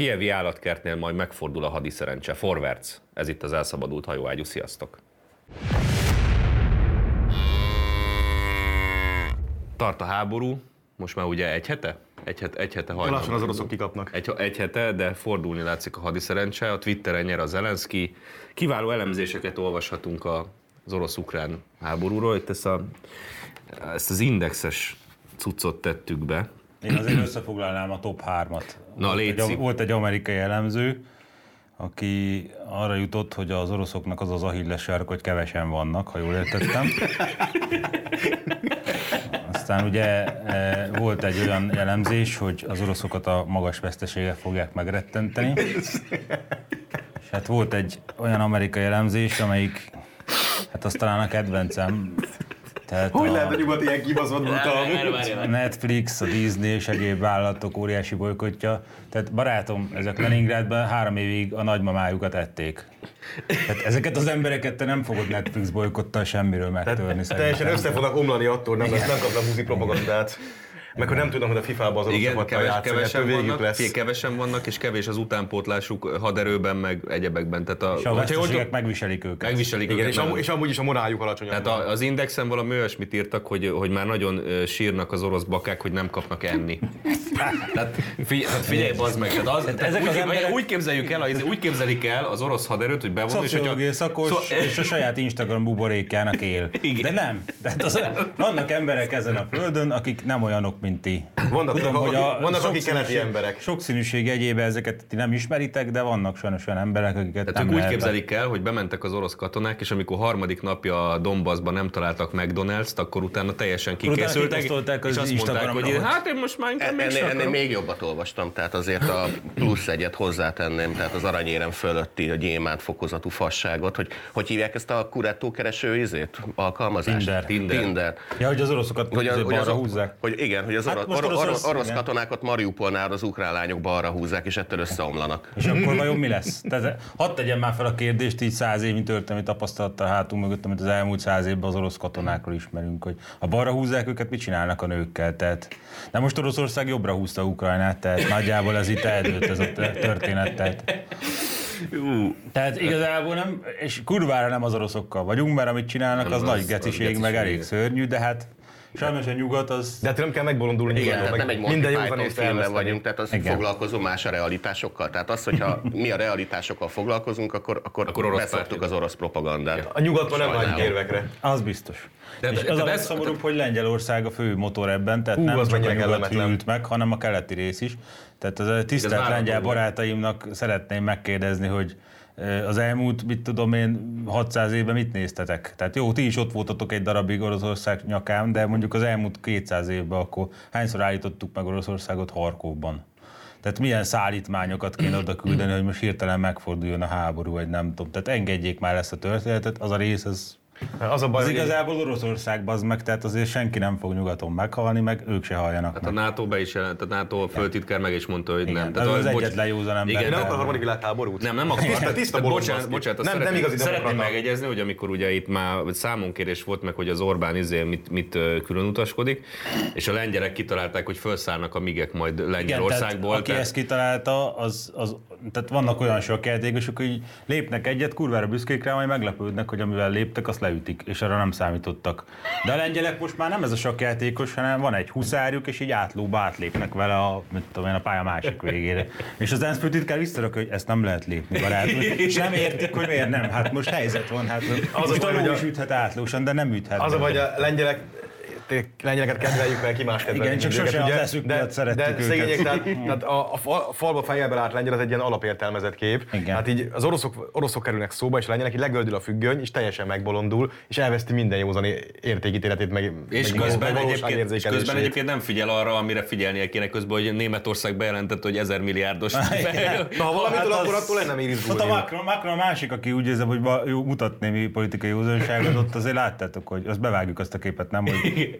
kievi állatkertnél majd megfordul a hadiszerencse. Forwards. Ez itt az elszabadult hajóágyú. Sziasztok! Tart a háború, most már ugye egy hete? Egy, het, egy hete hajnal. Lassan az oroszok kikapnak. Egy, egy hete, de fordulni látszik a hadiszerencse. A Twitteren nyer a Zelenszky. Kiváló elemzéseket olvashatunk a, az orosz-ukrán háborúról. Itt ezt, a, ezt az indexes cuccot tettük be. Én azért összefoglalnám a top 3-at. Na, volt, egy, volt egy amerikai elemző, aki arra jutott, hogy az oroszoknak az az ahilles hogy kevesen vannak, ha jól értettem. Aztán ugye e, volt egy olyan elemzés, hogy az oroszokat a magas veszteségek fogják megrettenteni. És hát volt egy olyan amerikai elemzés, amelyik, hát az talán a kedvencem. Tehát Hogy a, lehet a nyugat ilyen kibaszott a Netflix, a Disney és egyéb vállalatok óriási bolykotja. Tehát barátom, ezek Leningrádban három évig a nagymamájukat ették. Tehát ezeket az embereket te nem fogod Netflix bolykottal semmiről megtörni. Teljesen szerintem. össze fognak omlani attól, nem, lesz, nem kapnak buzi propagandát. Meg hogy nem tudom, hogy a FIFA-ban az Igen, keves, játszani, kevesen, vannak, lesz. kevesen vannak, és kevés az utánpótlásuk haderőben, meg egyebekben. Tehát a, És a veszteségek tudom- megviselik őket. megviselik Igen, őket, és, amúgy, és amúgy is a moráljuk alacsonyabb. Tehát a- az Indexen valami olyasmit írtak, hogy, hogy már nagyon sírnak az orosz bakák, hogy nem kapnak enni. tehát figyelj, hát figyelj bazd meg, tehát az, tehát ezek úgy, az emberek- úgy, képzeljük el, az- úgy képzelik el az orosz haderőt, hogy bevonul, és Szociológiai hogyha... szakos, Szó- és a saját Instagram buborékjának él. Igen. De nem. Tehát az, vannak emberek ezen a földön, akik nem olyanok, mint ti. Vannak, Tudom, akik- hogy a vannak, akik keleti emberek. Sokszínűség egyébe ezeket ti nem ismeritek, de vannak sajnos olyan emberek, akiket Tehát nem ők úgy lehet- képzelik el, hogy bementek az orosz katonák, és amikor harmadik napja a Donbassban nem találtak McDonald's-t, akkor utána teljesen utána kikészültek, az és azt mondták, hogy hát én most már inkább még Ennél, ennél még jobbat olvastam, tehát azért a plusz egyet hozzátenném, tehát az aranyérem fölötti a gyémánt fokozatú fasságot, hogy hogy hívják ezt a kurettó kereső izét, alkalmazást? Tinder. Tinder. Tinder. Ja, hogy az oroszokat Hogy, az, hogy, az, húzzák. hogy igen, hogy az Hát orosz, orosz, orosz- orosz, katonákat Mariupolnál az ukrán lányok balra húzzák, és ettől összeomlanak. És akkor vajon mi lesz? Tehát hadd tegyem már fel a kérdést, így száz évnyi történelmi tapasztalattal hátunk mögött, amit az elmúlt száz évben az orosz katonákról ismerünk, hogy ha balra húzzák őket, mit csinálnak a nőkkel? Tehát, de most Oroszország jobbra húzta Ukrajnát, tehát nagyjából ez itt eldőlt ez a történet. Tehát, tehát igazából nem, és kurvára nem az oroszokkal vagyunk, mert amit csinálnak, az, az- nagy geciség, geciség, meg elég szörnyű, de hát sajnos a nyugat az... De hát nem kell megbolondulni. Igen, nyugodtan, tehát nem egy Monty minden Python filmben vagyunk, tehát az Igen. foglalkozunk más a realitásokkal. Tehát az, hogyha mi a realitásokkal foglalkozunk, akkor, akkor, Akkor orosz beszoptuk párti. az orosz propagandát. A nyugaton nem vágyik érvekre. Az biztos. De- De, és de- az de a legszomorúbb, hogy Lengyelország a fő motor ebben, tehát Hú, nem az csak a nyugat hűlt meg, hanem a keleti rész is. Tehát az a tisztelt lengyel barátaimnak szeretném megkérdezni, hogy az elmúlt, mit tudom én, 600 évben mit néztetek? Tehát jó, ti is ott voltatok egy darabig Oroszország nyakán, de mondjuk az elmúlt 200 évben akkor hányszor állítottuk meg Oroszországot Harkovban? Tehát milyen szállítmányokat kéne oda küldeni, hogy most hirtelen megforduljon a háború, vagy nem tudom. Tehát engedjék már ezt a történetet, az a rész, az Az a baj, az igazából Oroszország az meg, tehát azért senki nem fog nyugaton meghalni, meg ők se haljanak Hát a meg. NATO be is jelent, a NATO föltitkár meg is mondta, hogy Igen, nem. ez az bocs- egyetlen józan ember. Igen, nem akar a harmadik világháborút. Nem, nem akar. Tiszta, Tehát- tiszta tehát bocsánat, bocsánat, nem, nem igazi szeretném megegyezni, hogy amikor ugye itt már számonkérés volt meg, hogy az Orbán izé mit, mit külön utaskodik, és a lengyelek kitalálták, hogy felszállnak a migek majd Igen, tehát Lengyelországból. aki ezt kitalálta, az, az, tehát vannak olyan sakjátékosok, hogy lépnek egyet, kurvára büszkék rá, majd meglepődnek, hogy amivel léptek, azt leütik, és arra nem számítottak. De a lengyelek most már nem ez a sakjátékos, hanem van egy huszárjuk, és így átlóba átlépnek vele a, mit tudom én, a pálya másik végére. És az ENSZ főtitkár visszarak, hogy ezt nem lehet lépni, barátom. És nem értik, hogy miért nem. Hát most helyzet van, hát Az a baj, hogy a- is üthet átlósan, de nem üthet. Az a baj, a lengyelek lengyeleket kedveljük, mert ki más kedvel. Igen, csak mint őket, sose az ugye? eszük de, miatt szerettük de őket. szegények, tehát, tehát a, a, fal, a falba fejjel állt lengyel, az egy ilyen alapértelmezett kép. Igen. Hát így az oroszok, oroszok kerülnek szóba, és a lengyelek így legöldül a függöny, és teljesen megbolondul, és elveszti minden józan értékítéletét, meg, És meg, közben, egyébként, és közben egyébként nem figyel arra, amire figyelnie kéne közben, hogy Németország bejelentett, hogy ezer milliárdos. Na, ha valamitől, Hát akkor attól lenne még izgulni. Macron, Macron a másik, aki úgy érzem, hogy mutat némi politikai józanságot, ott azért láttátok, hogy azt bevágjuk azt a képet, nem, hogy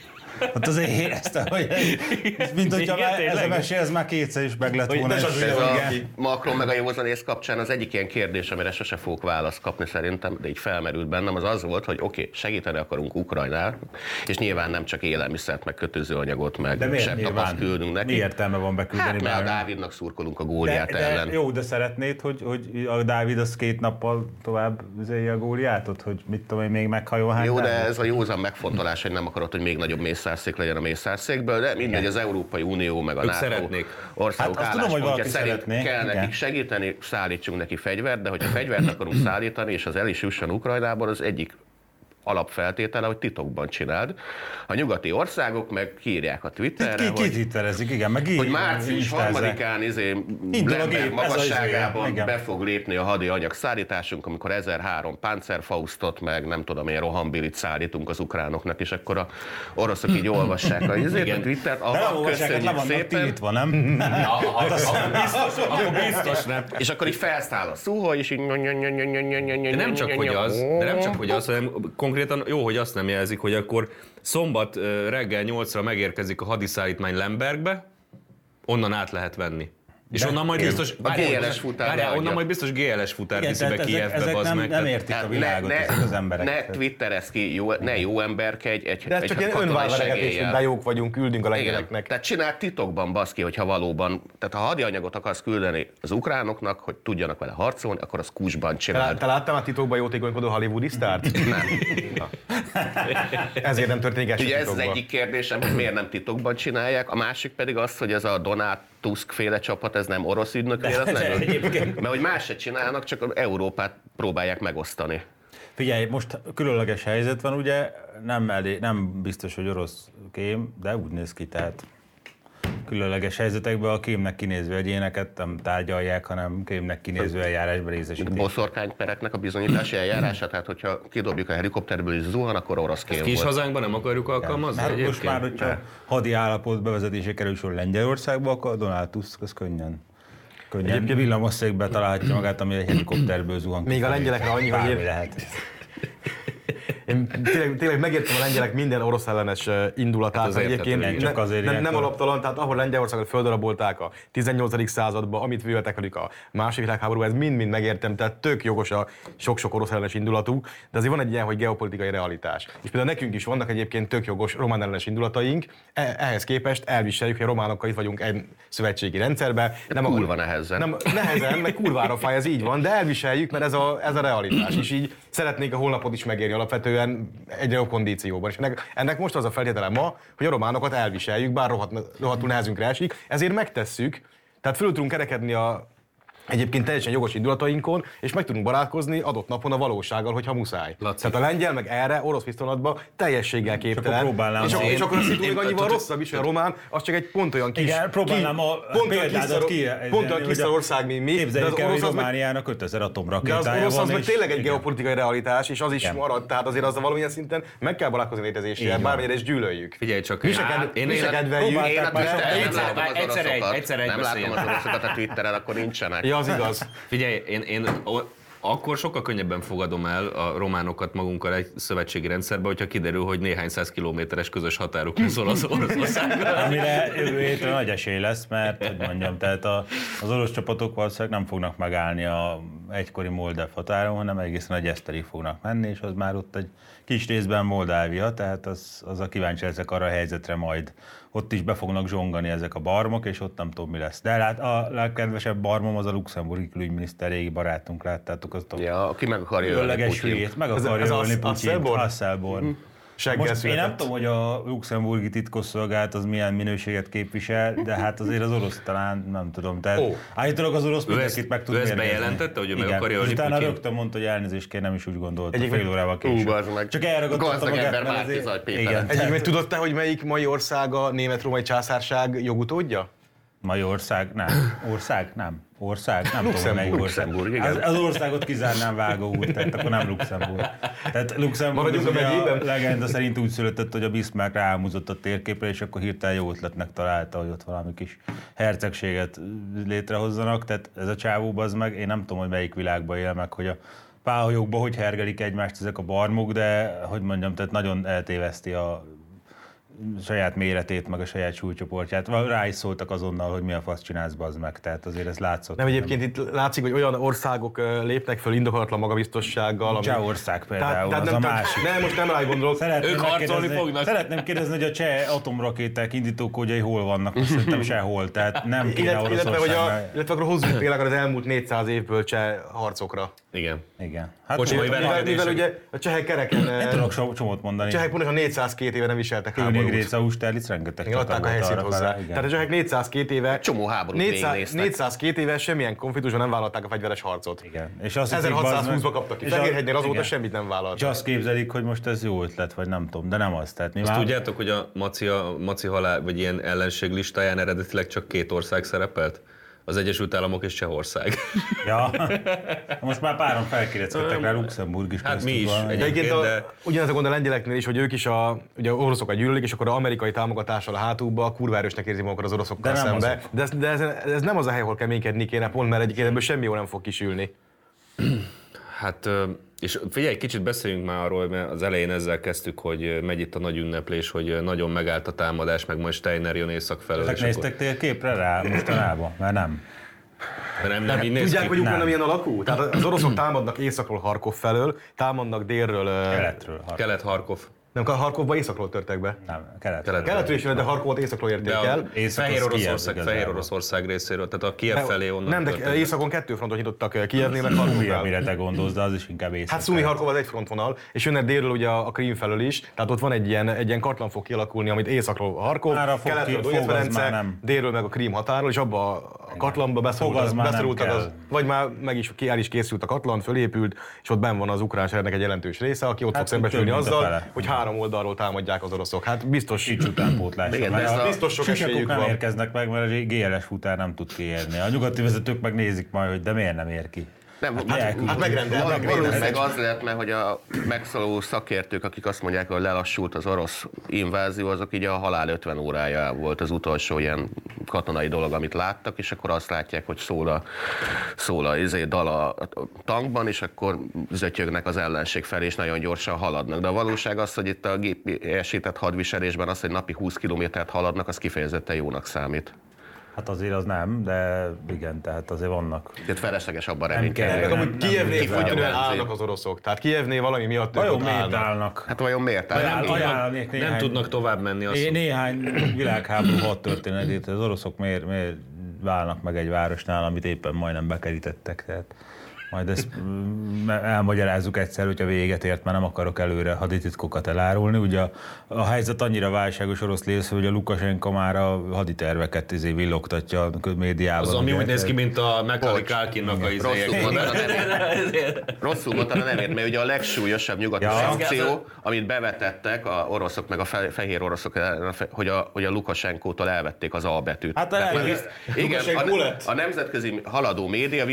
Hát azért éreztem, hogy ez, mint hogyha Igen, már, ez a mese, ez már kétszer is meg lett volna. Ez a Igen. Macron meg a józanész kapcsán az egyik ilyen kérdés, amire sose fogok választ kapni szerintem, de így felmerült bennem, az az volt, hogy oké, okay, segíteni akarunk Ukrajnál, és nyilván nem csak élelmiszert, meg kötőzőanyagot, meg De miért küldünk neki. Mi értelme van beküldeni Hát, mert a? Dávidnak szurkolunk a góliát de, ellen. jó, de szeretnéd, hogy, hogy a Dávid az két nappal tovább üzélje a góliátot, hogy mit tudom én, még meghajol hány Jó, de ez a józan megfontolás, hogy nem akarod, hogy még nagyobb mészárszék legyen a mészárszékből, de mindegy, az Európai Unió meg a Ők NATO szeretnék. országok Hát tudom, hogy valaki szerint szeretné, kell igen. nekik segíteni, szállítsunk neki fegyvert, de hogyha fegyvert akarunk szállítani, és az el is jusson Ukrajnából, az egyik alapfeltétele, hogy titokban csináld. A nyugati országok meg kiírják a Twitterre, Ki, ki hogy twitterezik, igen, meg hogy így- március instázzák. harmadikán izé Lemberg az magasságában izé, igen. be fog lépni a hadi anyagszállításunk, amikor 1003 Panzerfaustot, meg nem tudom én, rohambilit szállítunk az ukránoknak, és akkor a oroszok így olvassák a, izét, a Twittert, hát le köszönjük szépen, tiltva, nem? Akkor biztos nem. és akkor így felszáll a szúhó, és így De nem csak, hogy az, de nem csak, hogy az, hanem konkrétan jó, hogy azt nem jelzik, hogy akkor szombat reggel 8-ra megérkezik a hadiszállítmány Lembergbe, onnan át lehet venni. És onnan majd biztos... A GLS futár Várjál, onnan majd biztos GLS futár viszi be tehát ezek, nem, meg. nem értik a világot ne, ezek az emberek. Ne twitterez ki, jó, ne jó emberkedj egy, De ez egy csak ilyen önvállalegetés, hogy de jók vagyunk, küldünk a lengyeleknek. tehát csináld titokban, baszki, hogyha valóban, tehát ha hadianyagot akarsz küldeni az ukránoknak, hogy tudjanak vele harcolni, akkor az kusban Te, csináld. te láttál már titokban jótékonykodó hollywoodi sztárt? Nem. Ezért nem történik ez Ugye ez az egyik kérdésem, hogy miért nem titokban csinálják, a másik pedig az, hogy ez a Donát Tusk féle csapat, ez nem orosz ügynök véletlenül? Mert hogy más se csinálnak, csak Európát próbálják megosztani. Figyelj, most különleges helyzet van, ugye, nem, elég, nem biztos, hogy orosz kém, de úgy néz ki, tehát különleges helyzetekben a kémnek kinéző egyéneket nem tárgyalják, hanem kémnek kinéző eljárásban részesítik. Boszorkánypereknek a bizonyítási eljárása, tehát hogyha kidobjuk a helikopterből és zuhan, akkor orosz kém Kis volt. hazánkban nem akarjuk alkalmazni Hát most már, hogyha hadi állapot bevezetése kerül sor Lengyelországba, akkor Donald Tusk az könnyen könnyen Egyébként villamosszékbe találhatja magát, ami egy helikopterből zuhan. Még a lengyelekre annyi, hogy lehet. Én tényleg, tényleg megértem a lengyelek minden orosz ellenes indulatát. Hát az egyébként értető, csak azért nem, nem alaptalan, tehát ahol Lengyelországot földarabolták a 18. században, amit véltek velük a második világháborúban, ez mind-mind megértem, tehát tök jogos a sok-sok orosz ellenes indulatú, de azért van egy ilyen, hogy geopolitikai realitás. És például nekünk is vannak egyébként tök jogos román ellenes indulataink, E- ehhez képest elviseljük, hogy a románokkal itt vagyunk egy szövetségi rendszerben. Nem kurva nehezen. Nem, nehezen, meg kurvára fáj, ez így van, de elviseljük, mert ez a, ez a realitás. És így szeretnék a holnapot is megérni alapvetően egyre jobb kondícióban. És ennek, ennek most az a feltétele ma, hogy a románokat elviseljük, bár rohadt, rohadtul nehezünkre esik, ezért megtesszük, tehát föl tudunk kerekedni a egyébként teljesen jogos indulatainkon, és meg tudunk barátkozni adott napon a valósággal, hogyha muszáj. Laci. Tehát a lengyel meg erre orosz viszonylatban teljességgel képtelen. próbálnám és, akkor, én- és akkor a szitu még annyival rosszabb is, a román, az csak egy pont olyan kis... Igen, próbálnám a pont olyan példádat kis, ki. pont olyan kis ország, mint mi, de Képzeljük az el, hogy orosz az meg Romániának 5000 de az atomrakétája orosz az meg tényleg egy geopolitikai realitás, és az is Igen. marad, tehát azért az a valamilyen szinten meg kell barátkozni létezésével, bármilyen is gyűlöljük. Figyelj csak, én- kedveljük. egyszer- látom az egyszer egy- egyszer egy Nem látom az oroszokat a Twitteren, akkor nincsenek. Az igaz. Figyelj, én, én akkor sokkal könnyebben fogadom el a románokat magunkkal egy szövetségi rendszerbe, hogyha kiderül, hogy néhány száz kilométeres közös határuk lesz Orosz Oroszországgal. Amire jövő hétre nagy esély lesz, mert, hogy mondjam, tehát a, az orosz csapatok valószínűleg nem fognak megállni a egykori Moldáv határon, hanem egészen a Gyeszterig fognak menni, és az már ott egy kis részben Moldávia, tehát az, az a kíváncsi ezek arra a helyzetre majd. Ott is be fognak zsongani ezek a barmok, és ott nem tudom, mi lesz. De hát a legkedvesebb barmom az a luxemburgi külügyminiszter, régi barátunk, láttátok azt a Ja, aki meg akarja ölni hülyét, meg akarja ez ölni Putyint. Hasselborn? Seggel Most én nem tudom, hogy a luxemburgi titkosszolgálat az milyen minőséget képvisel, de hát azért az orosz talán nem tudom. Tehát Ó. állítólag az orosz Ő mindenkit ezt- meg tud ő ezt mérgezni. bejelentette, hogy ő meg akarja ölni utána Putyint? rögtön mondta, hogy elnézést kér, nem is úgy gondolta, Egyébként- fél órával Ú, később. bazd meg. Csak elragadtatta Gazdag magát, ember mert Márki azért- Zaj Péter. Igen, Egyébként tehát tudod te, hogy melyik mai ország a német-római császárság jogutódja? Mai ország, nem. Ország, nem. Ország, nem tudom, melyik ország. Luxemburg, igen. Az, az országot kizárnám vágó út, tehát akkor nem Luxemburg. Tehát Luxemburg az a ugye a megyében. legenda szerint úgy született, hogy a Bismarck ráálmozott a térképre, és akkor hirtelen jó ötletnek találta, hogy ott valami kis hercegséget létrehozzanak. Tehát ez a csávó az meg, én nem tudom, hogy melyik világban él meg, hogy a páholyokban hogy hergelik egymást ezek a barmok, de hogy mondjam, tehát nagyon eltéveszti a saját méretét, meg a saját súlycsoportját. Rá is szóltak azonnal, hogy mi a fasz csinálsz, bazd meg. Tehát azért ez látszott. Nem egyébként itt látszik, hogy olyan országok lépnek föl indokolatlan magabiztossággal. ami- Csehország például, az nem, a tehát- másik. Nem, most nem rá gondolok. Szeretném Ők harcolni fognak. Szeretném kérdezni, hogy a cseh atomrakéták indítókódjai hol vannak, most szerintem sehol, tehát nem kéne Illetve, illetve, hogy a, illetve akkor hozzuk tényleg az elmúlt 400 évből cseh harcokra. Igen. Igen. Hát Kocsmai Mivel, mivel Verkedések. ugye a csehek kereken, Én ö, tudok so- csomót mondani. csehek pontosan 402 éve nem viseltek háborút. Kőnégréc, Austerlitz, rengeteg Igen, adták a volt helyszínt hozzá. fele, igen. Tehát a csehek 402 éve, Csomó háborút 400, végignéztek. 402 éve semmilyen konfliktusban nem vállalták a fegyveres harcot. Igen. És azt hiszik, bazd 1620-ban meg- kaptak ki. és a- Fehérhegynél azóta igen. semmit nem És vállaltak. azt képzelik, hogy most ez jó ötlet, vagy nem tudom, de nem az. Tehát mi Azt tudjátok, hogy a Maci, a Maci halál, vagy ilyen ellenség listáján eredetileg csak két ország szerepelt? Az Egyesült Államok és Csehország. Ja. Most már páran felkéreckedtek rá, Luxemburg is Hát mi is, van. egy- Egyébként Egyébként, a, de- ugyanez a gond a lengyeleknél is, hogy ők is a, ugye oroszokat gyűlölik, és akkor az amerikai támogatással a hátukba kurva erősnek érzi magukat az oroszokkal De szembe. azok. De, ez, de ez, ez, nem az a hely, ahol keménykedni kéne, pont mert egyik ebből semmi jó nem fog kisülni. Hát, ö, és figyelj, kicsit beszéljünk már arról, mert az elején ezzel kezdtük, hogy megy itt a nagy ünneplés, hogy nagyon megállt a támadás, meg majd Steiner jön észak felől. Ezek és akkor- néztek térképre rá mostanában? Mert nem. De nem, nem, így néz Tudják, hogy Ukrajna Nem. milyen alakú? Tehát az oroszok támadnak északról Harkov felől, támadnak délről, Keletről. Har- Kelet-Harkov. Nem, Harkovba északról törtek be. nem, keletről. Kelet- Keletről is jön, de Harkovot északról De érték a el. Fehér Oroszország. Fehér Oroszország részéről, tehát a Kiev felé onnan Nem, de történt. északon kettő frontot nyitottak ö, Kijevnél, meg Harkov Szumi, fel. amire te gondolsz, de az is inkább észak. Hát Szumi Harkov az egy frontvonal, és jönnek délről ugye a a Krím felől is, tehát ott van egy ilyen, egy ilyen katlan fog kialakulni, amit északról Harkov, a keletről nem. délről meg a Krím határól, és abba a katlanba beszorultak, az vagy már meg is ki, el is készült a katlan, fölépült, és ott benn van az ukrán egy jelentős része, aki ott Hát, fog szembesülni mint a azzal, hogy három oldalról támadják az oroszok. Hát biztos, Sics utánpótlás. Igen, de a biztos sok esélyük nem van. érkeznek meg, mert a GLS futár nem tud kiérni. A nyugati vezetők meg nézik majd, hogy de miért nem ér ki. Nem, hát- hát. Valószínűleg az lehet, mert hogy a megszóló szakértők, akik azt mondják, hogy lelassult az orosz invázió, azok így a halál 50 órája volt az utolsó ilyen katonai dolog, amit láttak, és akkor azt látják, hogy szól a, szól a izé, dal a, a tankban, és akkor zötyögnek az ellenség felé, és nagyon gyorsan haladnak. De a valóság az, hogy itt a gépesített hadviselésben az, hogy napi 20 kilométert haladnak, az kifejezetten jónak számít. Hát azért az nem, de igen, tehát azért vannak. Tehát felesleges abban reménykedni. meg Nem- amúgy nem Kijevnél kifogy a feltűnően benzin. állnak az oroszok. Tehát Kijevnél valami miatt ők Vajon ott miért állnak. állnak? Hát vajon miért? Tehát nem, Nem néhány- tudnak tovább menni. Azt Én néhány világháború hat történetét, az oroszok miért, miért válnak meg egy városnál, amit éppen majdnem bekerítettek. Tehát majd ezt elmagyarázzuk egyszer, hogyha véget ért, mert nem akarok előre hadititkokat elárulni. Ugye a, a helyzet annyira válságos orosz lész, hogy a Lukasenko már a haditerveket izé villogtatja a médiában. az, ami úgy néz ki, mint a Macaulay Bocs. Culkinnak a Rosszul izéjek. Rosszul mondtad a nevét, mert ugye a legsúlyosabb nyugati Ja. szankció, amit bevetettek a oroszok, meg a fe- fehér oroszok, ellen, hogy a, hogy a Lukasenkótól elvették az A betűt. Hát Tehát, igen, a, a nemzetközi haladó média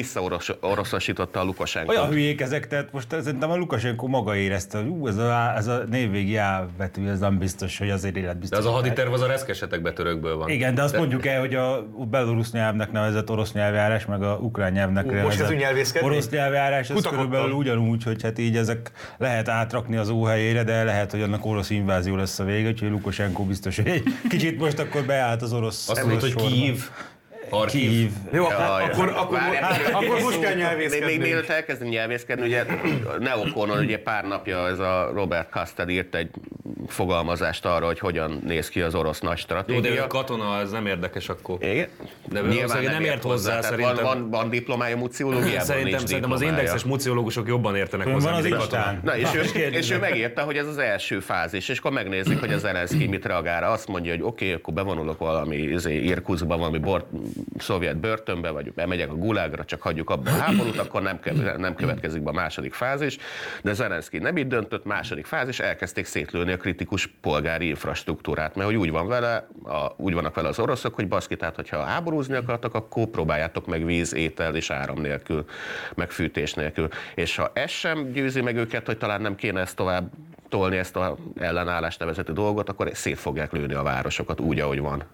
visszaoroszosította a Lukasenkót. Olyan hülyék ezek, tehát most szerintem a Lukasenko maga érezte, hogy ú, ez a, ez a névvégi A betű, ez nem biztos, hogy azért De életbiztos. az a haditerv az a reszkesetek betörökből van. Igen, de azt mondjuk el, hogy a belorusz nyelvnek nevezett orosz nyelvjárás, meg a ukrán nyelvnek Most kezdünk nyelvészkedni? orosz nyelvjárás, ez körülbelül ugyanúgy, hogy hát így ezek lehet átrakni az ó helyére, de lehet, hogy annak orosz invázió lesz a vége, úgyhogy Lukasenko biztos, hogy egy kicsit most akkor beállt az orosz Azt mondod, hogy sorba. Kiev, Harkiv. Kiev. Jó, hát akkor, akkor, Várjál, hát, akkor most kell Még, még nyelvészkedni. mielőtt elkezdünk nyelvészkedni, ugye Neokonon ugye pár napja ez a Robert Kastel írt egy fogalmazást arra, hogy hogyan néz ki az orosz nagy Jó, de stratégia. ő katona, ez nem érdekes akkor. Igen? De valószínűleg nem ért hozzá, tehát szerintem. Van, van, van diplomája muciológiában, Szerintem, nincs szerintem az indexes muciológusok jobban értenek Fönn hozzá, van az. Instán. Na, és, és ő, és ő megírta, hogy ez az első fázis, és akkor megnézzük, hogy az Zelenszky mit reagál. Azt mondja, hogy oké, okay, akkor bevonulok valami izé, Irkutskba, valami bort, szovjet börtönbe, vagy bemegyek a gulágra, csak hagyjuk abba a háborút, akkor nem, nem következik be a második fázis. De Zelenszky nem így döntött, második fázis, elkezdték szétlőni a kritikus polgári infrastruktúrát, mert hogy úgy van vele, a, úgy vannak vele az oroszok, hogy baszki, tehát hogyha háborúzni akartak, akkor próbáljátok meg víz, étel és áram nélkül, meg fűtés nélkül. És ha ez sem győzi meg őket, hogy talán nem kéne ezt tovább tolni, ezt a ellenállás nevezeti dolgot, akkor szét fogják lőni a városokat úgy, ahogy van.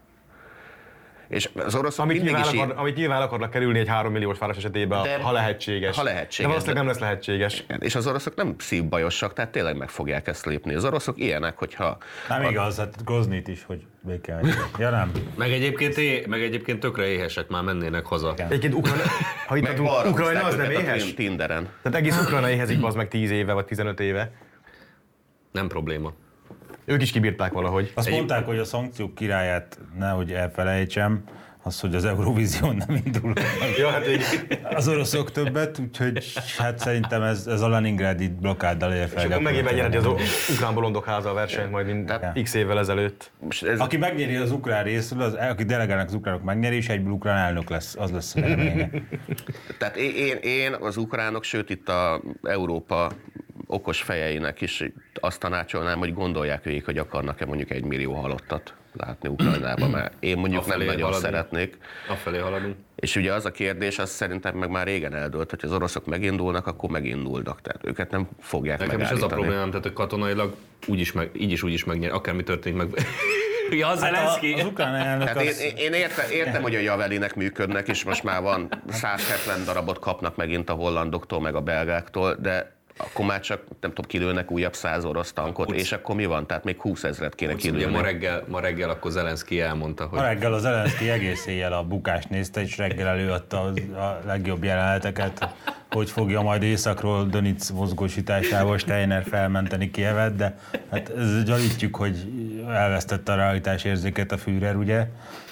És az oroszok Amit mindig nyilván, is akar, amit nyilván akarnak kerülni egy 3 milliós város esetében, De- ha lehetséges. ha lehetséges, De valószínűleg nem lesz lehetséges. és az oroszok nem szívbajosak, tehát tényleg meg fogják ezt lépni. Az oroszok ilyenek, hogyha Nem igaz, hát Groznit is, hogy béke Ja nem. Meg egyébként, é, meg egyébként tökre éhesek már mennének haza. Igen. Egyébként Ukrajna, ha itt balra Ukrajna az nem a éhes? Tinderen. Tehát egész Ukrajna éhezik az meg 10 éve vagy 15 éve. Nem probléma. Ők is kibírták valahogy. Azt mondták, hogy a szankciók királyát nehogy elfelejtsem, az, hogy az Eurovízión nem indul Ja, hát így, az oroszok többet, úgyhogy hát szerintem ez, ez a Leningrádi blokkáddal ér fel. és akkor megint megnyerheti az ukrán bolondok háza a versenyt majd mint Tehát- x évvel ezelőtt. Most ez, Aki megnyeri az ukrán részről, az, aki delegálnak az ukránok megnyeri, és egyből ukrán elnök lesz, az lesz a. Tehát én, én, én, az ukránok, sőt itt a Európa okos fejeinek is azt tanácsolnám, hogy gondolják végig, hogy akarnak-e mondjuk egy millió halottat látni Ukrajnában, mert én mondjuk nem Afelé nagyon haladni. szeretnék. Afelé haladunk. És ugye az a kérdés, az szerintem meg már régen eldőlt, hogy az oroszok megindulnak, akkor megindulnak. Tehát őket nem fogják Nekem is ez a problémám, tehát hogy katonailag úgy is meg, így is úgy is megnyer, akármi történik meg. ja, az Hát a, az ukrán elnök én, az, én értem, értem, hogy a javelinek működnek, és most már van 170 darabot kapnak megint a hollandoktól, meg a belgáktól, de akkor már csak, nem tudom, kilőnek újabb száz orosz tankot, és akkor mi van? Tehát még 20 ezret kéne Ugye kilőni. ma reggel, ma reggel akkor Zelenszky elmondta, hogy Ma reggel az Zelenszky egész éjjel a bukást nézte, és reggel előadta a legjobb jeleneteket, hogy fogja majd északról Dönic mozgósításával Steiner felmenteni Kievet, de hát ez gyanítjuk, hogy elvesztette a realitás érzéket a Führer, ugye?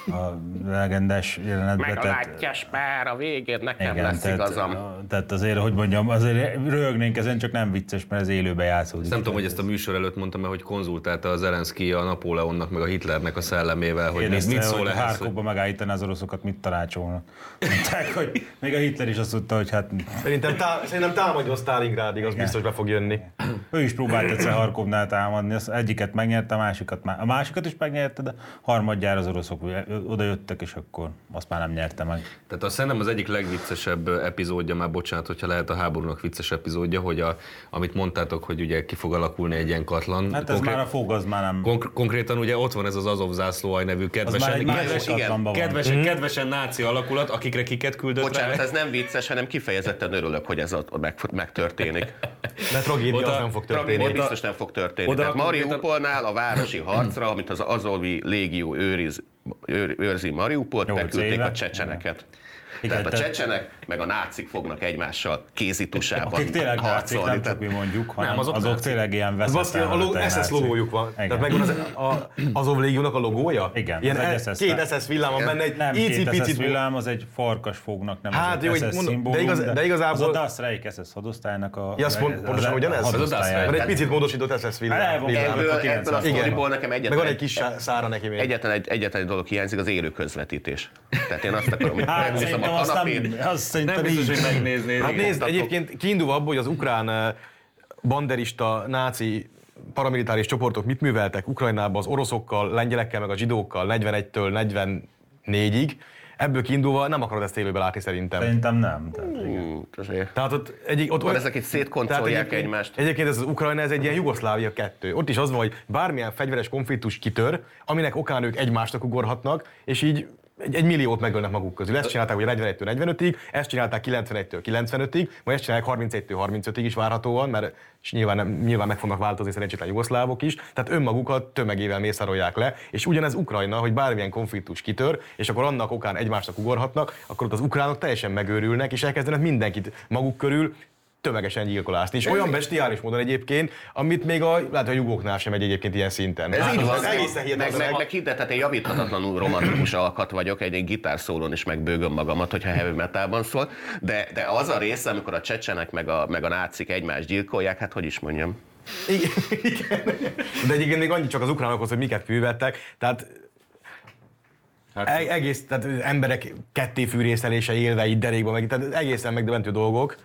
A legendás jelenetben. tehát- spár a végén, nekem igen, lesz tehát, igazam. tehát azért, hogy mondjam, azért röhögnénk ezen, csak nem vicces, mert ez élőben játszódik. nem tudom, hogy ezt a műsor előtt mondtam, mert hogy konzultálta a Zelenszky a Napóleonnak, meg a Hitlernek a szellemével, hogy Kérdezte, mit szól hogy ehhez. Hogy... Megállítani az oroszokat, mit tanácsolnak. Mondták, hogy még a Hitler is azt mondta, hogy hát Szerintem, tá- szerintem támadjon Sztálingrádig, az biztos be fog jönni. ő is próbált egyszer Harkovnál támadni, az egyiket megnyerte, a másikat már, a másikat is megnyerte, de harmadjára az oroszok oda jöttek, és akkor azt már nem nyerte meg. Tehát azt szerintem az egyik legviccesebb epizódja, már bocsánat, hogyha lehet a háborúnak vicces epizódja, hogy a, amit mondtátok, hogy ugye ki fog alakulni egy ilyen katlan. Hát ez már a fog, az már nem... Konk- konkrétan ugye ott van ez az Azov zászlóaj nevű kedvesen, kedves, igen, kedvesen, kedvesen náci alakulat, akikre kiket küldött Bocsánat, rá. ez nem vicces, hanem kifejezetten örülök, hogy ez ott meg, megtörténik. De tragédia Oda- az nem fog Tragédia történni. biztos nem fog történni. oda Tehát Mariupolnál a városi harcra, amit az Azovi légió őriz, őr, őrzi Mariupolt, beküldték a csecseneket. Igen, Tehát a csecsenek meg a nácik fognak egymással kézitusában Akik tényleg nácik, harcolni. nem csak Tehát mi mondjuk, hanem Nem, azok azok, nácik. tényleg ilyen Az azt, a lo- veszetlen SS logójuk van. Igen. Tehát megvan az, a, Azov légiónak a logója? Igen, Ilyen az egy e- SS két SS villám van benne, egy Nem két SS icipicit villám, az egy farkas fognak, nem Hát az jó, egy SS mondom, szimbólum, de igaz- de igazából- Az a Das Reich SS hadosztálynak a... Ja, az pont- pontosan ugyanez? Az a Das. Van egy picit módosított SS villám. villám. Ebből- a ebből a 90. sztoriból nekem Meg egyetlen van egy kis szára neki még. egyetlen egy, dolog hiányzik, az élő közvetítés. Tehát én azt akarom, hogy Hát megnézem a azt kanapét, nem, Nem biztos, hogy megnézné. Hát igen. nézd, egyébként kiindulva abból, hogy az ukrán eh, banderista, náci paramilitáris csoportok mit műveltek Ukrajnában az oroszokkal, lengyelekkel, meg a zsidókkal 41-től 44-ig, ebből kiindulva nem akarod ezt élőben látni szerintem. Szerintem nem. Tehát. Tehát ott egyik, ott Van ezek itt szétkoncolják egyébként- egymást. Egyébként ez az Ukrajna, ez egy ilyen Jugoszlávia kettő. Ott is az van, hogy bármilyen fegyveres konfliktus kitör, aminek okán ők egymásnak ugorhatnak, és így egy, egy milliót megölnek maguk közül. Ezt csinálták ugye 41-től 45-ig, ezt csinálták 91-től 95-ig, majd ezt csinálják 31-től 35-ig is várhatóan, mert és nyilván, nem, nyilván meg fognak változni szerencsétlen jugoszlávok is, tehát önmagukat tömegével mészárolják le, és ugyanez Ukrajna, hogy bármilyen konfliktus kitör, és akkor annak okán egymásnak ugorhatnak, akkor ott az ukránok teljesen megőrülnek, és elkezdenek mindenkit maguk körül tömegesen gyilkolászni. És olyan bestiális módon egyébként, amit még a, lehet, a jugóknál sem egy egyébként ilyen szinten. Ez így van, egészen meg, hihetetlen. meg, meg hidd, tehát én javíthatatlanul romantikus alkat vagyok, egy, egy gitárszólón is megbőgöm magamat, hogyha heavy metalban szól, de, de az a része, amikor a csecsenek meg a, meg a nácik egymást gyilkolják, hát hogy is mondjam. Igen, igen. De egyébként még annyi csak az ukránokhoz, hogy miket műveltek, tehát Hát- hát, egész, tehát emberek ketté fűrészelése élve így derékba, meg, tehát egészen megdöbbentő dolgok,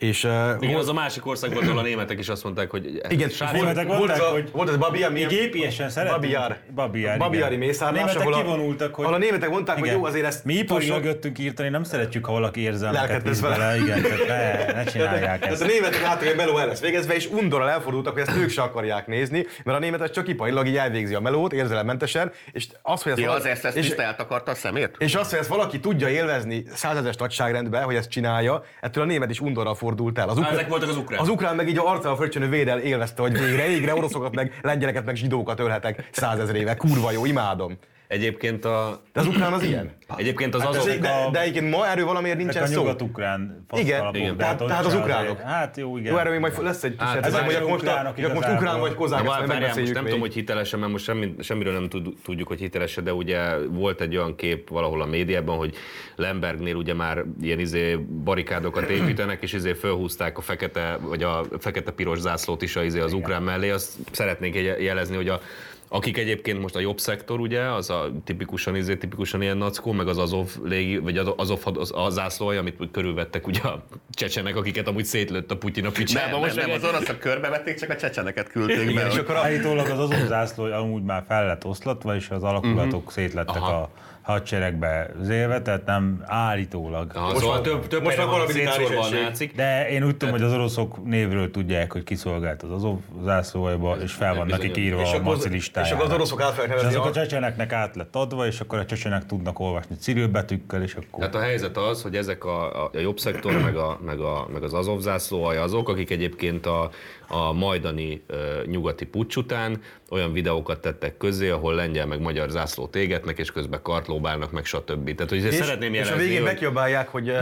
És uh, Igen, az a másik ország volt, ahol a németek is azt mondták, hogy igen, volt, németek volt, mondták, az a, hogy volt az Babiár, Mi gépiesen szeretünk. Babiár. Babiár, Babiári mészárlás, A németek ahol a- kivonultak, hogy... ahol a németek mondták, hogy Igen. jó, azért ezt Mi ipari tusson- mögöttünk írtani, nem szeretjük, ha valaki érzelmeket visz vele. Igen, tehát ne, ne csinálják Tehát ezt. a németek láttak, hogy meló el lesz végezve, és undorral elfordultak, hogy ezt ők se akarják nézni, mert a német az csak iparilag így elvégzi a melót, érzelemmentesen, és az, hogy ezt, Ja, az ezt, ezt és, eltakarta a szemét? és az, hogy ezt valaki tudja élvezni százezes nagyságrendben, hogy ezt csinálja, ettől a német is undorral fordult el. Az Á, ezek voltak az ukránok. Az ukrán meg így a arcával fröccsönő védel élvezte, hogy végre, égre oroszokat meg lengyeleket meg zsidókat ölhetek százezrével. Kurva jó, imádom. Egyébként, a, De az ukrán az ilyen. egyébként az De, azok... de, de egyébként ma erről valamiért nincsen a szó. nyugat-ukrán Igen, igen. hát Tehát- tehát az ukránok. Hát jó, igen. Jó, erről még majd lesz egy kis Hát, hát, ezek hogy most, a, most ukrán vagy kozák, ezt most megbeszéljük nem tudom, hogy hitelesen, mert most semmi, semmiről nem tud, tudjuk, hogy hitelesen, de ugye volt egy olyan kép valahol a médiában, hogy Lembergnél ugye már ilyen izé barikádokat építenek, és izé fölhúzták a fekete, vagy a fekete-piros zászlót is a, izé az ukrán mellé. Azt szeretnék egy- jelezni, hogy a akik egyébként most a jobb szektor, ugye, az a tipikusan, izé, tipikusan ilyen nackó, meg az Azov légi, vagy az Azov az, az zászlója, amit körülvettek ugye a csecsenek, akiket amúgy szétlőtt a Putyin a Nem, picsába. nem, most nem, meg az oroszok körbevették, csak a csecseneket küldték be. Igen, és hogy- akkor a, Állítólag az azon zászló amúgy már fel lett oszlatva, és az alakulatok szétlettek Aha. a hadseregbe zélve, tehát nem állítólag. Aha, Most szóval már- több, több most már van valami egység. nácik. De én úgy tudom, hogy az oroszok névről tudják, hogy kiszolgált az Azov zászlójába, és fel van nekik írva és a maci és akkor az oroszok át fogják nevezni azok a a... csecseneknek át lett adva, és akkor a csecsenek tudnak olvasni cirilbetűkkel, és akkor... Tehát a helyzet az, hogy ezek a, a, a jobb szektor, meg, a, meg, a, meg az Azov zászlóaj azok, akik egyébként a, a majdani nyugati pucs után olyan videókat tettek közé, ahol lengyel meg magyar zászlót égetnek, és közben kartlóbálnak, meg stb. Tehát, hogy És, szeretném és jelezni, a végén hogy... megjobbálják, hogy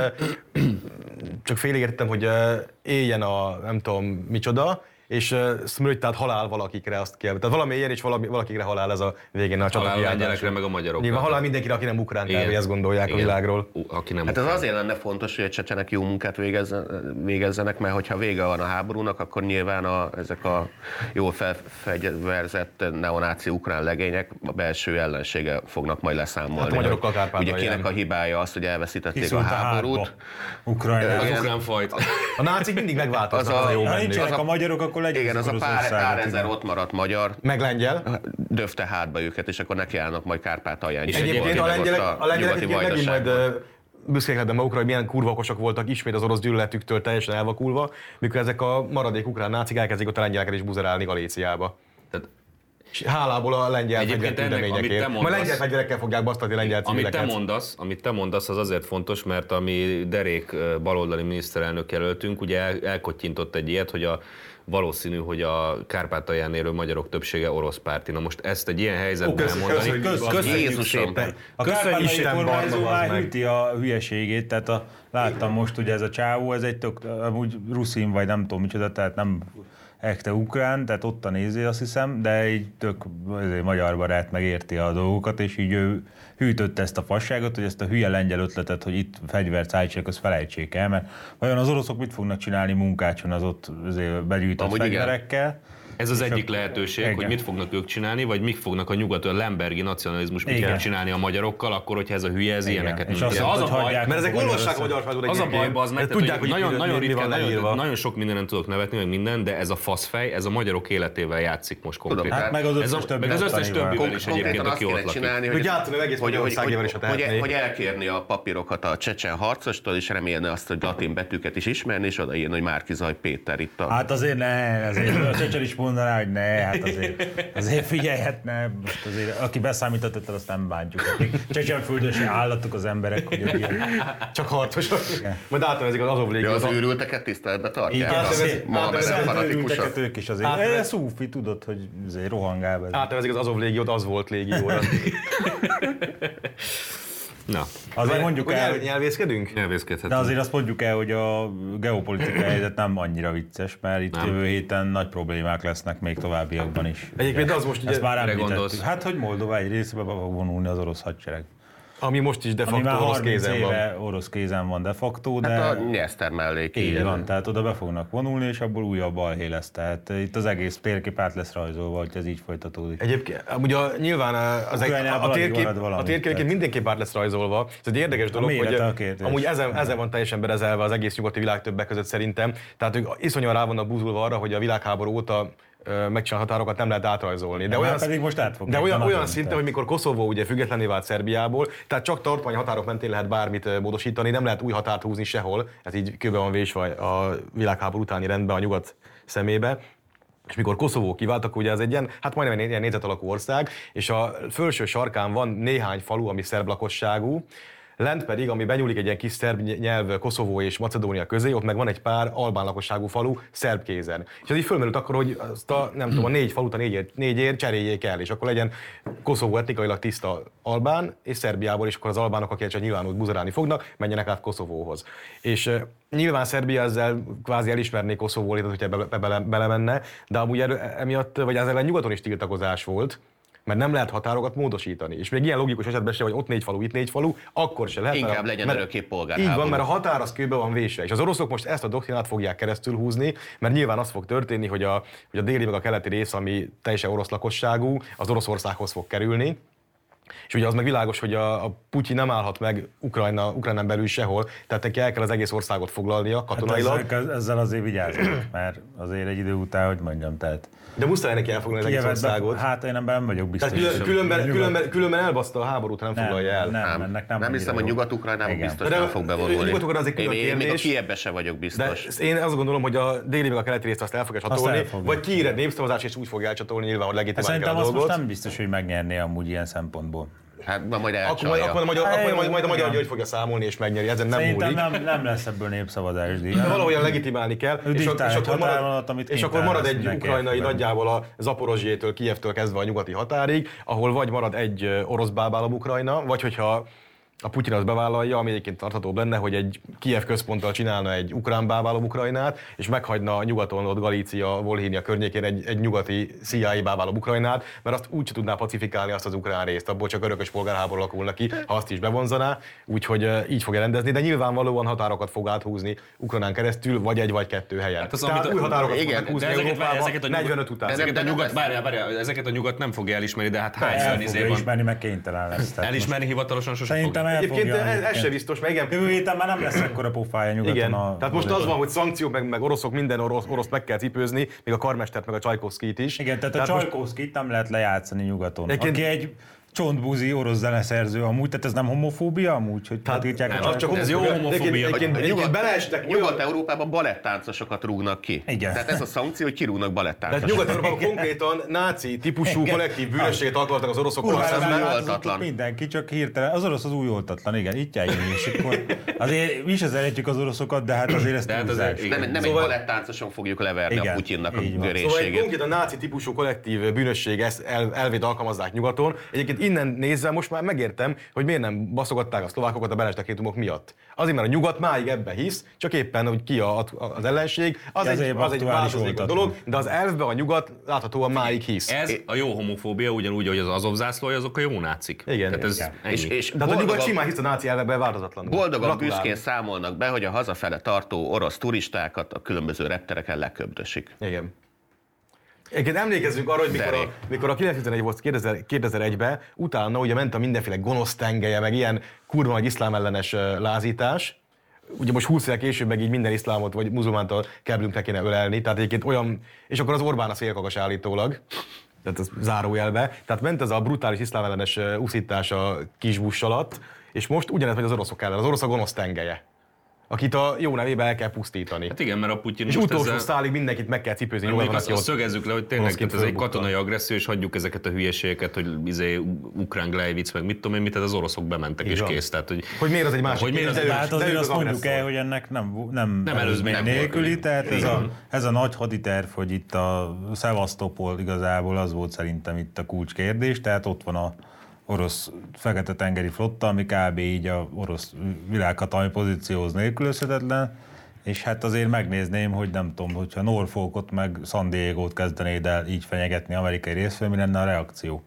csak félig értettem, hogy éljen a nem tudom micsoda, és uh, smrögy, tehát halál valakikre azt kell. Tehát valami ilyen és valami, valakikre halál ez a végén a Halál a csatakiáltás. lengyelekre, meg a magyarokra. Nyilván halál mindenkire, aki nem ukrán kb. ezt gondolják Igen. a világról. U- Aki nem Hát ez ukrán. azért lenne fontos, hogy a csecsenek jó munkát végezzen- végezzenek, mert hogyha vége van a háborúnak, akkor nyilván a, ezek a jól felfegyverzett neonáci ukrán legények a belső ellensége fognak majd leszámolni. Hát a magyarokkal Hogy Kárpátalján. Ugye kinek a hibája az, hogy elveszítették a a háborút. Ukrajnába. Az ukrán fajt. A nácik mindig megváltoznak, Az az a- a jó Ha nincsenek a- a magyarok, akkor legyen Igen, az a pár, pár ezer ott maradt magyar Meg lengyel. döfte hátba őket, és akkor nekiállnak majd Kárpátalján. És Egyébként a lengyelek, a lengyelek megint majd büszkék lehetnek magukra, hogy milyen kurva okosak voltak ismét az orosz gyűlöletüktől teljesen elvakulva, mikor ezek a maradék ukrán nácik elkezdik ott a lengyeleket is buzerálni Galéciába. Tehát, És hálából a lengyel. Majd mondasz- lengyel fegyverekkel fogják basztatni lengyel amit te, civileket. mondasz, amit te mondasz, az azért fontos, mert ami Derék baloldali miniszterelnök jelöltünk, ugye el, elkottyintott egy ilyet, hogy a valószínű, hogy a Kárpátalján élő magyarok többsége orosz párti. Na most ezt egy ilyen helyzetben köszönjük, elmondani. köszönjük, köszönjük köszönjük Jézusom. szépen. A Isten, kormányzó már hűti a hülyeségét, tehát a, láttam most ugye ez a csávó, ez egy tök, amúgy ruszin vagy nem tudom micsoda, tehát nem ekte ukrán, tehát ott a nézé azt hiszem, de így tök azért magyar barát megérti a dolgokat, és így ő hűtötte ezt a fasságot, hogy ezt a hülye lengyel ötletet, hogy itt fegyvert szállítsanak, azt felejtsék el, mert vajon az oroszok mit fognak csinálni munkácson az ott azért begyűjtött Amúgy igen. Ez az És egyik lehetőség, Igen. hogy mit fognak ők csinálni, vagy mik fognak a nyugat, a Lembergi nacionalizmus mit fog csinálni a magyarokkal, akkor, hogyha ez a hülye, ez Igen. ilyeneket És azt az a baj, Mert ezek a magyar olvassák a magyar Az a baj, az meg, tudják, hogy nagyon, nagyon ritkán, nagyon, sok mindenen tudok nevetni, meg minden, de ez a faszfej, ez a magyarok életével játszik most konkrétan. Hát meg az ez összes a, többi meg az összes többivel is egyébként, aki ott lakik. csinálni, Hogy játszani egész Magyarországéval is, ha hogy, tehetnék. hogy elkérni a papírokat a csecsen harcostól, és remélni azt, hogy latin betűket is ismerni, és odaírni, hogy Márkizaj Péter itt a... Hát azért ne, azért a Csecsen is mondaná, hogy ne, hát azért, azért figyelhetne, most azért, aki beszámított, azt nem bántjuk. Se állatok az emberek, hogy ilyen. Csak harcosok. Majd átnevezik az Azov Ja, légiót. az őrülteket tiszteletbe tartják? Átnevezik- ők is azért. Hát, Hát, mert- Szúfi, tudod, hogy azért rohangál. Átnevezik az Azov légiót, az volt légióra. Na, Azért mondjuk Hogy el, nyelv- nyelvészkedünk? de nyelvészkedhetünk. azért azt mondjuk el, hogy a geopolitikai helyzet nem annyira vicces, mert itt Nem. jövő héten nagy problémák lesznek még továbbiakban is. Egyébként az most ugye... Ezt már említettük. Hát, hogy Moldova egy részébe be fog vonulni az orosz hadsereg. Ami most is de ami facto már orosz 30 kézen van. éve orosz kézen van de facto, de... Hát a Nyeszter melléki. Így van, tehát oda be fognak vonulni, és abból újabb balhé lesz. Tehát itt az egész térkép át lesz rajzolva, hogy ez így folytatódik. Egyébként, amúgy a, nyilván az egy, a, a térkép, marad valami, a térkép tehát. mindenképp át lesz rajzolva. Ez egy érdekes dolog, hogy amúgy ezen, ezen van teljesen berezelve az egész nyugati világ többek között szerintem. Tehát ők iszonyan rá vannak búzulva arra, hogy a világháború óta ö, megcsinált határokat nem lehet átrajzolni. De De olyan, már pedig most át fogják, de olyan, olyan szinten, hogy mikor Koszovó ugye függetlenné vált Szerbiából, tehát csak tartomány határok mentén lehet bármit módosítani, nem lehet új határt húzni sehol. Ez így kőbe van vésve a világháború utáni rendben a nyugat szemébe. És mikor Koszovó kivált, akkor ugye ez egy ilyen, hát majdnem egy ilyen négyzet alakú ország, és a felső sarkán van néhány falu, ami szerb lakosságú, Lent pedig, ami benyúlik egy ilyen kis szerb nyelv Koszovó és Macedónia közé, ott meg van egy pár albán lakosságú falu szerb kézen. És ez így fölmerült akkor, hogy azt a, nem tudom, a négy falut a négyért, négyért cseréljék el, és akkor legyen Koszovó etnikailag tiszta albán, és Szerbiából, és akkor az albánok, akik csak nyilvánul buzerálni fognak, menjenek át Koszovóhoz. És nyilván Szerbia ezzel kvázi elismerné Koszovó létet, hogyha ebbe bele, belemenne, de amúgy emiatt, vagy ezzel ellen nyugaton is tiltakozás volt, mert nem lehet határokat módosítani. És még ilyen logikus esetben se, hogy ott négy falu, itt négy falu, akkor se lehet. Inkább mert legyen mert- örökké Így polgárháború. van, mert a határ az kőbe van vésve. És az oroszok most ezt a doktrinát fogják keresztül húzni, mert nyilván az fog történni, hogy a, hogy a déli meg a keleti rész, ami teljesen orosz lakosságú, az Oroszországhoz fog kerülni. És ugye az meg világos, hogy a, a Putyin nem állhat meg Ukrajna, Ukrajnán belül sehol, tehát neki el kell az egész országot foglalnia Hát katonailag. ezzel, ezzel azért vigyázunk, mert azért egy idő után, hogy mondjam, tehát De muszáj neki elfoglalni az egész országot. hát én ebben nem vagyok biztos. Tehát külön, különben, Nyugat- különben, különben elbaszta a háborút, nem, nem, foglalja el. Nem, Nem, ennek nem, nem hiszem, hogy. Nyugat-Ukrajnában biztos De nem fog bevonulni. Nyugat-Ukrajna az egy külön én, én még a se vagyok De biztos. én azt gondolom, hogy a déli meg a keleti részt azt el fogja csatolni, vagy kiír egy népszavazás, és úgy fogja elcsatolni nyilván, hogy Hát legitimálni kell Szerintem a azt dolgot. most nem biztos, hogy megnyerné amúgy ilyen szempontból. Hát ma majd Akkor majd, elcsalja. akkor, majd, akkor majd, majd a magyar. György fogja számolni és megnyeri, ezen nem Szerintem múlik. nem, nem lesz ebből népszavazás díj. De valahogyan legitimálni kell, és, és, akkor marad, amit és akkor marad egy ukrajnai nagyjából a Zaporozsétől, Kijevtől kezdve a nyugati határig, ahol vagy marad egy orosz bábálom Ukrajna, vagy hogyha a Putyin az bevállalja, ami egyébként tarthatóbb lenne, hogy egy Kiev központtal csinálna egy ukrán bábálom Ukrajnát, és meghagyna a nyugaton, ott Galícia, Volhynia környékén egy, egy nyugati CIA bábálom Ukrajnát, mert azt úgy tudná pacifikálni azt az ukrán részt, abból csak örökös polgárháború alakulna ki, ha azt is bevonzaná, úgyhogy így fogja rendezni, de nyilvánvalóan határokat fog áthúzni Ukrajnán keresztül, vagy egy vagy kettő helyen. Hát az, Tehát amit- új határokat igen, fognak húzni ezeket, Európába, ezeket a nyugat, 45 után. Ezeket a nem nyugat, várjál, várjál, ezeket a nyugat nem fogja elismerni, de hát hányszor El izé van. ismerni, meg kénytelen lesz. Elismerni hivatalosan sose Egyébként ez, ez se egyébként. biztos, mert igen, Jövő héten már nem lesz ekkora pofája nyugaton Igen, a... tehát most az van, hogy szankciók, meg, meg oroszok, minden orosz, oroszt meg kell cipőzni, még a karmestert, meg a Csajkovszkit is. Igen, tehát a most- Csajkovszkit nem lehet lejátszani nyugaton. Egyébként- Aki egy csontbúzi orosz zeneszerző amúgy, tehát ez nem homofóbia amúgy, hogy Tehát, tiltják a nem, az csak ez jó homofóbia. Egyébként- Egyébként, beleestek Nyugat-Európában baletttáncosokat rúgnak ki. Igen. Tehát ez a szankció, hogy kirúgnak Tehát baletttáncosokat. Nyugat-Európában konkrétan náci típusú Igen. kollektív bűnösséget alkalmaztak az oroszokkal szemben. oltatlan. Mindenki csak hirtelen. Az orosz az új oltatlan, igen, itt járjunk és akkor azért mi is szeretjük az oroszokat, de hát azért ezt De hát azért-. Nem, nem Szóval- egy baletttáncoson fogjuk leverni Igen, a Putyinnak a van. Szóval egy görészségét. konkrétan náci típusú kollektív bűnösség ezt el, elvét alkalmazzák nyugaton. Egyébként innen nézve most már megértem, hogy miért nem baszogatták a szlovákokat a benes miatt. Azért, mert a nyugat máig ebbe hisz, csak éppen, hogy ki a, az ellenség, az De egy, az egy oltatlan. dolog, de az elvben a nyugat láthatóan máig hisz. Ez a jó homofóbia, ugyanúgy, hogy az Azov zászlója, azok a jó nácik. Igen. Tehát ez Igen. És, és De hát a nyugat simán hisz a náci elvekben változatlanul. boldogan Gratulálunk. büszkén számolnak be, hogy a hazafele tartó orosz turistákat a különböző reptereken leköbdösik. Igen. Egyébként emlékezzünk arra, hogy mikor a, mikor a 911 volt 2000, 2001-ben, utána ugye ment a mindenféle gonosz tengelye, meg ilyen kurva nagy iszlám ellenes lázítás. Ugye most 20 évvel később meg így minden iszlámot vagy muzulmánt a keblünknek kéne ölelni, tehát egyébként olyan, és akkor az Orbán a szélkakas állítólag, tehát az zárójelbe. Tehát ment ez a brutális iszlám ellenes uszítás a kisbuss alatt, és most ugyanez megy az oroszok ellen, az orosz a gonosz tengelye, akit a jó nevébe el kell pusztítani. Hát igen, mert a Putyin és most utolsó ezzel... szálig mindenkit meg kell cipőzni, Még nyugodtan, azt, azt szögezzük le, hogy tényleg tehát ez egy katonai agresszió, és hagyjuk ezeket a hülyeségeket, hogy izé, ukrán Gleivic, meg mit tudom én, mit, tehát az oroszok bementek, és van. kész. Tehát, hogy, Hogy miért az egy másik Hogy miért az egy- hát azért azt az mondjuk el, hogy ennek nem, nem, Nem előzmény nélküli. tehát ez a, ez a nagy haditerv, hogy itt a Szevasztopol igazából az volt szerintem itt a kulcskérdés, tehát ott van a orosz fekete-tengeri flotta, ami kb. így a orosz világhatalmi pozícióhoz nélkülözhetetlen, és hát azért megnézném, hogy nem tudom, hogyha Norfolkot meg San Diego-t kezdenéd el így fenyegetni amerikai részfél, mi lenne a reakció.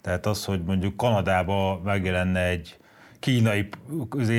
Tehát az, hogy mondjuk Kanadába megjelenne egy kínai,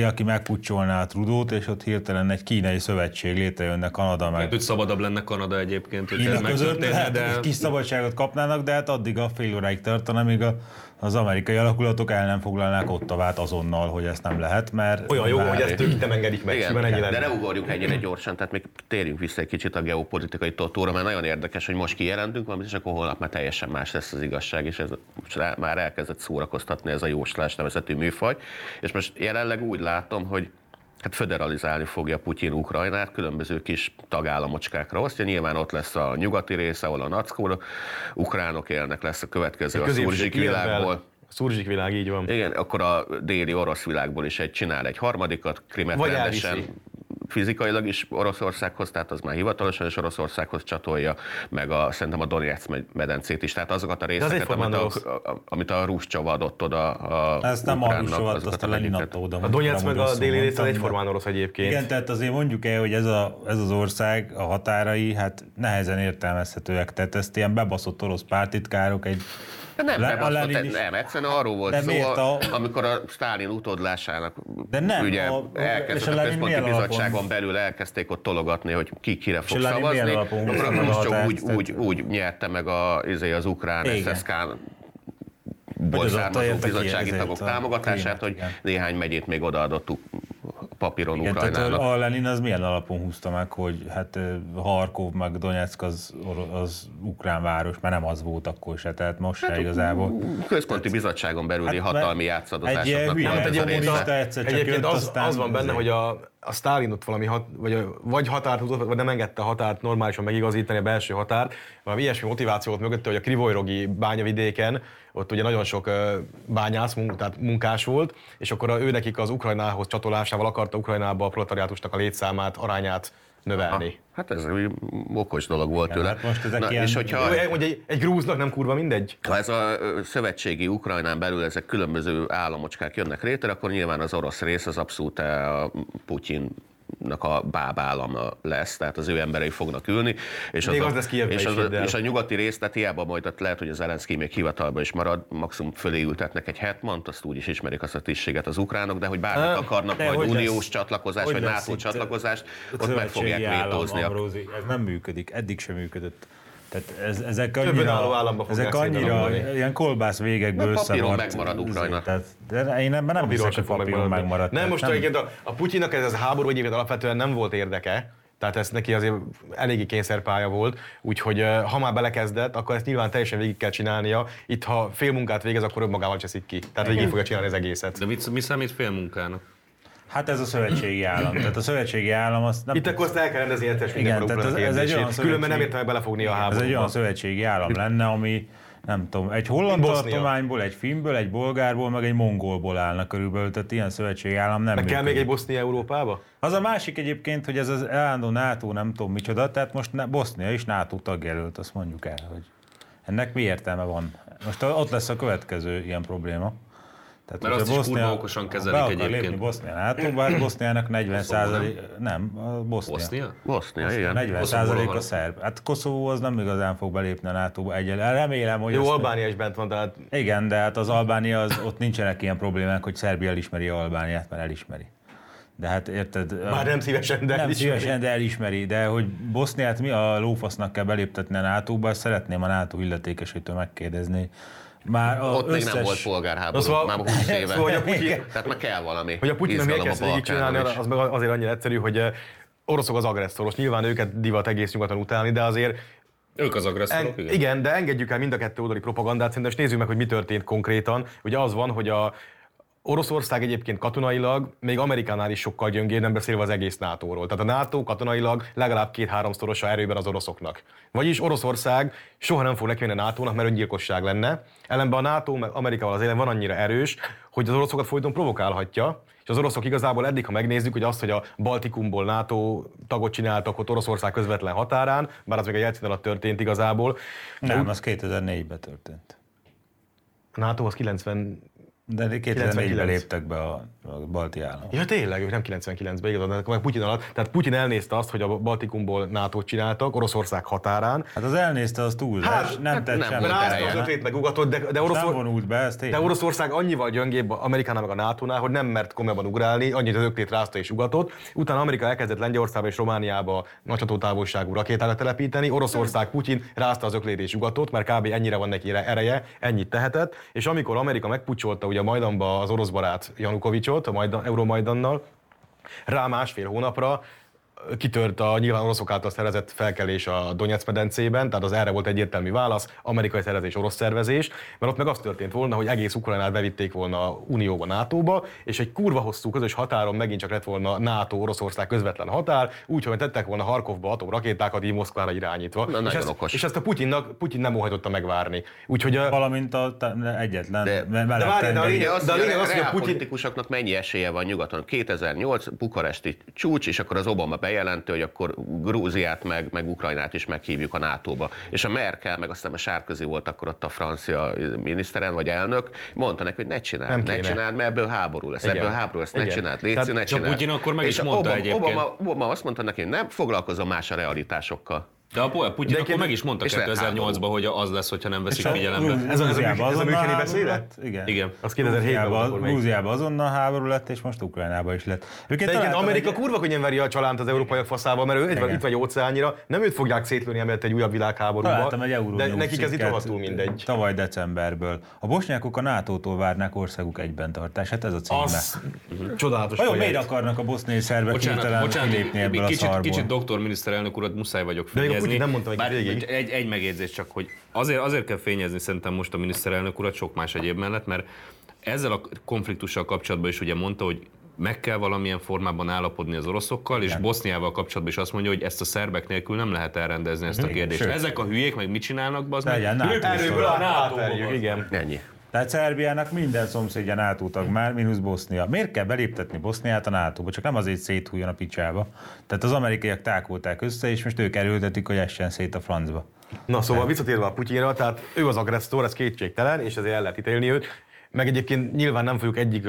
aki megpucsolná a Trudót, és ott hirtelen egy kínai szövetség létrejönne Kanada meg Hát, hogy szabadabb lenne Kanada egyébként, hogy ez Kína között megtörténne, lehet, de... de... kis szabadságot kapnának, de hát addig a fél óráig tartana, amíg a, az amerikai alakulatok el nem foglalnák Ottavát azonnal, hogy ezt nem lehet, mert... Olyan jó, hogy ezt ők nem engedik meg, Igen, ennyi de ne ugorjunk ennyire gyorsan, tehát még térjünk vissza egy kicsit a geopolitikai totóra, mert nagyon érdekes, hogy most kijelentünk valamit, és akkor holnap már teljesen más lesz az igazság, és ez most már elkezdett szórakoztatni ez a jóslás nevezetű műfaj. És most jelenleg úgy látom, hogy hát föderalizálni fogja Putyin Ukrajnát, különböző kis tagállamocskákra osztja. Nyilván ott lesz a nyugati rész, ahol a nackó ukránok élnek, lesz a következő a Középső szurzsik világból. Szurzsik világ, így van. Igen, akkor a déli orosz világból is egy csinál egy harmadikat, Krimet Vagy rendesen elviszi. Fizikailag is Oroszországhoz, tehát az már hivatalosan is Oroszországhoz csatolja, meg a, szerintem a Donetsz medencét is, tehát azokat a részeket, amit a, a, amit a Ruscsova adott oda a Ezt nem a Rusovat, azokat azt a Lenin adta oda. A Donetsz meg a déli rész az mondtam, de- egyformán orosz egyébként. Igen, tehát azért mondjuk el, hogy ez, a, ez az ország, a határai, hát nehezen értelmezhetőek. Tehát ezt ilyen bebaszott orosz pártitkárok egy De nem, Le- nem, a azt, Lenin is- nem, egyszerűen arról volt De szó, a- amikor a Stálin utódlásának De nem, ugye a- a- és elkezdett a a, központi bizottságon belül elkezdték ott tologatni, hogy ki kire fog szavazni, akkor a Khrushchev úgy, úgy, úgy nyerte meg a, izé, az ukrán. SSK Ott származó bizottsági tagok a támogatását, hogy igen. néhány megyét még odaadott uk- papíron Igen, tehát Ukrajnának. a Lenin az milyen alapon húzta meg, hogy hát Harkov meg Donetsk az, az ukrán város, mert nem az volt akkor se, tehát most se igazából. Központi bizottságon belüli Hát, hatalmi játszadozásoknak egy ilyen volt ez a része. egyszer csak Egyébként jött, az, az van benne, hogy a, a Stalin ott valami, hat, vagy, vagy határt húzott, vagy nem engedte a határt normálisan megigazítani a belső határt. Valami ilyesmi motiváció volt mögötte, hogy a Krivojrogi bányavidéken ott ugye nagyon sok bányász, tehát munkás volt, és akkor ő nekik az Ukrajnához csatolásával akarta Ukrajnába a proletariátusnak a létszámát, arányát növelni. Hát ez egy okos dolog volt tőle. hát most ezek Na, ilyen- és hogyha hogy egy, egy grúznak nem kurva mindegy. Ha ez a szövetségi Ukrajnán belül ezek különböző államocskák jönnek létre, akkor nyilván az orosz rész az abszolút a Putyin a bábállama lesz, tehát az ő emberei fognak ülni. És Még a, az lesz Kijevben és, az, el. és a nyugati rész, tehát hiába majd ott lehet, hogy az Zelenszky még hivatalban is marad, maximum fölé ültetnek egy hetmant, azt úgy is ismerik azt a tisztséget az ukránok, de hogy bármit Ah, akarnak, de majd uniós lesz? csatlakozás, Hogy vagy NATO csatlakozást, A ott meg fogják vétózni. a- ez nem működik, eddig sem működött. Tehát ez, ezek annyira, államba fogják ezek annyira ilyen kolbász végekből Na, papíron összevart. megmarad Ukrajna. Tehát, de én ebben nem Papíron hiszek, hogy papíron megmarad. Nem, most egyébként a, a Putyinnak ez az háború egyébként alapvetően nem volt érdeke, tehát ez neki azért eléggé kényszerpálya volt, úgyhogy ha már belekezdett, akkor ezt nyilván teljesen végig kell csinálnia. Itt, ha fél munkát végez, akkor önmagával cseszik ki. Tehát végig fogja csinálni az egészet. De mit, mi számít félmunkának? Hát ez a szövetségi állam. Tehát a szövetségi állam azt nem Itt akkor azt el kell rendezni egyszer Igen, tehát ez- ez egy olyan. Különben nem értem belefogni a Ez egy háborúba. olyan szövetségi állam lenne, ami nem tudom, egy holland Bosznia. tartományból, egy finnből, egy bolgárból, meg egy mongolból állna körülbelül, tehát ilyen szövetségi állam nem Meg kell még egy Bosznia Európába? Az a másik egyébként, hogy ez az állandó NATO nem tudom micsoda, tehát most Bosznia is NATO tagjelölt, azt mondjuk el, hogy ennek mi értelme van. Most ott lesz a következő ilyen probléma. Tehát, Mert azt is kurva okosan kezelik be akar egyébként. lépni Bosznia NATO-ba, hát Boszniának 40 százalék, nem, a Bosznia. Bosznia? Bosznia, igen. 40 Koszovóról százalék a szerb. Hát Koszovó az nem igazán fog belépni a NATO-ba egyelőre. Remélem, hogy Jó, ezt- Albánia is bent van, tehát Igen, de hát az Albánia, az, ott nincsenek ilyen problémák, hogy Szerbia elismeri Albániát, mert elismeri. De hát érted? Bár nem szívesen, de nem elismeri. szívesen, de elismeri. De hogy Boszniát mi a lófasznak kell beléptetni a NATO-ba, szeretném a NATO illetékesétől megkérdezni. Már a Ott még összes... nem volt polgárháború, Szóval- már 20 éve. Szóval, hogy a Putyin, Tehát meg kell valami hogy a Putyinnak miért izgalom kezd végig csinálni, az meg azért annyira egyszerű, hogy oroszok az agresszoros. Nyilván őket divat egész nyugaton utálni, de azért Ők az agresszorok, En, igen? igen, de engedjük el mind a kettő oldali propagandát, szerintem, és nézzük meg, hogy mi történt konkrétan. Ugye az van, hogy a Oroszország egyébként katonailag még Amerikánál is sokkal gyöngébb, nem beszélve az egész NATO-ról. Tehát a NATO katonailag legalább két-háromszorosa erőben az oroszoknak. Vagyis Oroszország soha nem fog nekivenni a NATO-nak, mert öngyilkosság lenne. Ellenben a NATO Amerikával az élen van annyira erős, hogy az oroszokat folyton provokálhatja, és az oroszok igazából eddig, ha megnézzük, hogy azt, hogy a Baltikumból NATO tagot csináltak ott Oroszország közvetlen határán, bár az még a Jelcin alatt történt igazából, Nem, az 2004-ben történt. a NATO az 90 De 2004-ben 99. léptek be a, a balti államok. Ja tényleg, ők nem 99-ben igazad, de akkor meg Putyin alatt. Tehát Putyin elnézte azt, hogy a Baltikumból nato csináltak, Oroszország határán. Hát az elnézte, az túlzás. Hát, nem hát tett nem semmit. Rázta az ötlét, megugatott, de, de, Nem Oroszor, vonult be, ez de. Oroszország annyival gyöngébb Amerikánál meg a NATO-nál, hogy nem mert komolyabban ugrálni, annyit az öklét rázta és ugatott. Utána Amerika elkezdett Lengyelországba és Romániába nagy hatótávolságú rakétákat telepíteni. Oroszország Putyin rázta az öklét és ugatott, mert kb. ennyire van neki ereje, ennyit tehetett. És amikor Amerika megpucsolta ugye Majdanba az orosz barát Janukovicsot, a Majdan, Euromajdannal, rá másfél hónapra kitört a nyilván oroszok által szervezett felkelés a Donetsz medencében, tehát az erre volt egyértelmű válasz, amerikai szervezés, orosz szervezés, mert ott meg az történt volna, hogy egész Ukrajnát bevitték volna a Unióba, NATO-ba, és egy kurva hosszú közös határon megint csak lett volna NATO-Oroszország közvetlen határ, úgyhogy tettek volna Harkovba atomrakétákat, így Moszkvára irányítva. Na, és, ezt, okos. és ezt a Putyinnak, Putyin nem óhajtotta megvárni. Úgyhogy a, Valamint a te- egyetlen. De- de várj, de a lényeg- az, de a hogy lényeg az, hogy a reál Putyin- politikusoknak mennyi esélye van nyugaton. 2008 bukaresti csúcs, és akkor az Obama bejelenti, hogy akkor Grúziát meg, meg Ukrajnát is meghívjuk a NATO-ba. És a Merkel, meg aztán a Sárközi volt akkor ott a francia miniszteren, vagy elnök, mondta neki, hogy ne csináld, Nem ne csináld, mert ebből háború lesz, Igen. ebből háború lesz, ne Igen. csináld, légy ne csak csináld. Putyin akkor meg és is mondta Obama, egyébként. Obama, Obama azt mondta neki, hogy nem foglalkozom más a realitásokkal. De a Putyin akkor egyébként- meg is mondta és lehet 2008-ban, hogy az lesz, hogyha nem veszik figyelembe. Ez a- ez a Grúziában azonnal lett? Igen. Igen. az 2007-ben volt akkor még. Grúziában azonnal háború lett, és most Ukrajnában is lett. Őket De egyébként találtam Amerika egy- kurva könnyen veri a csalánt az európaiak faszával, mert ő Igen. itt vagy óceánnyira, nem őt fogják szétlőni emiatt egy újabb világháborúba. Találtam egy euró de nekik ez itt rohadtul mindegy. Tavaly decemberből. A bosnyákok a NATO-tól várnák országuk egyben tartását, ez a címe. Az csodálatos Vajon miért akarnak a boszniai szerbek Bocsánat, bocsánat, kilépni ebből kicsit, a szarból? kicsit doktor miniszterelnök urat muszáj vagyok fényezni. Putyin nem mondta meg Bár végig. Egy, egy megjegyzés csak, hogy azért, azért kell fényezni szerintem most a miniszterelnök urat sok más egyéb mellett, mert ezzel a konfliktussal kapcsolatban is ugye mondta, hogy meg kell valamilyen formában állapodni az oroszokkal, és Boszniával kapcsolatban is azt mondja, hogy ezt a szerbek nélkül nem lehet elrendezni ezt a kérdést. Sőt. Ezek a hülyék meg mit csinálnak, az meg? NATO Erőből a van. igen. Ennyi. Tehát Szerbiának minden szomszédja NATO tag már, mínusz Bosznia. Miért kell beléptetni Boszniát a NATO-ba? Csak nem azért széthújjon a picsába. Tehát az amerikaiak tákolták össze, és most ők erőltetik, hogy essen szét a francba. Na szóval visszatérve a Putyinra, tehát ő az agresszor, ez kétségtelen, és ezért el lehet ítélni őt. Meg egyébként nyilván nem fogjuk egyik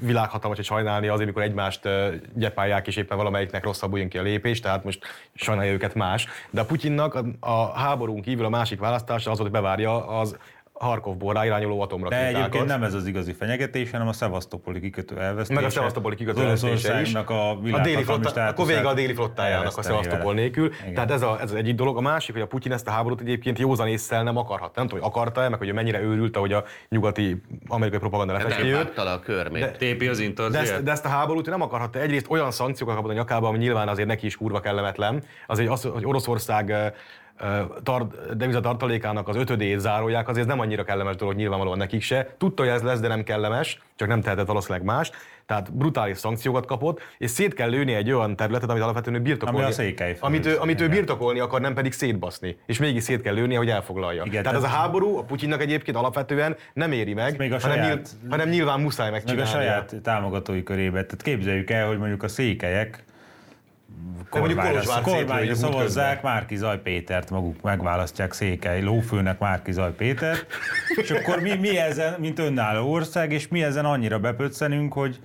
világhatalmat se sajnálni azért, mikor egymást gyepálják, és éppen valamelyiknek rosszabbul jön ki a lépés, tehát most sajnálja őket más. De a Putyinnak a, a háborún kívül a másik választása az, hogy bevárja az Harkovból ráirányuló De atomrakétákat. egyébként nem ez az igazi fenyegetés, hanem a szevasztopoli kikötő elvesztése. Meg a Szevasztopoli kikötő elvesztése is. A a déli flotta, akkor vége a déli flottájának a Szevasztopol vele. nélkül. Igen. Tehát ez, a, ez az egyik dolog. A másik, hogy a Putyin ezt a háborút egyébként józan észszel nem akarhat. Nem tudom, hogy akarta-e, meg hogy mennyire őrült, ahogy a nyugati amerikai propaganda Nem lefesti őt. le a körmét. Tépi az De ezt, de ezt a háborút ő nem akarhatta. Egyrészt olyan szankciókat kapott a nyakába, ami nyilván azért neki is kurva kellemetlen. Azért az, hogy Oroszország ö, ö, tar- devizatartalékának az ötödét zárolják, azért ez nem annyira kellemes dolog nyilvánvalóan nekik se. Tudta, hogy ez lesz, de nem kellemes, csak nem tehetett valószínűleg más. Tehát brutális szankciókat kapott, és szét kell lőni egy olyan területet, amit alapvetően ő birtokolni, Ami a Székelyföld. amit, ő, amit ő birtokolni akar, nem pedig szétbaszni. És mégis szét kell lőni, hogy elfoglalja. Igen, tehát ez a háború a Putyinnak egyébként alapvetően nem éri meg, még a hanem, saját- nyilv, hanem nyilván muszáj Meg a megcsinálni. saját támogatói körébe. Tehát képzeljük el, hogy mondjuk a székelyek kormányra, kormányra szavazzák Márki Zaj Pétert, maguk megválasztják székely lófőnek Márki Zaj Pétert, és akkor mi, mi ezen, mint önálló ország, és mi ezen annyira bepöccenünk, hogy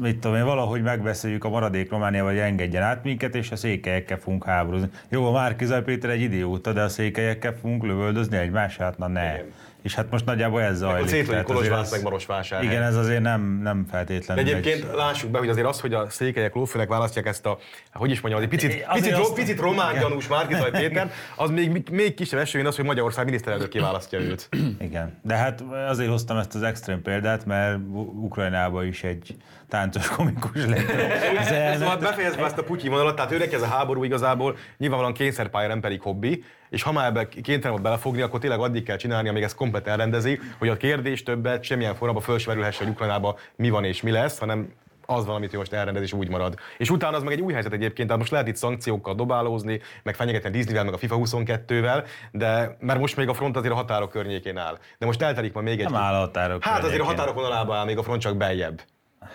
mit tudom én, valahogy megbeszéljük a maradék Romániával, hogy engedjen át minket, és a székelyekkel fogunk háborúzni. Jó, a Márki Zaj Péter egy idióta, de a székelyekkel fogunk lövöldözni egymását, hát na ne. És hát most nagyjából ez zajlik. Tehát azért Kolozsvár, meg Marosvásárhely. Igen, ez azért nem, nem De feltétlenül egyébként egy- lássuk be, hogy azért az, hogy a székelyek lófőnek választják ezt a, hogy is mondjam, egy picit, Azért picit, azt- azt, picit román gyanús Márkizaj Péter, az még, még kisebb eső, mint az, hogy Magyarország miniszterelnökké választja őt. Igen, de hát azért hoztam ezt az extrém példát, mert Ukrajnában is egy táncos komikus lett. Szóval elnök. befejezve ezt a Putyin vonalat, tehát őnek ez a háború igazából nyilvánvalóan kényszerpálya, nem pedig hobbi, és ha már ebbe kénytelen belefogni, akkor tényleg addig kell csinálni, amíg ezt komplet elrendezi, hogy a kérdés többet semmilyen formában fölsmerülhessen, hogy Ukrajnában mi van és mi lesz, hanem az van, amit ő most elrendez, és úgy marad. És utána az meg egy új helyzet egyébként, tehát most lehet itt szankciókkal dobálózni, meg fenyegetni a Disneyvel, meg a FIFA 22-vel, de mert most még a front azért a határok környékén áll. De most eltelik majd még egy. Nem áll a határok Hát azért a környékén. határok vonalába áll még a front csak beljebb.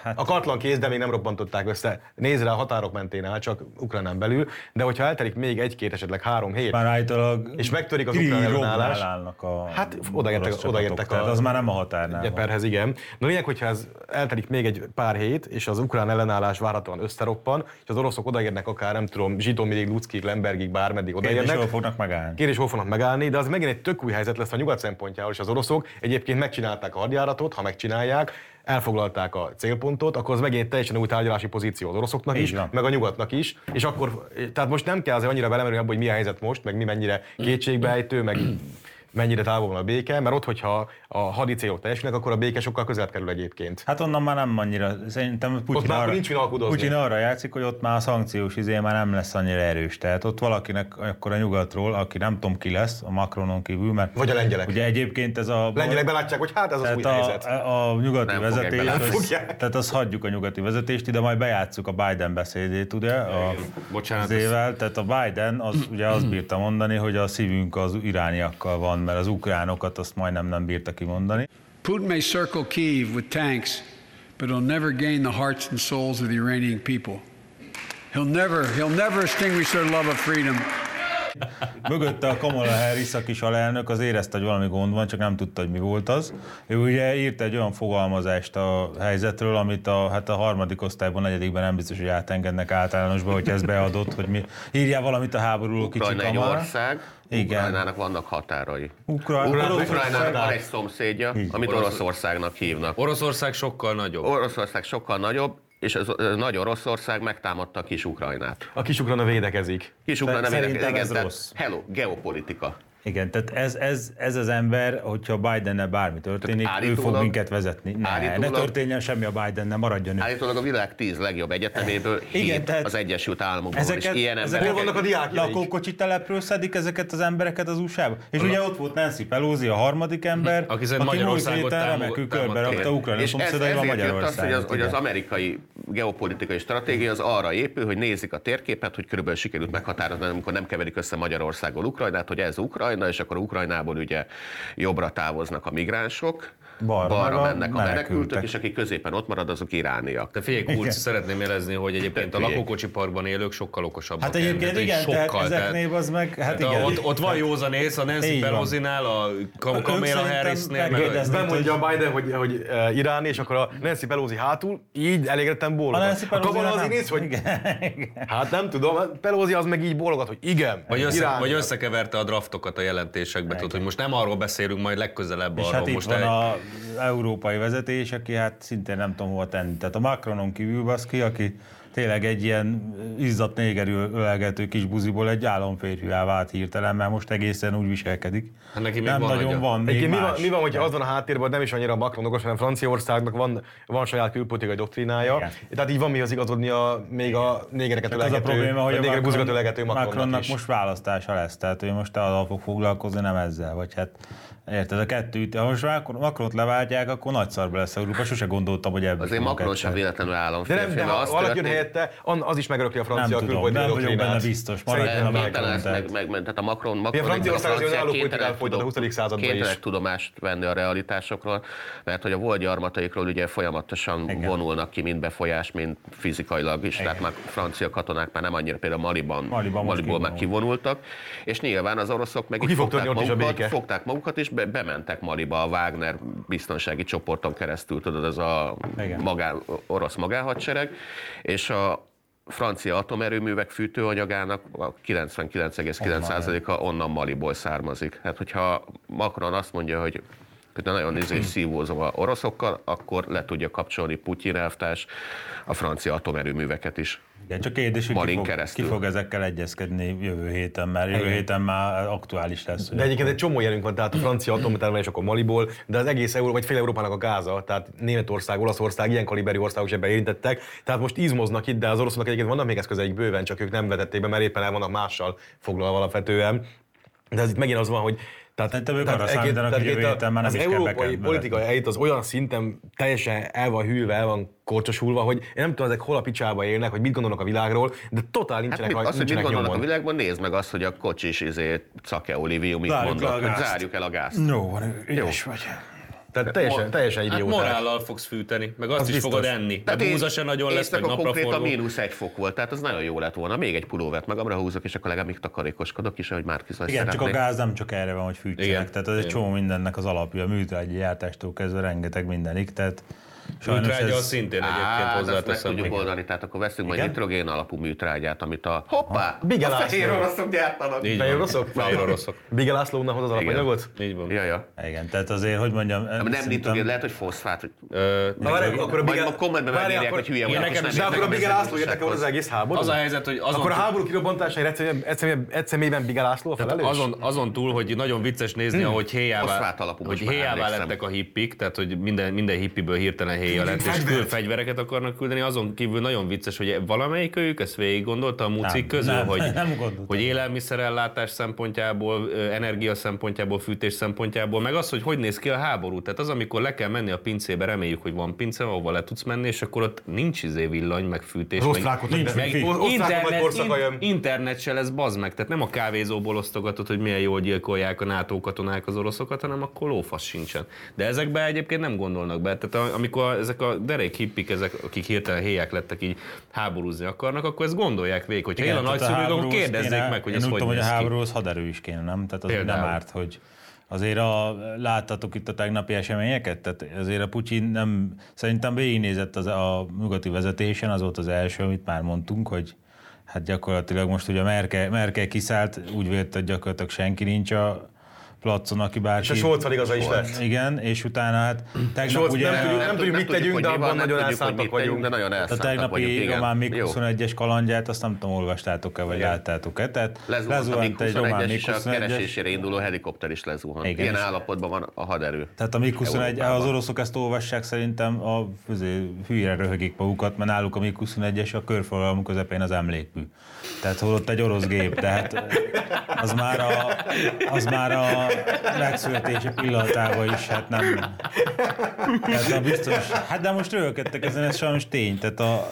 Hát... A katlan kéz, de még nem robbantották össze. Nézd rá a határok mentén áll, csak Ukránán belül, de hogyha eltelik még egy-két, esetleg három hét, Már állítólag és megtörik az ukrán ellenállás, a Hát odaértek- odaértek a- tehát az már nem a határnál van. Gyeperhez, igen. Na lényeg, hogyha ez eltelik még egy pár hét, és az ukrán ellenállás várhatóan összeroppan, és az oroszok odaérnek akár, nem tudom, Zsitomírig, Luckig, Lembergig, bármeddig Kérdés, odaérnek. hol fognak megállni. Kérdés, hol fognak megállni, de az megint egy tök új helyzet lesz a nyugat szempontjából, és az oroszok egyébként megcsinálták a hadjáratot, ha megcsinálják, elfoglalták a célpontot, akkor az megint egy teljesen új tárgyalási pozíció az oroszoknak is, van. meg a nyugatnak is, és akkor, tehát most nem kell azért annyira belemerülni abba, hogy mi a helyzet most, meg mi mennyire kétségbejtő, meg mennyire távol van a béke, mert ott, hogyha a hadi célok teljesülnek, akkor a béke sokkal közelebb kerül egyébként. Hát onnan már nem annyira, szerintem Putyin, már arra, nincs. Putyin arra játszik, hogy ott már a szankciós izé már nem lesz annyira erős. Tehát ott valakinek akkor a nyugatról, aki nem tudom ki lesz, a Macronon kívül, mert Vagy a lengyelek. ugye egyébként ez a... Lengyelek belátják, hogy hát ez az új tehát helyzet. a, a nyugati Nem fogják vezetés, bele- Nem az, fogják. tehát azt hagyjuk a nyugati vezetést, ide majd bejátszuk a Biden beszédét, ugye, a, Bocsánat, az tehát a Biden az, ugye azt bírta mondani, hogy a szívünk az irániakkal van, mert az ukránokat azt majdnem nem bírta kimondani. Putin may circle Kiev with tanks, but he'll never gain the hearts and souls of the Iranian people. He'll never, he'll never extinguish their love of freedom. Mögötte a Kamala Harris, a kis alelnök, az érezte, hogy valami gond van, csak nem tudta, hogy mi volt az. Ő ugye írt egy olyan fogalmazást a helyzetről, amit a, hát a harmadik osztályban, negyedikben nem biztos, hogy átengednek általánosba, hogy ez beadott, hogy mi írjál valamit a háborúról kicsi Ukrajna egy ország, Igen. Ukrajnának vannak határai. Ukra- Ukrajnának Oroszország- van egy szomszédja, amit Oroszországnak hívnak. Oroszország sokkal nagyobb. Oroszország sokkal nagyobb, és az az nagy Oroszország megtámadta kis Ukrajnát. A kis Ukrajna védekezik. Kis Ukrajna védekezik, ez igen, rossz. Hello, geopolitika. Igen, tehát ez, ez, ez az ember, hogyha Bidennel bármi történik, ő fog minket vezetni. Ne, ne történjen semmi a Bidennel, maradjon ő. Állítólag a világ tíz legjobb egyeteméből Igen, hét tehát- az Egyesült Államokból. Ezeket, és ilyen ezeket Hol vannak a diákjaik? lakókocsi telepről szedik ezeket az embereket az USA-ba. És ugye ott volt Nancy Pelosi, a harmadik ember, Aki szerint Magyarországot múlt héten remekül körbe rakta. Ukrajna szomszédaival ezért jött az, hogy az, Magyarországot. hogy az amerikai geopolitikai stratégia az arra épül, hogy nézik a térképet, hogy körülbelül sikerült meghatározni, amikor nem keverik össze Magyarországgal Ukrajnát, hogy ez Ukrajna, és akkor Ukrajnából ugye jobbra távoznak a migránsok, Balra balra a mennek a menekültek. menekültek, és akik középen ott marad, azok irániak. De figyelj, Kurz, szeretném jelezni, hogy egyébként a lakókocsi parkban élők sokkal okosabbak. Hát egyébként igen, tehát sokkal, ezeknél az meg, hát igen. Ott, ott van józanész a Nancy. Pelosi-nál, a Kamala Harrisnél, a- Bemondja a Biden, hogy, hogy uh, iráni, és akkor a Nancy Pelosi hátul, így elégedetten A bólogat. A Kamala az néz, hogy hát nem tudom, Pelosi az meg így bólogat, hogy igen, vagy, össze, vagy összekeverte a draftokat a jelentésekbe, tudod, hogy most nem arról beszélünk, majd legközelebb arról. hát itt most van az európai vezetés, aki hát szintén nem tudom hova tenni. Tehát a Macronon kívül baszki, aki tényleg egy ilyen izzadt négerül ölelgető kis buziból egy államférfiá vált hirtelen, mert most egészen úgy viselkedik. Hát neki még nem van nagyon agya. van még mi van, mi van, hogyha az van a háttérben, hogy nem is annyira Macron okos, hanem Franciaországnak van, van saját külpolitikai doktrinája. Igen. Tehát így van mihoz igazodni a, még a négereket Csak az a probléma, hogy a a négerek buzikat Macron, ölelgető Macronnak Macronnak is. most választása lesz, tehát ő most azzal fog foglalkozni, nem ezzel, vagy hát Érted, a kettőt, ha most Macron- Macront leváltják, akkor nagy szarba lesz Európa, sose gondoltam, hogy ebből Azért Macron sem véletlenül De államférfi, nem, de ha az valaki jön helyette, an- az is megörökli a Nem francia tudom, külpolitikai nem vagyok benne biztos. Maradjon a. Macron. Meg, meg, meg, tehát a Macron, Macron Franciaország az franciák önálló politikát kénytelenek folytat a tudom- 20. században kénytelenek is. tudomást venni a realitásokról, mert hogy a volt gyarmataikról ugye folyamatosan Igen. vonulnak ki, mind befolyás, mind fizikailag is, tehát már francia katonák már nem annyira például Maliban, Maliban Maliból már kivonul. kivonultak, és nyilván az oroszok meg így fogták is a magukat, fogták magukat, és be, bementek Maliba a Wagner biztonsági csoporton keresztül, tudod, ez a Igen. magá, orosz magánhadsereg, és a francia atomerőművek fűtőanyagának a 99,9%-a onnan Maliból származik. Hát, hogyha Macron azt mondja, hogy hogy nagyon izé szívózom a oroszokkal, akkor le tudja kapcsolni Putyin elvtárs a francia atomerőműveket is. Igen, csak kérdés, hogy ki fog, keresztül. ki fog ezekkel egyezkedni jövő héten, mert jövő héten már aktuális lesz. De egyébként egy csomó jelünk van, tehát a francia atomtermelés akkor Maliból, de az egész Euró, vagy fél Európának a gáza, tehát Németország, Olaszország, ilyen kaliberű országok is ebben érintettek. Tehát most izmoznak itt, de az oroszoknak egyébként vannak még eszközeik bőven, csak ők nem vetették be, mert éppen el vannak mással foglalva alapvetően. De ez itt megint az van, hogy tehát, Szerintem ők arra számítanak, hogy jövő a- héten már nem az is európai politikai elit az olyan szinten teljesen el van hűlve, el van korcsosulva, hogy én nem tudom, ezek hol a picsába élnek, hogy mit gondolnak a világról, de totál Hát nincsenek, mit, rajta- azt, hogy mit gondolnak a nyomon. világban, nézd meg azt, hogy a kocsis izé, Cake Olivium mit Zárjuk mondott, a zárjuk el a gázt. Jó, van, ügyes vagy. Tehát teljesen, teljesen Hát idiótás. morállal fogsz fűteni, meg azt Az is biztos. fogod enni. Tehát én- búza se nagyon lesz, meg konkrétan napraforgó. mínusz egy fok volt, tehát az nagyon jó lett volna. Még egy pulóvert magamra húzok, és akkor legalább még takarékoskodok is, ahogy már kizaj Igen, csak a gáz nem csak erre van, hogy fűtsenek. Igen. Tehát ez egy csomó mindennek az alapja, a műtrágyi gyártástól kezdve rengeteg mindenig. Tehát sajnos Műtrágya az ez... szintén egyébként Á, de azt meg hozzáteszem. tudjuk oldani, tehát akkor veszünk majd Igen? nitrogén alapú műtrágyát, amit a hoppá, Bigel a fehér oroszok gyártanak. Így Fehér oroszok? Fehér oroszok. Bigel László hoz az alapanyagot? Így van. Ja, ja. Igen, tehát azért, hogy mondjam... Nem szerintem- nitrogén, lehet, hogy foszfát. Hogy... Ö, Na, várj, akkor a Majd Bigel... ma kommentben Várj, megírják, akkor- hogy hülye vagyok, nem De akkor a Bigel László érdekel az egész háború? Az a helyzet, hogy azon Akkor a háború kirobbantására egyszerűen- egyszerűen- egyszerűen Bigel László a felelős? azon, azon túl, hogy nagyon vicces nézni, ahogy héjává, hogy héjává lettek a hippik, tehát hogy minden, minden hippiből hirtelen héja lett, és fegyvert. kül fegyvereket akarnak küldeni. Azon kívül nagyon vicces, hogy valamelyik őjük ezt végig gondolta a mucik Nem, közül, nem, hogy, nem gondoltam. hogy élelmiszerellátás szempontjából, energia szempontjából, fűtés szempontjából, meg az, hogy hogy néz ki a háború. Tehát az, amikor le kell menni a pincébe, reméljük, hogy van pince, ahova le tudsz menni, és akkor ott nincs izé villany, meg fűtés. Az meg, nincs meg nagy internet, in, internet se lesz bazd meg, tehát nem a kávézóból osztogatod, hogy milyen jól gyilkolják a NATO katonák az oroszokat, hanem akkor lófasz sincsen. De ezekbe egyébként nem gondolnak be. Tehát a- amikor ezek a derék hippik, ezek, akik hirtelen héják lettek, így háborúzni akarnak, akkor ezt gondolják végig, hogy él a nagyszülők, akkor kérdezzék kéne- meg, hogy ez hogy tudom, hogy a háborúhoz haderő is kéne, nem? Tehát az nem Például. árt, hogy azért a, láttatok itt a tegnapi eseményeket, tehát azért a Putyin nem, szerintem végignézett az, a nyugati vezetésen, az volt az első, amit már mondtunk, hogy hát gyakorlatilag most ugye Merkel, Merkel kiszállt, úgy vélt, hogy gyakorlatilag senki nincs a placon, aki bárki... És a Scholz igaza is lett. Igen, és utána hát tegnap Scholz ugye... nem tudjuk- nem tudjuk, mit tegyünk, de abban nem nagyon elszántak vagyunk. De nagyon A elszántak vagyunk, tegnapi igen. román MiG Jó. 21-es kalandját, azt nem tudom, olvastátok-e, vagy láttátok-e. Tehát Lezuhant a egy román 21-es, MiG és a 21-es. keresésére induló helikopter is lezuhant. Igen, Ilyen állapotban van a haderő. Tehát a MiG-21, Európában. az oroszok ezt olvassák, szerintem a azért, hülyére röhögik magukat, mert náluk a MiG-21-es a körforgalom közepén az emlékmű. Tehát holott egy orosz gép, tehát az már a, az már a megszületése pillanatában is, hát nem. Tehát a biztos, hát de most röhögöttek ezen, ez sajnos tény. Tehát a,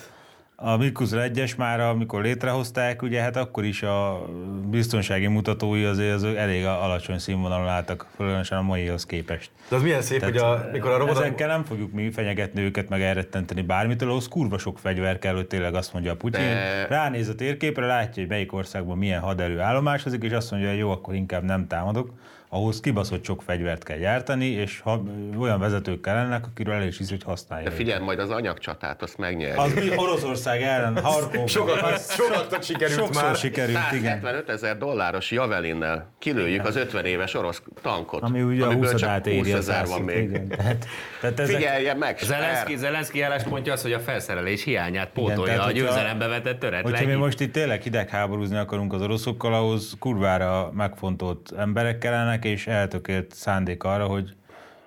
a MiG-21-es már, amikor létrehozták, ugye hát akkor is a biztonsági mutatói azért az elég alacsony színvonalon álltak, különösen a maihoz képest. De az milyen szép, hogy a, mikor a robot... Ezekkel nem fogjuk mi fenyegetni őket, meg elrettenteni bármitől, ahhoz kurva sok fegyver kell, hogy tényleg azt mondja a Putyin. De- Ránéz a térképre, látja, hogy melyik országban milyen haderő állomásozik, és azt mondja, hogy jó, akkor inkább nem támadok. Ahhoz kibaszott sok fegyvert kell gyártani, és ha, olyan vezetők kellenek, akiről el is hiszi, hogy használja. De őket. figyelj, majd az anyagcsatát, azt megnyerjük. Az mi Oroszország ellen, Harkov. Sokat, sokat sikerült sokszor már. sikerült, igen. 175 ezer dolláros javelinnel kilőjük az 50 éves orosz tankot. Ami ugye a amiből 20 csak át 20 éri az ezer van még. Igen. Tehát, tehát ezek, Figyeljen meg, Zelenszky! Zelenszky álláspontja az, hogy a felszerelés hiányát pótolja tehát a győzelembe vetett töret. Hogyha mi most itt tényleg hidegháborúzni akarunk az oroszokkal, ahhoz kurvára megfontolt emberek kellenek, és eltökélt szándék arra, hogy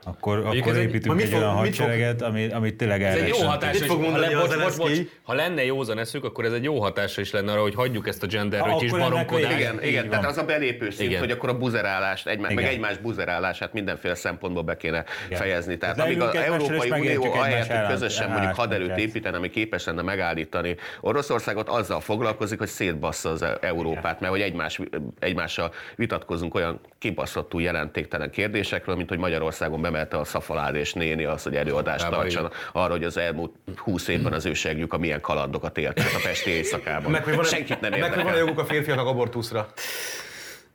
akkor, ez akkor egy- építünk mit egy fog- olyan mit fog- hadsereget, ami, amit tényleg Ez egy jó hatás, és fog ha, mondani le, a bocs, bocs, bocs, ha lenne józan eszük, akkor ez egy jó hatása is lenne arra, hogy hagyjuk ezt a gender Ha, rötyis akkor ennek baromkodást. Igen, igen, van. tehát az a belépő szint, Igen. hogy akkor a buzerállást, egymá, meg Igen. egymás buzerálását mindenféle szempontból be kéne Igen. fejezni. Tehát amíg az Európai Unió ahelyett, egymás közösen mondjuk haderőt építeni, ami képes lenne megállítani Oroszországot, azzal foglalkozik, hogy szétbassza az Európát, mert hogy egymás, egymással vitatkozunk olyan kibaszottul jelentéktelen kérdésekről, mint hogy Magyarországon bemelte a szafalád és néni az, hogy előadást tartson arra, hogy az elmúlt 20 évben az ő segjük a milyen kalandokat élt át a Pesti éjszakában. Meg, hogy van, Senkit nem meg, hogy van a érdekel. joguk a férfiaknak abortuszra.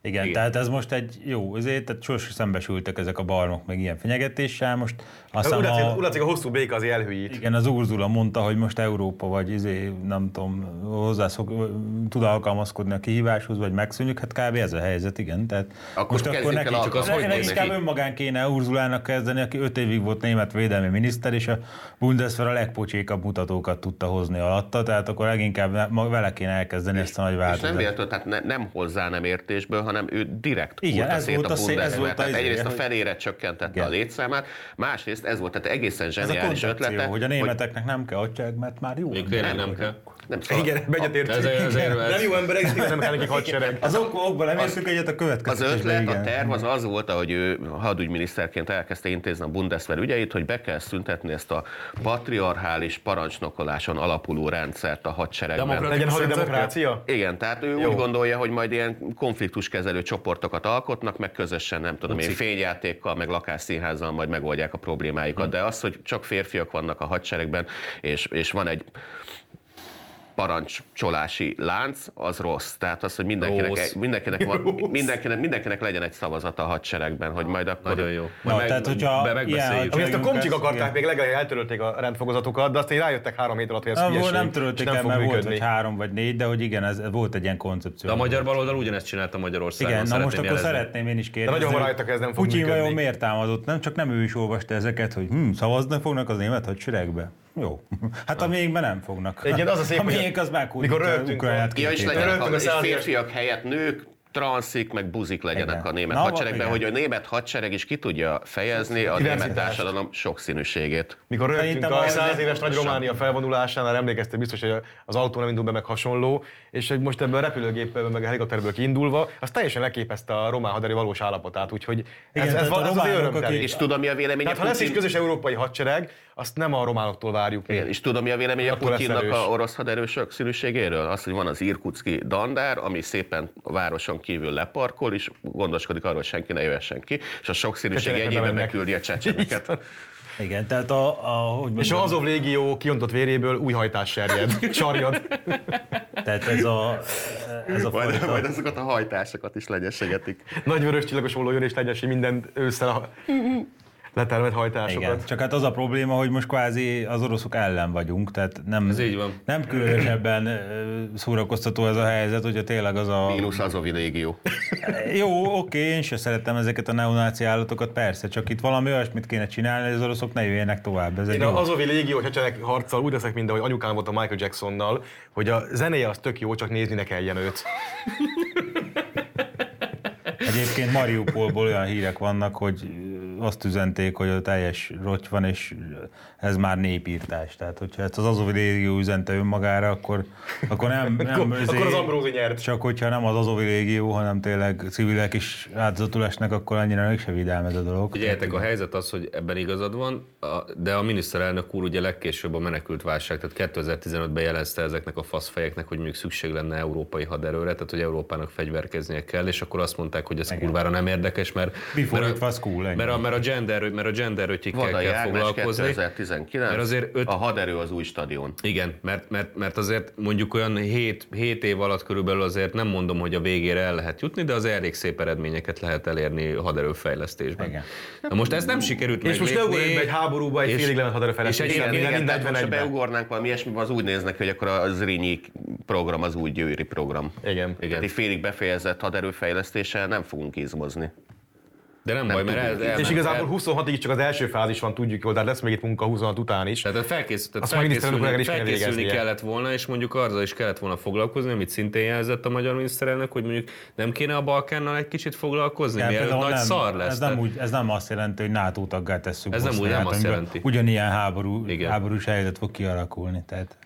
Igen, Igen. tehát ez most egy jó, azért, tehát sosem szembesültek ezek a barmok meg ilyen fenyegetéssel, most azt Úgy hiszem látszik, a, úgy látszik, a hosszú béka az elhűít. igen, az Urzula mondta, hogy most Európa vagy izé, nem tudom, hozzászok, tud alkalmazkodni a kihíváshoz, vagy megszűnjük, hát kb. ez a helyzet, igen. Tehát Akkor most akkor neki csak az, hogy neki. inkább önmagán kéne Urzulának kezdeni, aki öt évig volt német védelmi miniszter, és a Bundeswehr a legpocsékabb mutatókat tudta hozni alatta, tehát akkor leginkább vele kéne elkezdeni ezt a nagy És nem változást. véletlenül, tehát ne, nem hozzá nem értésből, hanem ő direkt Igen, ez szét volt a a szé- Tehát izé, egyrészt a hogy- felére csökkentette Igen. a létszámát, másrészt ez volt tehát egészen Ez a zseniális ötlete, hogy a németeknek nem kell adják, mert már jó. Még nem kell. Nem, szóval Igen, egyetértünk. Nem jó emberek, nem kell nekik hadsereg. Az ok, okban nem értünk egyet a Az következtetésben. ötlet, a terv az az volt, hogy ő hadügyminiszterként elkezdte intézni a Bundeswehr ügyeit, hogy be kell szüntetni ezt a patriarchális parancsnokoláson alapuló rendszert a hadseregben. Demokratikus Legyen hadi demokrácia? Igen, tehát ő Jó. úgy gondolja, hogy majd ilyen konfliktuskezelő csoportokat alkotnak, meg közösen, nem tudom én, fényjátékkal, meg lakásszínházzal majd megoldják a problémáikat. De az, hogy csak férfiak vannak a hadseregben, és, és van egy parancsolási lánc, az rossz. Tehát az, hogy mindenkinek, Rossz. mindenkinek, van, mindenkinek, mindenkinek legyen egy szavazata a hadseregben, hogy majd akkor... Nagyon jó. Na, tehát, hogyha be ilyen megbeszéljük. Ami ezt a komcsik Igen. akarták, még legalább eltörölték a rendfogazatokat, de aztán rájöttek három hét alatt, hogy ez Na, hülyeség, nem törölték nem el, fog mert volt működni. vagy három vagy négy, de hogy igen, ez volt egy ilyen koncepció. De a magyar baloldal ugyanezt csinálta Magyarországon. Igen, na most akkor jelezni. szeretném én is kérdezni. De nagyon hogy rajtak, ez nem fog Putyin működni. vajon miért támadott? Nem csak nem ő is olvasta ezeket, hogy hm, szavazni fognak az német hadseregbe. Jó. Hát a miénkben nem fognak. Igen, az a szép, a hogy miénk az meghúzja. mikor Ukránát Ja, és legyenek a, és férfiak helyett nők, transzik, meg buzik legyenek Igen. a német Na, hadseregben, hogy a német hadsereg is ki tudja fejezni a német társadalom sokszínűségét. Mikor rögtünk a az- száz éves nagy Románia felvonulásánál, emlékeztek biztos, hogy az autó nem indul be meg hasonló, és hogy most ebből a repülőgépből, meg a helikopterből kiindulva, az teljesen leképezte a román haderő valós állapotát, úgyhogy ez, Igen, ez, ez, a ez az románok, örömteli. akik- És tudom, mi a véleménye Tehát ha lesz Putyin... közös európai hadsereg, azt nem a románoktól várjuk. Igen, és tudom, mi a véleménye Putyinnak a orosz haderősök színűségéről? Az, hogy van az irkutski dandár, ami szépen a városon kívül leparkol, és gondoskodik arról, hogy senki ne jöhessen ki, és a sokszínűség bemennek. beküldi a csecsemeket. Igen, tehát a, a hogy És az Azov légió kiontott véréből új hajtás serjed, sarjad. tehát ez a, ez a Majd, majd azokat a hajtásokat is legyesegetik. Nagy vörös csillagos olló jön és legyesi minden ősszel a letermelt hajtásokat. igen. Csak hát az a probléma, hogy most kvázi az oroszok ellen vagyunk, tehát nem, Ez így van. nem különösebben szórakoztató ez a helyzet, hogyha tényleg az a... Mínusz Azovi légió. Jó, oké, én sem szeretem ezeket a neonáci állatokat, persze, csak itt valami olyasmit kéne csinálni, hogy az oroszok ne jöjjenek tovább. Ez Én az Azovi légió csecsenek harccal úgy leszek, mint ahogy anyukám volt a Michael Jacksonnal, hogy a zenéje az tök jó, csak nézni ne kelljen őt. Egyébként Mariupolból olyan hírek vannak, hogy azt üzenték, hogy a teljes roty van, és ez már népírtás. Tehát, hogyha ezt az Azovi légió üzente önmagára, akkor, akkor nem... nem Akkor- ezért- akkor az Ambrózi nyert. Csak hogyha nem az Azovi légió, hanem tényleg civilek is áldozatul esnek, akkor annyira mégse vidám ez a dolog. Figyeljetek, a helyzet az, hogy ebben igazad van, a- de a miniszterelnök úr ugye legkésőbb a menekült válság, tehát 2015-ben jelezte ezeknek a faszfejeknek, hogy mondjuk szükség lenne európai haderőre, tehát hogy Európának fegyverkeznie kell, és akkor azt mondták, hogy ez kurvára nem érdekes, mert, Before mert, it was cool, ennyi. mert, a, mert a gender, mert a gender ötyikkel Vadai kell Ágnes foglalkozni. 2019, Mert azért öt- a haderő az új stadion. Igen, mert, mert, mert azért mondjuk olyan 7, 7 év alatt körülbelül azért nem mondom, hogy a végére el lehet jutni, de az elég szép eredményeket lehet elérni haderőfejlesztésben. Igen. Na most ez nem sikerült És most ne meglépni, ugorjunk be egy háborúba, egy és- félig lement és haderőfejlesztés. egy- Igen, igen, igen, tehát most ha 41-ben. beugornánk valami ilyesmi, az úgy néznek, hogy akkor a Zrínyi program az új győri program. Igen. Tehát egy félig befejezett haderőfejlesztéssel nem fogunk izmozni. De nem, Nem baj, mert el, el, És igazából 26-ig csak az első fázis van, tudjuk jól, de lesz még itt munka 26 után is. Tehát felkész, tehát Azt felkészülni, felkészülni végeznie. kellett volna, és mondjuk azzal is kellett volna foglalkozni, amit szintén jelzett a magyar miniszterelnök, hogy mondjuk nem kéne a Balkánnal egy kicsit foglalkozni, Tehát mielőtt például nagy nem, szar lesz. Ez nem, úgy, ez nem azt jelenti, hogy NATO taggá tesszük Ez nem úgy- nem azt jelenti. Ugyanilyen háború, Igen. háborús helyzet fog kialakulni. Tehát,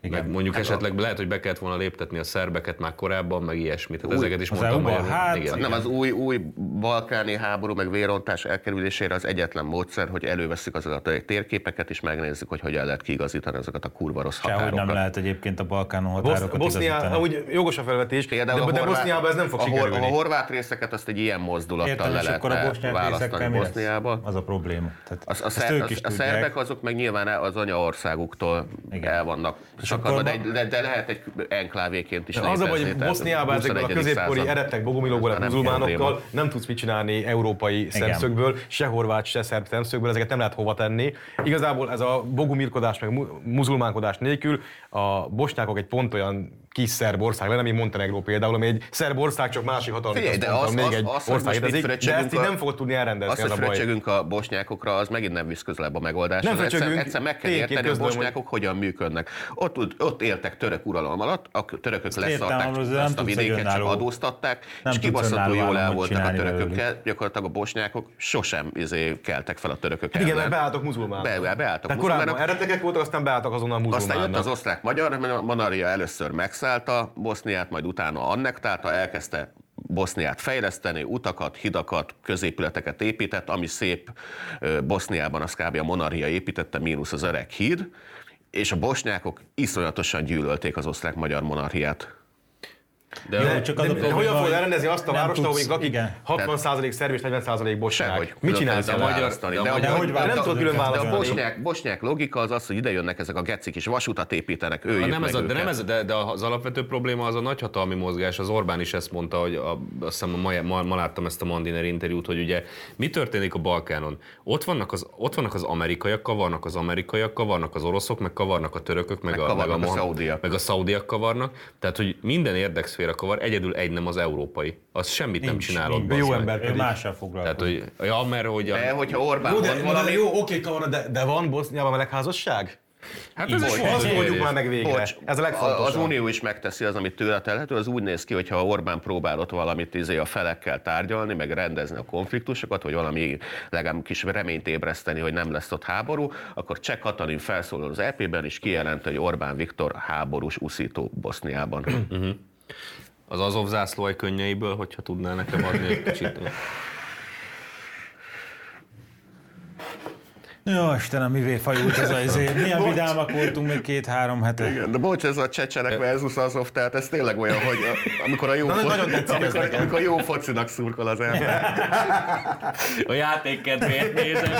igen. Meg mondjuk esetleg lehet, hogy be kellett volna léptetni a szerbeket már korábban, meg ilyesmit. Tehát ezeket is mondtam. Hogy- Hát, igen. Nem, az új, új balkáni háború meg vérontás elkerülésére az egyetlen módszer, hogy előveszük azokat a térképeket, és megnézzük, hogy hogyan lehet kiigazítani azokat a kurva rossz Sehogy határokat. nem lehet egyébként a Balkánon Bosz, határokat Bosznia, igazítani. ahogy jogos a felvetés, de, Például de a horvát- Boszniában ez nem fog a, hor- sikerülni. A horvát részeket azt egy ilyen mozdulattal Érted, le akkor a választani? Boszniába. Az a probléma. Tehát a, is a, a tudják. szerbek azok meg nyilván az anyaországuktól el vannak És sakadva, de, de, de, lehet egy enklávéként is De az a baj, hogy Boszniában ezekben a 21. középkori erettek nem muzulmánokkal nem tudsz mit csinálni európai szemszögből, se horvát, se szerb szemszögből, ezeket nem lehet hova tenni. Igazából ez a bogumirkodás, meg mu- muzulmánkodás nélkül a bosnyákok egy pont olyan kis szerb ország lenne, mint Montenegro például, ami egy szerb ország, csak másik hatalmi Figyelj, de az- még az- egy az, hogy ország létezik, de ezt így a- nem fogod tudni elrendezni, Azt, az hogy a baj. fröccsögünk a bosnyákokra, az megint nem visz közelebb a megoldáshoz. Nem egyszer, egyszer meg kell érteni, a bosnyákok hogyan működnek. Ott, ott éltek török uralom alatt, a törökök leszarták azt a vidéket, csak adóztatták, nem és kibaszottul jól el voltak a törökökkel. Gyakorlatilag a bosnyákok sosem izé, keltek fel a törökök Hát igen, mert ellen. beálltak muzulmánok. Be- beálltak korábban muzulmánok. eredekek voltak, aztán beálltak azonnal Aztán jött muzulmánok. az osztrák-magyar monarchia, először megszállta Boszniát, majd utána annektálta, elkezdte Boszniát fejleszteni, utakat, hidakat, középületeket épített, ami szép Boszniában, az kb. a monarchia építette, mínusz az öreg híd, és a bosnyákok iszonyatosan gyűlölték az osztrák-magyar monarchiát. De, Jó, csak az a De probléma, hogyan fogod elrendezni azt a nem várost, ahol még lakik igen. 60% szerb és 40% bosnyák? Mit csinálsz? A magyar- de de, a de, hogy nem tudod külön őket? de a választani. bosnyák, bosnyák logika az az, hogy ide jönnek ezek a gecik és vasutat építenek, ő meg nem ez a, de, nem ez, de, de az alapvető probléma az a nagyhatalmi mozgás. Az Orbán is ezt mondta, hogy a, azt hiszem ma, ma, ma láttam ezt a Mandiner interjút, hogy ugye mi történik a Balkánon. Ott vannak az, ott vannak az amerikaiak, kavarnak az amerikaiak, kavarnak az oroszok, meg kavarnak a törökök, meg, Meg a, meg, a, a meg a szaudiak kavarnak. Tehát, hogy minden érdekszféra kavar, egyedül egy nem az európai. Az semmit nem Nincs, csinál ott. nincs. Jó ember pedig. mással Tehát, foglalkozik. hogy, ja, mert hogy a, De hogyha Orbán Jó, de, mond de, valami... jó, oké, Kavara, de, de van Boszniában melegházasság? hát ez Bocs, is Azt mondjuk már meg végre. Bocs, Ez a Az legfontosabb. Unió is megteszi az, amit tőle telhető. Az úgy néz ki, hogy ha Orbán próbál ott valamit izé a felekkel tárgyalni, meg rendezni a konfliktusokat, vagy valami legalább kis reményt ébreszteni, hogy nem lesz ott háború, akkor Cseh Katalin felszólal az EP-ben, és kijelent, hogy Orbán Viktor háborús uszító Boszniában. Az Azov zászlóaj könnyeiből, hogyha tudnál nekem adni egy kicsit. Jó, Istenem, mivé fajult ez a izé. Milyen vidámak voltunk még két-három hete. Igen, de bocs, ez a csecsenek versus Azov, tehát ez tényleg olyan, hogy a- amikor a jó, Na, fo- nagyon tetszik ez amikor, amikor jó focinak szurkol az ember. A játék kedvéért nézem.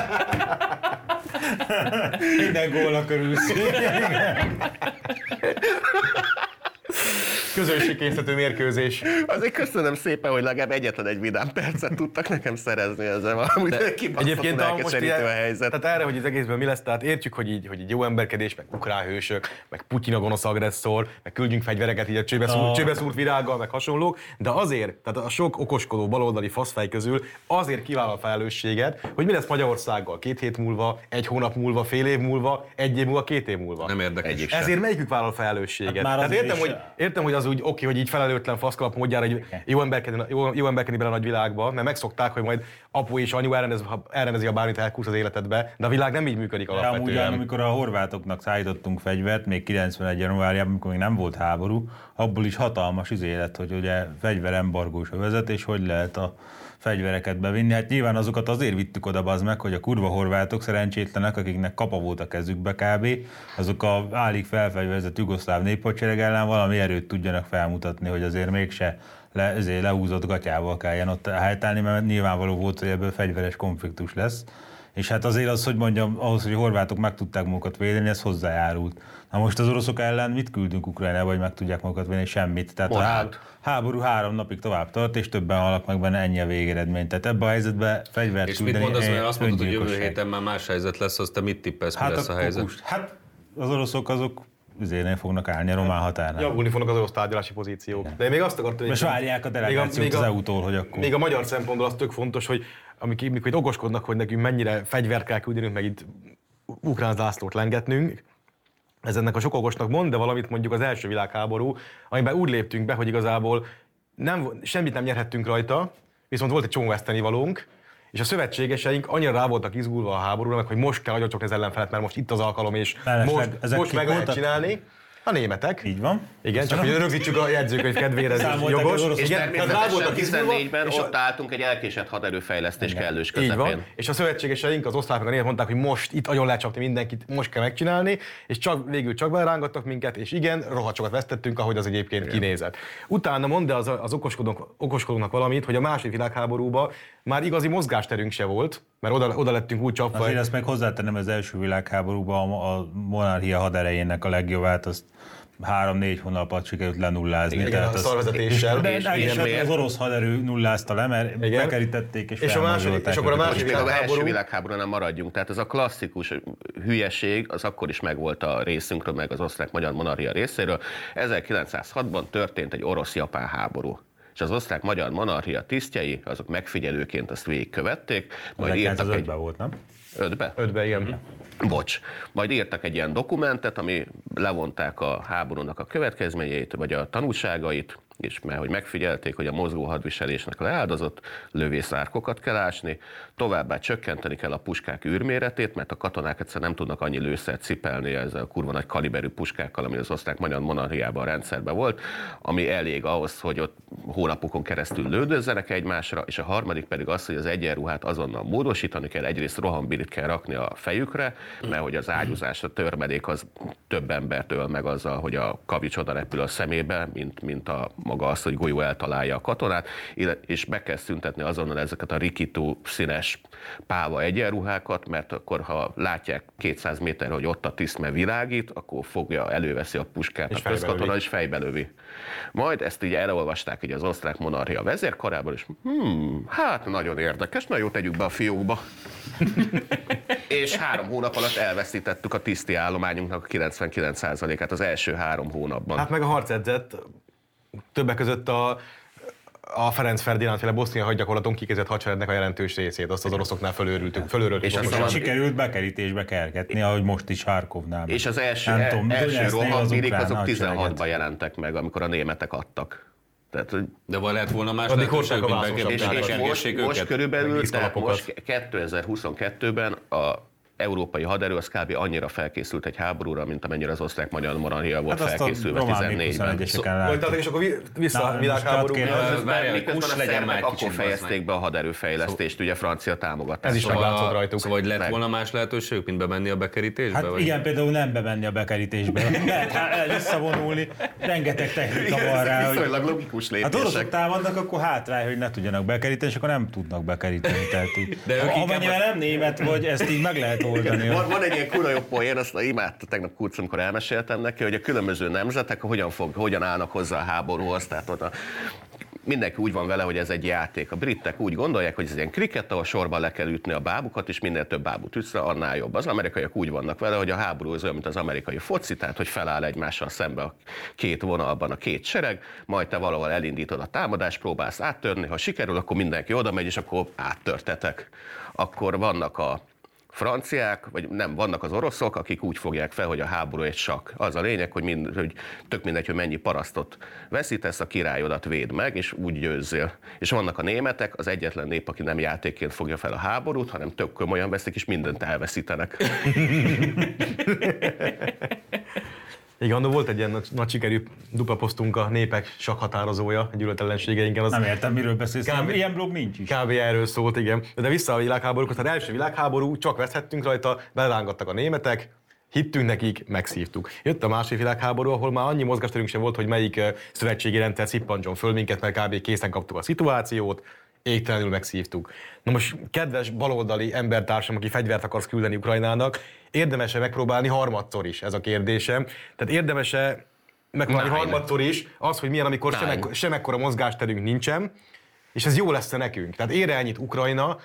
Minden gólnak körülsz. Közönségkészítő mérkőzés. Azért köszönöm szépen, hogy legalább egyetlen egy vidám percet tudtak nekem szerezni ezzel valamit. Kibaszottul Egyébként a, most elkeserítő a helyzet. tehát erre, hogy az egészből mi lesz, tehát értjük, hogy így, hogy így jó emberkedés, meg ukrán hősök, meg Putyin a gonosz agresszor, meg küldjünk fegyvereket így a csőbe, szúrt, A- csőbe szúrt virággal, meg hasonlók, de azért, tehát a sok okoskodó baloldali faszfej közül azért kivállal a felelősséget, hogy mi lesz Magyarországgal két hét múlva, egy hónap múlva, fél év múlva, egy év múlva, két év múlva. Nem érdekes. Ezért melyikük vállal felelősséget? Hát már azért értem, hogy, értem, hogy az úgy oké, hogy így felelőtlen faszkalap módjára hogy jó emberkedni, jó, jó emberkedni bele a nagyvilágba, mert megszokták, hogy majd apu és anyu elrendez, elrendezi, ha bármit elkúsz az életedbe, de a világ nem így működik De amúgy, alapvetően. amikor a horvátoknak szállítottunk fegyvert, még 91. januárjában, amikor még nem volt háború, abból is hatalmas izé lett, hogy ugye fegyverembargós a vezetés, hogy lehet a fegyvereket bevinni. Hát nyilván azokat azért vittük oda az meg, hogy a kurva horvátok szerencsétlenek, akiknek kapa volt a kezükbe kb. azok a állig felfegyverzett jugoszláv néphadsereg ellen valami erőt tudjanak felmutatni, hogy azért mégse le, ezért lehúzott gatyával kelljen ott helytállni, mert nyilvánvaló volt, hogy ebből fegyveres konfliktus lesz. És hát azért az, hogy mondjam, ahhoz, hogy a horvátok meg tudták magukat védeni, ez hozzájárult. Na most az oroszok ellen mit küldünk Ukrajnába, hogy meg tudják magukat védeni? Semmit. Tehát a háború három napig tovább tart, és többen halnak meg benne, ennyi a végeredmény. Tehát ebben a helyzetben fegyvert És mit küldeni, mondasz, mert azt mondod, hogy jövő héten már más helyzet lesz, azt te mit tippelsz, mi Hát lesz a a helyzet? kokust. Hát az oroszok azok üzérnél fognak állni a román határnál. Javulni fognak az orosz tárgyalási pozíciók. De én még azt akartam, Most várják a delegációt az EU-tól, hogy akkor... Még a magyar szempontból az tök fontos, hogy amik, amikor itt okoskodnak, hogy nekünk mennyire fegyvert kell küldenünk, meg itt ukrán zászlót lengetnünk, ez ennek a sok okosnak mond, de valamit mondjuk az első világháború, amiben úgy léptünk be, hogy igazából nem, semmit nem nyerhettünk rajta, viszont volt egy csomó vesztenivalónk, és a szövetségeseink annyira rá voltak izgulva a háborúra, meg, hogy most kell agyoncsapni az ellenfelet, mert most itt az alkalom, és Mellesleg most, most meg lehet voltak? csinálni. A németek. Így van. Igen, csak hogy rögzítsük a jegyzőkönyv kedvére, ez jogos. az Igen, tehát rá voltak izgulva, 14-ben és a- ott álltunk egy elkésett haderőfejlesztés kellős így közepén. van. És a szövetségeseink, az osztrákok a német mondták, hogy most itt agyon lehet csapni mindenkit, most kell megcsinálni, és csak, végül csak belerángattak minket, és igen, rohadt sokat vesztettünk, ahogy az egyébként igen. kinézett. Utána mondd az, az okoskodónak, okoskodónak valamit, hogy a második világháborúban már igazi mozgásterünk se volt, mert oda, oda lettünk úgy csapva. Azért ezt meg hozzátennem az első világháborúban a, a monarchia haderejének a legjobbát, azt három-négy hónap alatt sikerült lenullázni. Igen, tehát a az- szarvezetéssel. De, És- de és és miért? az orosz haderő nullázta le, mert Igen. bekerítették és, És a második- és akkor a második az első világháború- világháborúnál maradjunk. Tehát ez a klasszikus hülyeség, az akkor is megvolt a részünkről, meg az osztrák-magyar monarchia részéről. 1906-ban történt egy orosz-japán háború. És az osztrák-magyar monarchia tisztjei, azok megfigyelőként ezt végigkövették, majd írtak egy... 1905-ben volt, nem? Ötbe? Ötbe, igen. Bocs. Majd írtak egy ilyen dokumentet, ami levonták a háborúnak a következményeit, vagy a tanulságait, és mert hogy megfigyelték, hogy a mozgó hadviselésnek leáldozott lövészárkokat kell ásni, továbbá csökkenteni kell a puskák űrméretét, mert a katonák egyszerűen nem tudnak annyi lőszert cipelni ezzel a kurva nagy kaliberű puskákkal, ami az osztrák-magyar monarchiában a rendszerben volt, ami elég ahhoz, hogy ott hónapokon keresztül lődözzenek egymásra, és a harmadik pedig az, hogy az egyenruhát azonnal módosítani kell, egyrészt rohambilit kell rakni a fejükre, mert hogy az ágyúzás, a törmelék az több embert öl meg azzal, hogy a kavics oda repül a szemébe, mint, mint a maga az, hogy golyó eltalálja a katonát, és be kell szüntetni azonnal ezeket a rikító színes páva egyenruhákat, mert akkor, ha látják 200 méterre, hogy ott a tiszt, mert világít, akkor fogja, előveszi a puskát És a közkatona, és fejbe lövi. Majd ezt így elolvasták így az osztrák monarchia vezérkarában, és hmm, hát nagyon érdekes, na jó, tegyük be a fiókba. és három hónap alatt elveszítettük a tiszti állományunknak a 99%-át az első három hónapban. Hát meg a harcedzett többek között a a Ferenc Ferdinánd féle bosznia hadgyakorlaton kiképzett hadseregnek a jelentős részét, azt az oroszoknál fölőrültük, fölőrültük. És aztán az- Sikerült bekerítésbe kergetni, ahogy most is Harkovnál. és az első, Nem e- tudom, első Donetsznél az azok hadsereget. 16-ban jelentek meg, amikor a németek adtak. Tehát, De vagy lehet volna más Addig lehetőség, hordták a és, és most, őket? most körülbelül, tehát most 2022-ben a európai haderő az kb. annyira felkészült egy háborúra, mint amennyire az osztrák-magyar monarchia volt Hát felkészülve román 14-ben. még 21-eseken Folytatok, láttuk. és akkor vi- vissza Na, a világháború. Miközben, a legyen már szerbek akkor fejezték be a haderőfejlesztést, ugye francia támogatás. Ez is Szóval- meglátszott rajtuk. Szóval, hogy lett volna más lehetőség, mint bemenni a bekerítésbe? Hát igen, például nem bemenni a bekerítésbe. Visszavonulni, rengeteg technika van rá. Hogy... Viszonylag logikus Hát oroszok lépések. támadnak, akkor hátrány, hogy ne tudjanak bekeríteni, és akkor nem tudnak bekeríteni. Tehát De amennyivel nem német vagy, ezt így meg lehet oldani. Van, van egy ilyen kurva jó poén, azt imádta tegnap Kurz, amikor elmeséltem neki, hogy a különböző nemzetek hogyan, fog, hogyan állnak hozzá a háborúhoz. Tehát ott a, mindenki úgy van vele, hogy ez egy játék. A britek úgy gondolják, hogy ez ilyen kriket, ahol sorban le kell ütni a bábukat, és minél több bábut ütsz, annál jobb. Az amerikaiak úgy vannak vele, hogy a háború az olyan, mint az amerikai foci, tehát hogy feláll egymással szembe a két vonalban a két sereg, majd te valahol elindítod a támadást, próbálsz áttörni, ha sikerül, akkor mindenki oda megy, és akkor áttörtetek. Akkor vannak a franciák, vagy nem, vannak az oroszok, akik úgy fogják fel, hogy a háború egy sak. Az a lényeg, hogy, mind, hogy tök mindegy, hogy mennyi parasztot veszítesz, a királyodat véd meg, és úgy győzzél. És vannak a németek, az egyetlen nép, aki nem játékként fogja fel a háborút, hanem tök komolyan veszik, és mindent elveszítenek. Igen, annól volt egy ilyen nagy, sikerű dupla posztunk a népek sakhatározója, egy gyűlöletellenségeinken. Az Nem értem, miről beszélsz. Kb. Ilyen blog nincs is. Kb. erről szólt, igen. De vissza a világháborúkhoz, tehát első világháború, csak veszhettünk rajta, belángattak a németek, hittünk nekik, megszívtuk. Jött a második világháború, ahol már annyi mozgásterünk sem volt, hogy melyik szövetségi rendszer szippantson föl minket, mert kb. készen kaptuk a szituációt, égtelenül megszívtuk. Na most, kedves baloldali embertársam, aki fegyvert akarsz küldeni Ukrajnának, érdemes-e megpróbálni harmadszor is, ez a kérdésem. Tehát érdemes-e megpróbálni Nein. harmadszor is az, hogy milyen, amikor sem, sem ekkora mozgásterünk nincsen, és ez jó lesz nekünk. Tehát ére ennyit Ukrajna,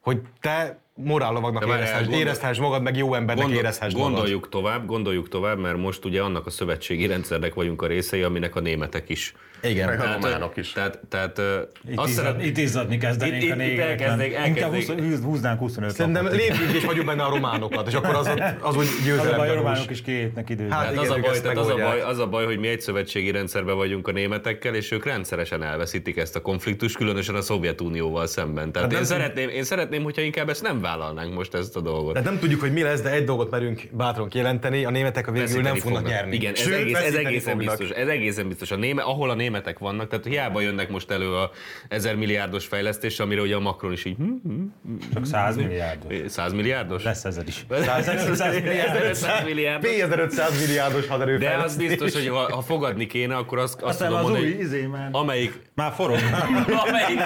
hogy te morállovagnak érezhess, gondol- érezhess magad, meg jó embernek Gondol, érezhess magad. gondoljuk tovább, gondoljuk tovább, mert most ugye annak a szövetségi rendszernek vagyunk a részei, aminek a németek is. Igen. Meg a Tehát, románok is. Tehát, tehát Itt, azt izzad, szeret, itt izzadni kezdenénk Itt- a itt- itt négerek. elkezdik- nem? Inkább elkezdik. húsz- húz- húznánk 25 Szerintem lépjünk és hagyjuk benne a románokat, és akkor az, az úgy Az a baj, a románok is kiétnek időben. Hát Hát igen, az, a baj, tehát az, a baj, az a baj, hogy mi egy szövetségi rendszerben vagyunk a németekkel, és ők rendszeresen elveszítik ezt a konfliktust, különösen a Szovjetunióval szemben. Tehát Hát én nem- szeretném, én szeretném, hogyha inkább ezt nem vállalnánk most ezt a dolgot. Tehát nem tudjuk, hogy mi lesz, de egy dolgot merünk bátran kijelenteni, a németek a végül nem fognak nyerni. Igen, ez, egészen biztos. Ez egészen biztos. A néme, ahol a németek vannak, tehát hiába jönnek most elő a ezer milliárdos fejlesztés, amire ugye a Macron is így hm, hm, Csak 100 milliárd. 100 milliárdos? Lesz ezer is. 100 milliárd. 100 milliárdos. 4500 milliárdos haderő De az biztos, hogy ha, ha fogadni kéne, akkor azt, azt Aztán tudom az mondani, új hogy izé már. amelyik, Már forog. amelyik,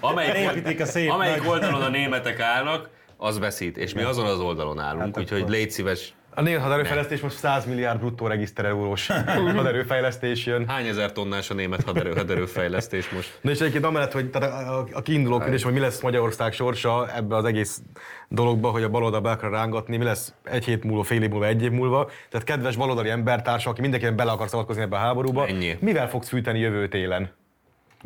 amelyik, a szép amelyik oldalon a németek állnak, az veszít, és mi azon az oldalon állunk, Hát úgyhogy légy szíves, A német haderőfejlesztés most 100 milliárd bruttó regiszter eurós haderőfejlesztés jön. Hány ezer tonnás a német haderő, haderőfejlesztés most? Na és egyébként amellett, hogy tehát a, a, a kiinduló kérdés, hogy mi lesz Magyarország sorsa ebbe az egész dologba, hogy a baloldal be akar rángatni, mi lesz egy hét múlva, fél év múlva, egy év múlva. Tehát kedves baloldali embertársa, aki mindenkinek bele akar szavatkozni ebbe a háborúba, Ennyi. mivel fogsz fűteni jövő télen?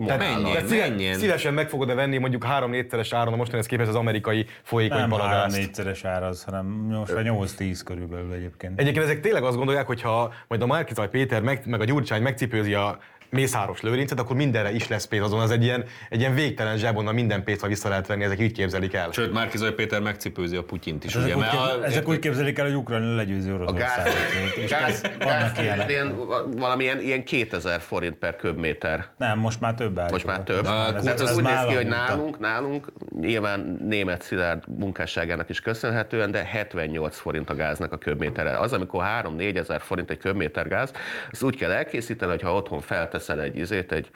Tehát, Menjen, tehát szíve, menjen. szívesen meg fogod-e venni mondjuk három-négyszeres áron a mostanához képest az amerikai folyékony Nem három palagázt? négyszeres ár az, hanem most vagy 8-10 körülbelül egyébként. Egyébként ezek tényleg azt gondolják, hogy ha majd a Márkizaj Péter meg, meg a Gyurcsány megcipőzi a Mészáros Lőrincet, akkor mindenre is lesz pénz azon, az egy ilyen, egy ilyen végtelen zsebonnan minden pénzt, ha vissza lehet venni, ezek így képzelik el. Sőt, Márkizaj Péter megcipőzi a Putyint is, Ezek, ugye? úgy, Mert kép, a- ezek úgy képzelik el, hogy Ukrajna legyőzi A Oroszországot. gáz, És gáz, ez- gáz ilyenek. ilyen, valamilyen ilyen 2000 forint per köbméter. Nem, most már több áll. Most már több. A Ez, ez az úgy néz ki, hogy nálunk, nálunk nyilván német szilárd munkásságának is köszönhetően, de 78 forint a gáznak a köbmétere. Az, amikor 3-4 ezer forint egy köbméter gáz, azt úgy kell elkészíteni, hogy ha otthon felteszel egy izét, egy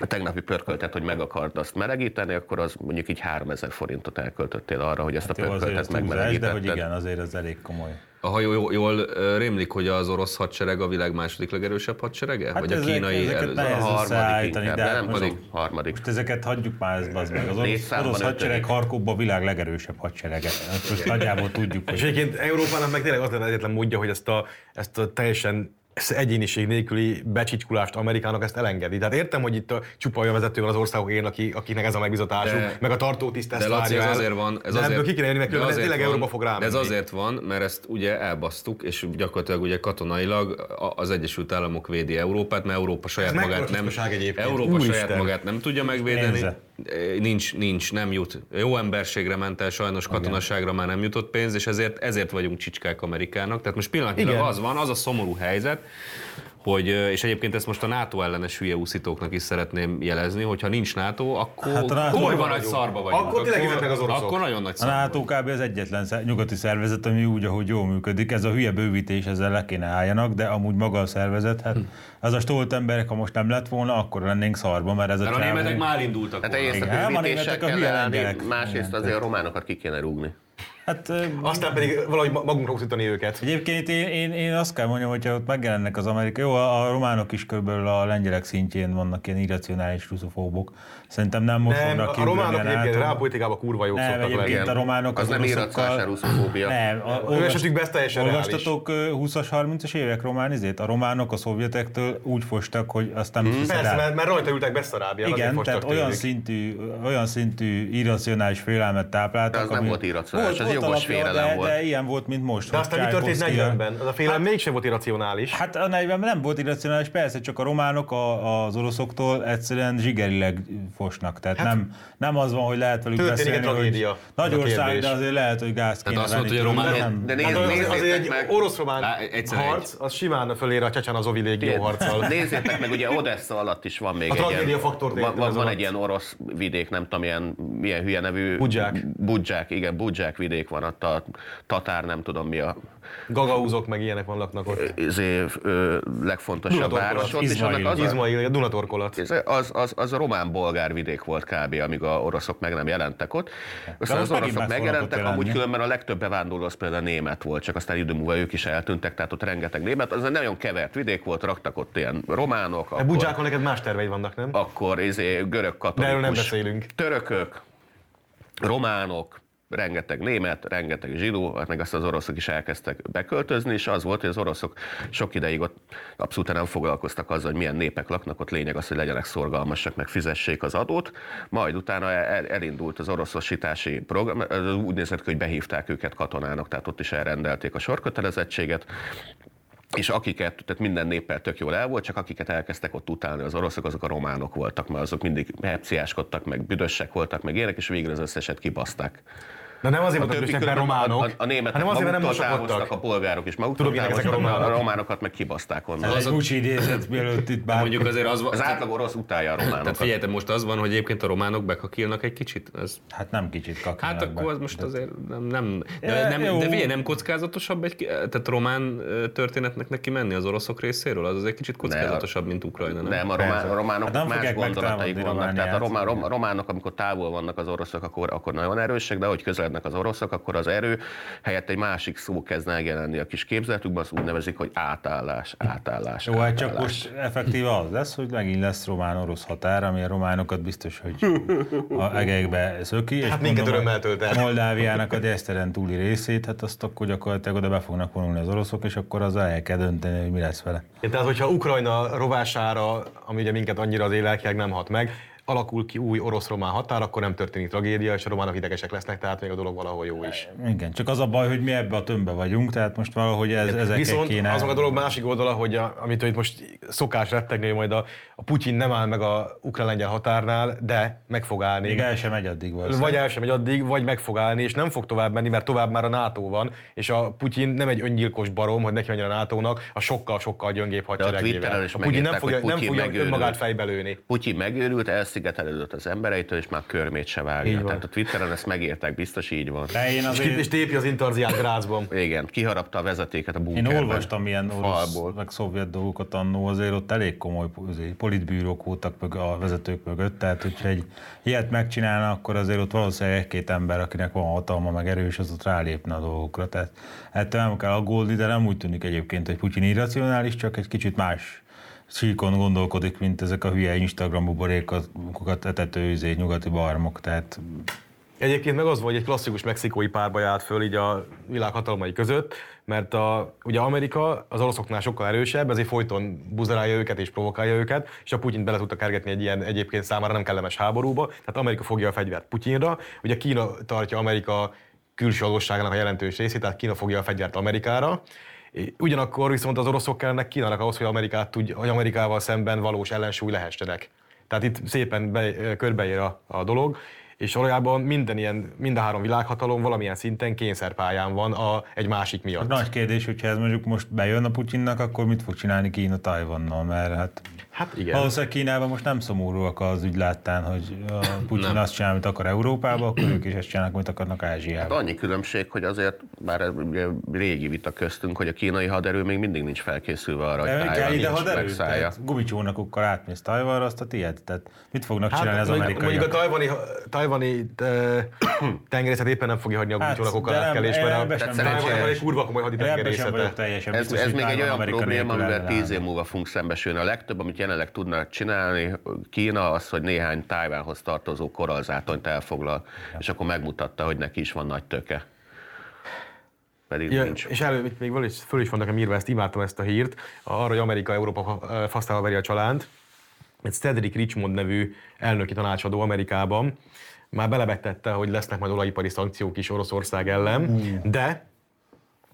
a tegnapi pörköltet, hogy meg akard azt melegíteni, akkor az mondjuk így 3000 forintot elköltöttél arra, hogy ezt a azért ez pörköltet túlzás, de megmelegítetted. hogy igen, azért ez elég komoly. Ha jól, jól rémlik, hogy az orosz hadsereg a világ második legerősebb hadserege? Hát Vagy a ezek- kínai ezeket nehéz A harmadik inkább, de de hát nem pedig harmadik. Most ezeket hagyjuk már, ez bazd meg. Az orosz, orosz hadsereg. Harkovban a világ legerősebb hadserege. Ezt most nagyjából tudjuk, És hogy egyébként Európának meg tényleg az lenne egyetlen módja, hogy ezt a, ezt a teljesen ezt egyéniség nélküli becsicskulást Amerikának ezt elengedi. Tehát értem, hogy itt a csupa olyan vezető van az országok én, aki, akiknek ez a megbizatásuk, De- meg a tartótiszt ezt De Laci, ez azért van, ez de azért, ebből ki kéne jönni, mert különben tényleg van, Európa fog rámenni. Ez azért van, mert ezt ugye elbasztuk, és gyakorlatilag ugye katonailag az Egyesült Államok védi Európát, mert Európa saját Ez magát nem. Európa Úristen. saját magát nem tudja megvédeni. Pénze. Nincs, nincs, nem jut. Jó emberségre ment el, sajnos katonaságra már nem jutott pénz, és ezért, ezért vagyunk csicskák Amerikának. Tehát most pillanatnyilag Igen. az van, az a szomorú helyzet, hogy, és egyébként ezt most a NATO ellenes hülye úszítóknak is szeretném jelezni, hogy ha nincs NATO, akkor Hát a NATO van nagy szarba vagyunk. Akkor tényleg jönnek az oroszok. Akkor nagyon nagy A szarba NATO kb. az egyetlen nyugati szervezet, ami úgy, ahogy jól működik. Ez a hülye bővítés, ezzel le kéne álljanak, de amúgy maga a szervezet, hát az a stolt emberek, ha most nem lett volna, akkor lennénk szarba, mert ez a Mert a németek már indultak Hát volna. egyrészt a a leállni, lengyelek. másrészt azért a románokat ki kéne rúgni. Hát Aztán pedig valahogy ma- magunkra uszítani őket. Egyébként én, én, én azt kell mondjam, hogyha ott megjelennek az amerikai, jó, a, a románok is körülbelül a lengyelek szintjén vannak ilyen irracionális ruszofóbok. Szerintem nem most Nem, fognak a románok a egyébként rápolitikában kurva jók Nem, szoktak lenni. a románok Az az, nem irracionális ruszofóbia. Nem, a, Ő esetükben ez teljesen. Olvastatok ö, 20-as, 30-as évek román izét? A románok a szovjetektől úgy fostak, hogy azt nem hiszed Persze, mert, mert rajta ültek Beszarában. Igen, tehát olyan szintű, olyan szintű irracionális félelmet tápláltak. De az nem volt irracionális, jogos alapja, félelem de, volt. De ilyen volt, mint most. De aztán mi történt Tchaikovsky- 40-ben? Az a félelem mégsem volt irracionális. Hát a 40 nem volt irracionális, persze, csak a románok a, az oroszoktól egyszerűen zsigerileg fosnak. Tehát hát, nem, nem az van, hogy lehet velük történik egy beszélni, hogy tragédia. nagy ország, de azért lehet, hogy gáz kéne azt mondta, hogy a román- nem. De nézd, Hát az, azért egy meg, orosz-román harc, az simán fölér a Csecsanazovi légió harccal. Nézzétek meg, ugye Odessa alatt is van még A egy tragédia ilyen, van, egy ilyen orosz vidék, nem tudom, ilyen, milyen hülye nevű... Budzsák. Budzsák, igen, Budzsák vidék van ott a tatár, nem tudom mi a Gagauzok meg ilyenek vannak ott. izé, ö, legfontosabb Dunatorkolat. város. Ott, és Izmail. az, a, Izmail, a Dunatorkolat. ez- az, az, az a román-bolgár vidék volt kb., amíg a oroszok meg nem jelentek ott. Aztán az megint oroszok megjelentek, amúgy különben a legtöbb bevándorló az például német volt, csak aztán idő múlva ők is eltűntek, tehát ott rengeteg német. Az egy nagyon kevert vidék volt, raktak ott ilyen románok, A akkor, Budzsákon neked más terveid vannak, nem? akkor izé, görög De erről nem katolikus, beszélünk. törökök, románok, rengeteg német, rengeteg zsidó, meg azt az oroszok is elkezdtek beköltözni, és az volt, hogy az oroszok sok ideig ott abszolút nem foglalkoztak azzal, hogy milyen népek laknak, ott lényeg az, hogy legyenek szorgalmasak, meg fizessék az adót, majd utána el- elindult az oroszosítási program, úgy nézett ki, hogy behívták őket katonának, tehát ott is elrendelték a sorkötelezettséget, és akiket, tehát minden néppel tök jól el volt, csak akiket elkezdtek ott utálni az oroszok, azok a románok voltak, mert azok mindig hepciáskodtak, meg büdösek voltak, meg ilyenek, és végre az összeset kibaszták. De nem azért A voltak többi mert románok, a, a, a németek hanem azért, mert nem távoztak, a polgárok is maguktól Tudom, ezek a románok. a románokat meg kibaszták onnan. Ez Az, egy Gucci idézet, mielőtt itt bár... Mondjuk azért az az átlag orosz utálja a tehát románokat. figyeljetek, most az van, hogy egyébként a románok bekakilnak egy kicsit. Ez, Hát nem kicsit kakálnak hát akkor az most azért nem, nem de, nem, de figyelj, nem kockázatosabb egy, tehát román történetnek neki menni az oroszok részéről? Az azért kicsit kockázatosabb, mint Ukrajna, nem? Nem, a, román, a románok Hát más gondolataik vannak. Tehát a románok, amikor távol vannak az oroszok, akkor, akkor nagyon erősek, de ahogy közelednek kereskednek az oroszok, akkor az erő helyett egy másik szó kezd megjelenni a kis képzeletükben, azt úgy nevezik, hogy átállás, átállás. Jó, hát csak átállás. most effektíve az lesz, hogy megint lesz román-orosz határ, ami a románokat biztos, hogy a egekbe szöki. és Hát minket mondom, örömmel tölt el. Moldáviának a deszteren túli részét, hát azt akkor gyakorlatilag oda be fognak vonulni az oroszok, és akkor az el kell dönteni, hogy mi lesz vele. Tehát, hogyha Ukrajna rovására, ami ugye minket annyira az élelkileg nem hat meg, alakul ki új orosz-román határ, akkor nem történik tragédia, és a románok idegesek lesznek, tehát még a dolog valahol jó is. Igen, csak az a baj, hogy mi ebbe a tömbbe vagyunk, tehát most valahogy ez, ezeket Viszont kéne... azon a dolog másik oldala, hogy a, amit itt most szokás rettegni, hogy majd a, a Putyin nem áll meg a ukrán-lengyel határnál, de meg fog állni. Még el sem megy addig. Vagy el sem megy addig, vagy meg fog állni, és nem fog tovább menni, mert tovább már a NATO van, és a Putyin nem egy öngyilkos barom, hogy neki menjen a NATO-nak, a sokkal-sokkal gyöngébb hadseregével. is A Putyin nem fogja, nem fogja önmagát fejbe lőni. Putyin megőrült, elszigetelődött az embereitől, és már körmét se vágja. Tehát a Twitteren ezt megírták, biztos így van. De én És, azért... és tépi az intarziát Grácsban. Igen, kiharapta a vezetéket a Én bunkerben. olvastam ilyen orosz, falból. meg szovjet dolgokat annó, azért ott elég komoly politbűrók voltak mög, a vezetők mögött, tehát hogyha egy ilyet megcsinálna, akkor azért ott valószínűleg egy-két ember, akinek van hatalma, meg erős, az ott rálépne a dolgokra. Tehát ettől nem kell aggódni, de nem úgy tűnik egyébként, hogy Putyin irracionális, csak egy kicsit más síkon gondolkodik, mint ezek a hülye Instagram buborékokat etető izé, nyugati barmok. Tehát Egyébként meg az volt, hogy egy klasszikus mexikói párbaj állt föl így a világ között, mert a, ugye Amerika az oroszoknál sokkal erősebb, ezért folyton buzerálja őket és provokálja őket, és a Putyin bele tudta kergetni egy ilyen egyébként számára nem kellemes háborúba, tehát Amerika fogja a fegyvert Putyinra, ugye Kína tartja Amerika külső adósságának a jelentős részét, tehát Kína fogja a fegyvert Amerikára, Ugyanakkor viszont az oroszok kellene Kínának ahhoz, hogy, Amerikát tudj, hogy Amerikával szemben valós ellensúly lehessenek. Tehát itt szépen be, körbeér a, a dolog, és valójában minden ilyen, mind a három világhatalom valamilyen szinten kényszerpályán van a, egy másik miatt. nagy kérdés, hogyha ez mondjuk most bejön a Putyinnak, akkor mit fog csinálni Kína Tajvannal, mert hát Hát igen. Valószínűleg Kínában most nem szomorúak az ügyláttán, hogy a Putyin azt csinál, amit akar Európába, akkor ők is ezt csinálnak, amit akarnak Ázsiában. Annyi különbség, hogy azért, ugye régi vita köztünk, hogy a kínai haderő még mindig nincs felkészülve arra, hogy Tájvan ide nincs haderő? gumicsónakokkal átmész Tajvanra, azt a tiéd. Tehát mit fognak csinálni az Hát, mondjuk, a amerikaiak? tajvani, tajvani tengerészet éppen nem fogja hagyni a Hát, gúcsónakokkal de nem, átkelés, mert ebben a sem Tehát Tajvan van egy kurva komoly haditengerészete. teljesen Ez, ez még egy olyan probléma, amivel tíz év múlva fogunk szembesülni. A legtöbb, amit jelenleg tudnak csinálni Kína, az, hogy néhány Tájvánhoz tartozó korallzátonyt elfoglal, és akkor megmutatta, hogy neki is van nagy töke. Pedig Ja, nincs. és elő, még valahogy föl is van nekem írva, ezt imádtam ezt a hírt, arra, hogy Amerika Európa fa- fasztába veri a csalánt. Egy Cedric Richmond nevű elnöki tanácsadó Amerikában már belebettette, hogy lesznek majd olajipari szankciók is Oroszország ellen, de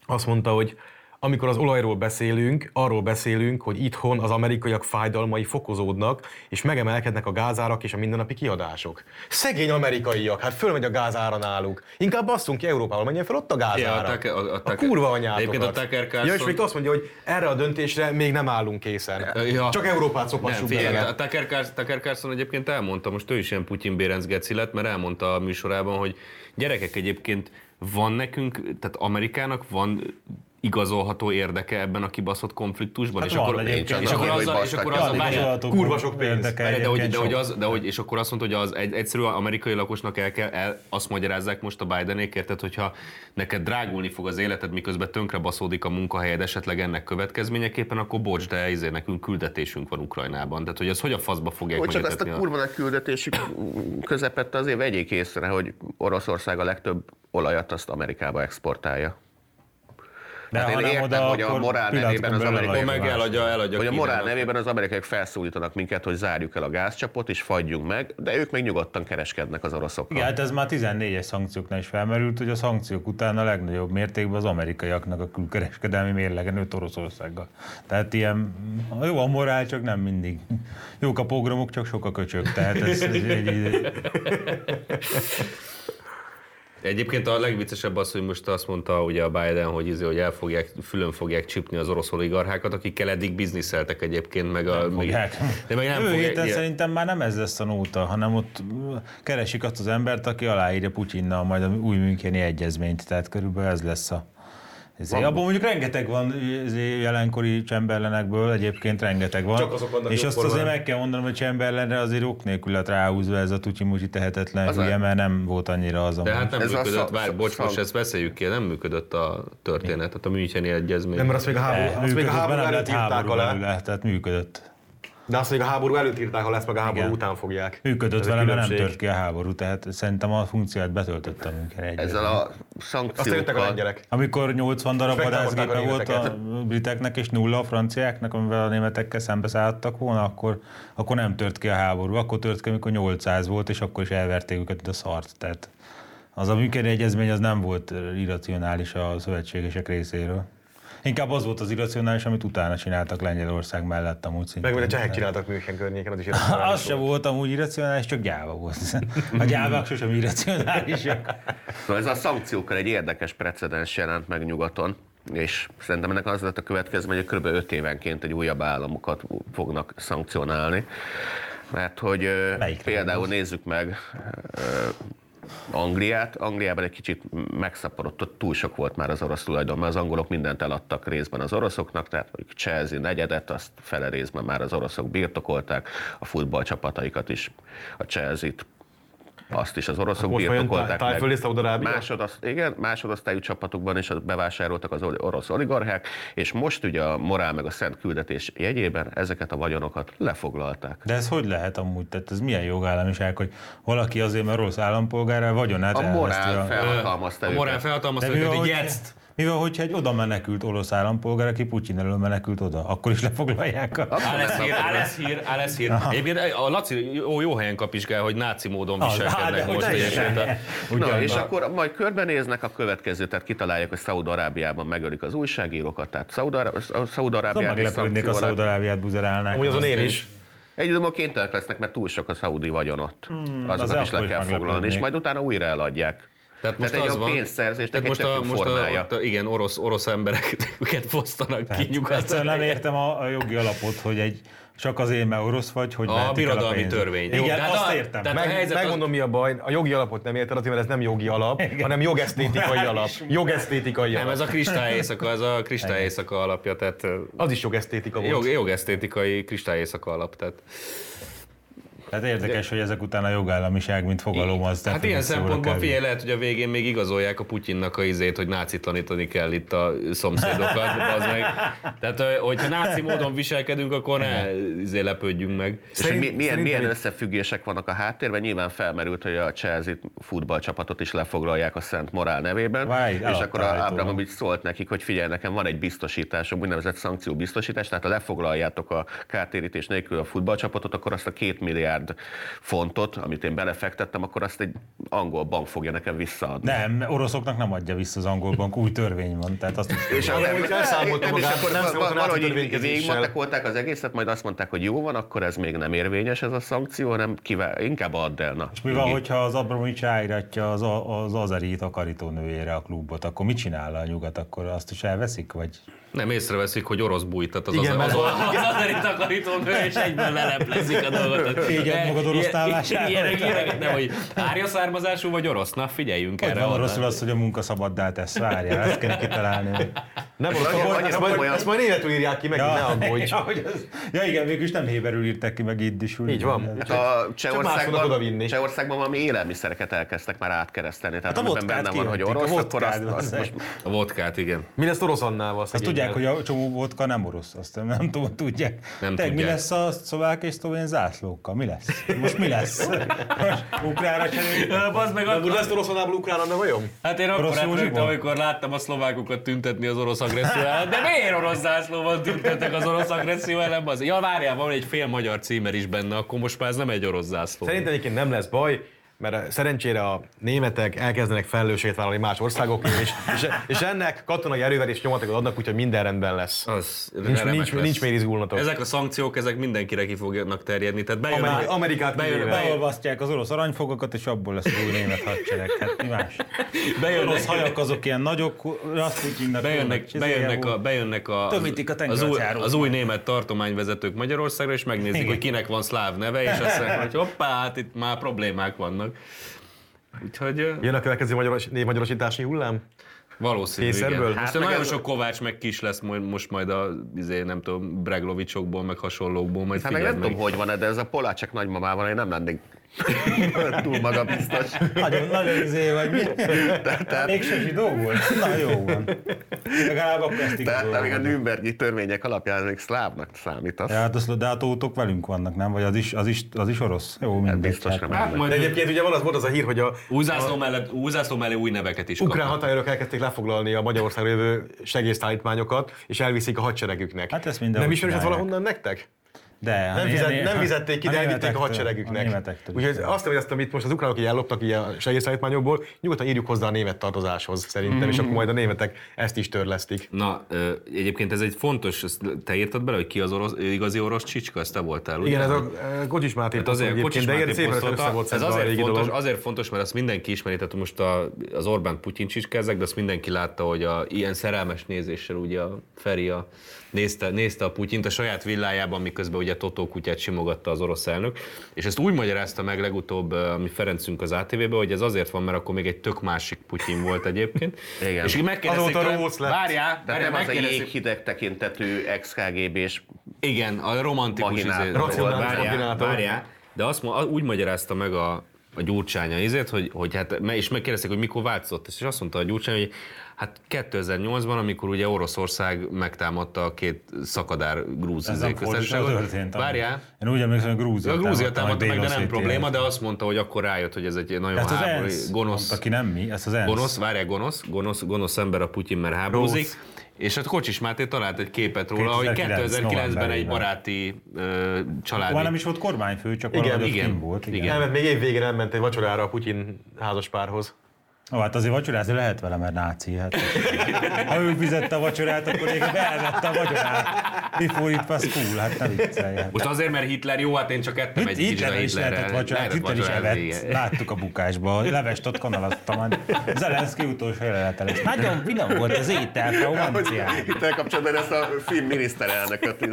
azt mondta, hogy amikor az olajról beszélünk, arról beszélünk, hogy itthon az amerikaiak fájdalmai fokozódnak, és megemelkednek a gázárak és a mindennapi kiadások. Szegény amerikaiak, hát fölmegy a gázára náluk. Inkább basszunk ki Európával, menjen fel ott a gázára. Ja, a a- a a, kurva anyátokat. A Tucker Carlson- Ja, és még azt mondja, hogy erre a döntésre még nem állunk készen. Ja. Csak Európát Nem, szopassuk bele. a Tucker Carlson, Tucker Carlson egyébként elmondta, most ő is ilyen Putyin Bérenc geci lett, mert elmondta a műsorában, hogy gyerekek egyébként van nekünk, tehát Amerikának van igazolható érdeke ebben a kibaszott konfliktusban, Hát és, akkor, egyébként. és, akkor azzal, és akkor várjál, Igazolható kurva sok pénz. érdeke de hogy, de hogy az, de hogy, és akkor azt mondta, hogy az egy, egyszerű amerikai lakosnak el kell, el, azt magyarázzák most a Bidenék, tehát hogyha neked drágulni fog az életed, miközben tönkre baszódik a munkahelyed esetleg ennek következményeképpen, akkor bocs, de izé nekünk küldetésünk van Ukrajnában. Tehát, hogy az hogy a faszba fogják Hogy csak megetetni a kurva nagy küldetésük közepette azért vegyék észre, hogy Oroszország a legtöbb olajat azt Amerikába exportálja. De Hát én értem, oda, hogy a morál nevében az amerikai- meg eladja, eladja Hogy a morál nevében az amerikaiak felszólítanak minket, hogy zárjuk el a gázcsapot és fagyjunk meg, de ők még nyugodtan kereskednek az oroszokkal. Igen, hát ez már 14-es szankcióknál is felmerült, hogy a szankciók után a legnagyobb mértékben az amerikaiaknak a külkereskedelmi mérlege nőtt Oroszországgal. Tehát ilyen, jó a morál, csak nem mindig. Jók a pogromok, csak sok a köcsök. Tehát ez, ez egy, egy, Egyébként a legviccesebb az, hogy most azt mondta ugye a Biden, hogy, izé, hogy el fogják, fülön fogják csipni az orosz oligarchákat, akikkel eddig bizniszeltek egyébként, meg a... Meg, fogják. de meg nem Jövő fogják. héten ilyen- szerintem már nem ez lesz a nóta, hanem ott keresik azt az embert, aki aláírja Putyinnal majd a új Müncheni egyezményt, tehát körülbelül ez lesz a Ezért, abban mondjuk rengeteg van jelenkori Chamberlainekből, egyébként rengeteg van. Csak azok vannak és azt azért formában. meg kell mondanom, hogy Chamberlainre azért ok nélkül lett ráhúzva ez a tucsi tehetetlen Az hülye, mert nem volt annyira az a De hát nem Ez működött, várj, szak- bocs, most szak- ezt beszéljük ki, nem működött a történet, tehát a Müncheni egyezmény. Nem, mert azt még a háború, azt még a háború előtt írták háború alá. belőle, tehát működött. De azt még a háború előtt írták alá, ezt meg a háború Igen. után fogják. Működött vele, mert nem tört ki a háború, tehát szerintem a funkciót betöltötte a München Ezzel egyezmény. a Aztán jöttek a szankciókkal, lengyelek. Amikor 80 darab vadászgépe volt a briteknek és nulla a franciáknak, amivel a németekkel szembeszálltak volna, akkor, akkor nem tört ki a háború. Akkor tört ki, amikor 800 volt, és akkor is elverték őket, a szart. Tehát az a működő egyezmény az nem volt irracionális a szövetségesek részéről. Inkább az volt az irracionális, amit utána csináltak Lengyelország mellett amúgy szintén. Meg a csehek csináltak München környéken, az is Az se volt amúgy irracionális, csak gyáva volt. A gyávák sosem irracionálisak. Szóval ez a szankciókkal egy érdekes precedens jelent meg nyugaton, és szerintem ennek az lett a következmény, hogy kb. 5 évenként egy újabb államokat fognak szankcionálni. Mert hogy Melyikre például nézzük meg Angliát. Angliában egy kicsit megszaporodott, túl sok volt már az orosz tulajdon, mert az angolok mindent eladtak részben az oroszoknak, tehát mondjuk Chelsea negyedet, azt fele részben már az oroszok birtokolták, a futballcsapataikat is, a Chelsea-t azt is az oroszok Most birtokolták meg. Tájföld és Szaudarábia? Másodosz, igen, másodosztályú csapatokban is bevásároltak az orosz oligarchák, és most ugye a morál meg a szent küldetés jegyében ezeket a vagyonokat lefoglalták. De ez hogy lehet amúgy? Tehát ez milyen jogállamiság, hogy valaki azért, mert rossz állampolgára vagyonát A morál felhatalmazta A morál őket. felhatalmazta őket, hogy hogy, jetsz. mi van, hogyha egy oda menekült orosz állampolgár, aki Putyin elől menekült oda, akkor is lefoglalják a... Áll lesz hír, áll lesz hír, áll lesz hír. Egyébként a Laci jó, jó helyen kapizsgál, hogy náci módon viselkednek most egyébként. Na, és akkor majd körbenéznek a következő, tehát kitalálják, hogy Szaúd-Arábiában megölik az újságírókat, tehát Szaúd-Ará- Szóval Szaúd-Arábiát meglepődnék a Szaudarábiát buzerálnák. Amúgy azon én is. Egy időben kénytelenek lesznek, mert túl sok a szaudi vagyon ott. Hmm, Azokat az is le kell foglalni, és majd utána újra eladják. Tehát most Tehát egy az a van, pénzszerzésnek tehát most a, jó most a, a, igen, orosz, orosz embereket fosztanak ki nyugaton. nem értem a, a jogi alapot, hogy egy csak azért, mert orosz vagy, hogy A birodalmi törvény. Igen, Tehát azt a- értem. tehát- a Meg, helyzet az- megmondom, mi a baj. A jogi alapot nem érted, Ati, mert ez nem jogi alap, hanem jogesztétikai alap. Jogesztétikai Nem, alap. ez a kristály éjszaka, ez a kristály éjszaka alapja, tehát Az is jogesztétika volt. jog, jogesztétikai kristály éjszaka alap. Tehát. Tehát érdekes, hogy ezek után a jogállamiság, mint fogalom, az Hát ilyen szempontból figyelj, lehet, hogy a végén még igazolják a Putyinnak a izét, hogy nácitlanítani kell itt a szomszédokat, az meg. Tehát, hogyha náci módon viselkedünk, akkor ne izé lepődjünk meg. És hogy mi, milyen, milyen összefüggések vannak a háttérben? Nyilván felmerült, hogy a Chelsea futballcsapatot is lefoglalják a Szent Morál nevében, Várj, és eladta akkor a állítólag. Abramovics szólt nekik, hogy figyelj, nekem van egy biztosításom, úgynevezett szankcióbiztosítás, tehát ha lefoglaljátok a kártérítés nélkül a futballcsapatot, akkor azt a két milliárd fontot, amit én belefektettem, akkor azt egy angol bank fogja nekem visszaadni. Nem, oroszoknak nem adja vissza az angol bank, új törvény van, tehát azt is És Ahogy nem- elszámolta nem, és magát, akkor nem valahogy végigmatekolták az egészet, majd azt mondták, hogy jó van, akkor ez még nem érvényes ez a szankció, hanem kivá- inkább add el. Na, És mi van, hogyha az Abramovics ráíratja az, a- az azeri takarítónőjére a klubot, akkor mit csinál a nyugat? Akkor azt is elveszik? Vagy Nem észreveszik, hogy orosz bújtat az Igen, az, az, az azeri takarítónő, és egyben leleplezik a dolgot. Figyeld magad orosz távlásával. Ilyenek, ilyenek, nem, hogy árja származású vagy orosz? Na, figyeljünk hogy erre. van onnan. rosszul az, hogy a munka szabaddá tesz? Várjál, ezt kell kitalálni. Nem, Annyira- azt, annyira ezt, majd, ezt majd németül írják ki, meg ne aggódj. ja, hogy az, ja, igen, végülis nem héberül írták ki, meg iddisül. Így van. A Csehországban. Csehországban valami élelmiszereket elkezdtek már átkeresztelni. Tehát Hát a amiben vodkát benne van, hogy orosz, akkor azt, azt az most A vodkát, igen. Mi lesz orosz Annával? Azt tudják, hogy a csomó vodka nem orosz, azt nem, nem tudom, tudják. Nem Te, mi lesz a szlovák és szlovén zászlókkal? Mi lesz? Most mi lesz? Ukrára cseréljük? Bazd meg, Nem lesz orosz Annával ukrán Anna vajon? Hát én akkor rögtem, Józsiból? amikor láttam a szlovákokat tüntetni az orosz agresszió ellen. De miért orosz zászlóval tüntettek az orosz agresszió ellen? Az? Ja, várjál, van egy fél magyar címer is benne, akkor most már ez nem egy orosz zászló. Szerintem egyébként nem lesz baj, mert szerencsére a németek elkezdenek felelősséget vállalni más országokért, és, és, és ennek katonai erővel és nyomatékot adnak, úgyhogy minden rendben lesz. Az Nincs, nincs, lesz. nincs miért izgulnatok. Ezek a szankciók, ezek mindenkire ki fognak terjedni. Tehát bejön, Ameri- Amerikát bejön, bejön, Beolvasztják az orosz aranyfogakat, és abból lesz új német hadsereg. Hát mi más? bejönnek, Orosz hajak azok ilyen nagyok, Rasputinnak bejönnek, bejönnek, a, bejönnek a, Tömítik a az, új, az új német tartományvezetők Magyarországra, és megnézik, hogy kinek van szláv neve, és azt mondják, hogy hoppá, hát itt már problémák vannak. Úgyhogy ö, Jön a következő magyaros, névmagyarosítási hullám? Valószínű, Kényszerből? igen. Hát Most meg nagyon ez- sok Kovács meg kis lesz majd, most majd a, izé, nem tudom, Breglovicsokból, meg hasonlókból, majd Hát meg nem tudom, hogy van de ez a Polácsek nagymamával én nem lennék túl magabiztos. Nagyon, nagyon izé vagy mi? Tehát- Mégsem zsidó volt? Na jó van. Legalább akkor ezt Tehát még a. Nürnbergi törvények alapján még szlávnak számítasz. Ja, hát az, de hát ótok velünk vannak, nem? Vagy az is, az is, az is orosz? Jó, mindegy. biztos hát- nem. Hát majd De egyébként ugye van az, volt az a hír, hogy a új zászló, mellett, új zászló mellé új neveket is ukrán határőrök elkezdték lefoglalni a Magyarországra jövő segélyszállítmányokat, és elviszik a hadseregüknek. Hát ezt mindenhol Nem ismerős ez valahonnan nektek? De, Nem, fizet, nem fizették ki, de elvitték a hadseregüknek. A. Úgyhogy azt, hogy ezt, amit most az ukránok így elloptak így a segélyszállítmányokból, nyugodtan írjuk hozzá a német tartozáshoz szerintem, és akkor majd a németek ezt is törlesztik. Na, ö, egyébként ez egy fontos, ezt te írtad bele, hogy ki az orosz, igazi orosz csicska, ezt te voltál, ugye? Igen, ez a e, Kocsis Máté Hát azért Kocsis egyébként, de Máté szépen posztolta. össze volt Ez azért fontos, dolog. azért fontos, mert azt mindenki ismeri, tehát most a, az Orbán Putyin csicskázek, de azt mindenki látta, hogy a, ilyen szerelmes nézéssel ugye a Feri a, nézte, nézte a Putyint a saját villájában, miközben ugye Totó kutyát simogatta az orosz elnök, és ezt úgy magyarázta meg legutóbb mi Ferencünk az ATV-be, hogy ez azért van, mert akkor még egy tök másik Putyin volt egyébként. Igen. És így megkérdezték Azóta rossz lett. várjál, várjál, nem az a megkérdezték- jéghideg tekintetű ex-KGB-s igen, a romantikus izé, várjál, várjál, de azt úgy magyarázta meg a, a gyurcsánya izét, hogy, hogy hát, és megkérdezték, hogy mikor változott, és azt mondta a gyurcsány, hogy hát 2008-ban, amikor ugye Oroszország megtámadta a két szakadár grúz köztársaságot. Várjál, Én úgy emlékszem, hogy Grúzia a Grúzia támadta meg támadta meg, de nem probléma, de azt mondta, hogy akkor rájött, hogy ez egy nagyon Tehát az háború, ENSZ gonosz, mondta ki, nem mi, ez az ENSZ. gonosz, várjál, gonosz, gonosz, gonosz ember a Putyin, mert háborúzik. És hát Kocsis Máté talált egy képet róla, hogy 2009 2009-ben egy baráti ö, családi... Már nem is volt kormányfő, csak Igen, valahogy igen, igen, volt. Igen. igen. Nem, mert még év végén elment egy vacsorára a Putyin házaspárhoz. Ó, hát azért vacsorázni lehet vele, mert náci. Hát. Ha ő fizette a vacsorát, akkor még elvette a vacsorát. Before it was cool, hát nem viccelj. Hát. Most azért, mert Hitler jó, hát én csak ettem Itt, egy Hitler is lehetett vacsorát, Hitler is evett. Láttuk a bukásba, levest ott kanalazta majd. Zelenszky utolsó jelenete lesz. Nagyon finom volt az étel, romancián. Itt elkapcsolatban ezt a finn miniszterelnököt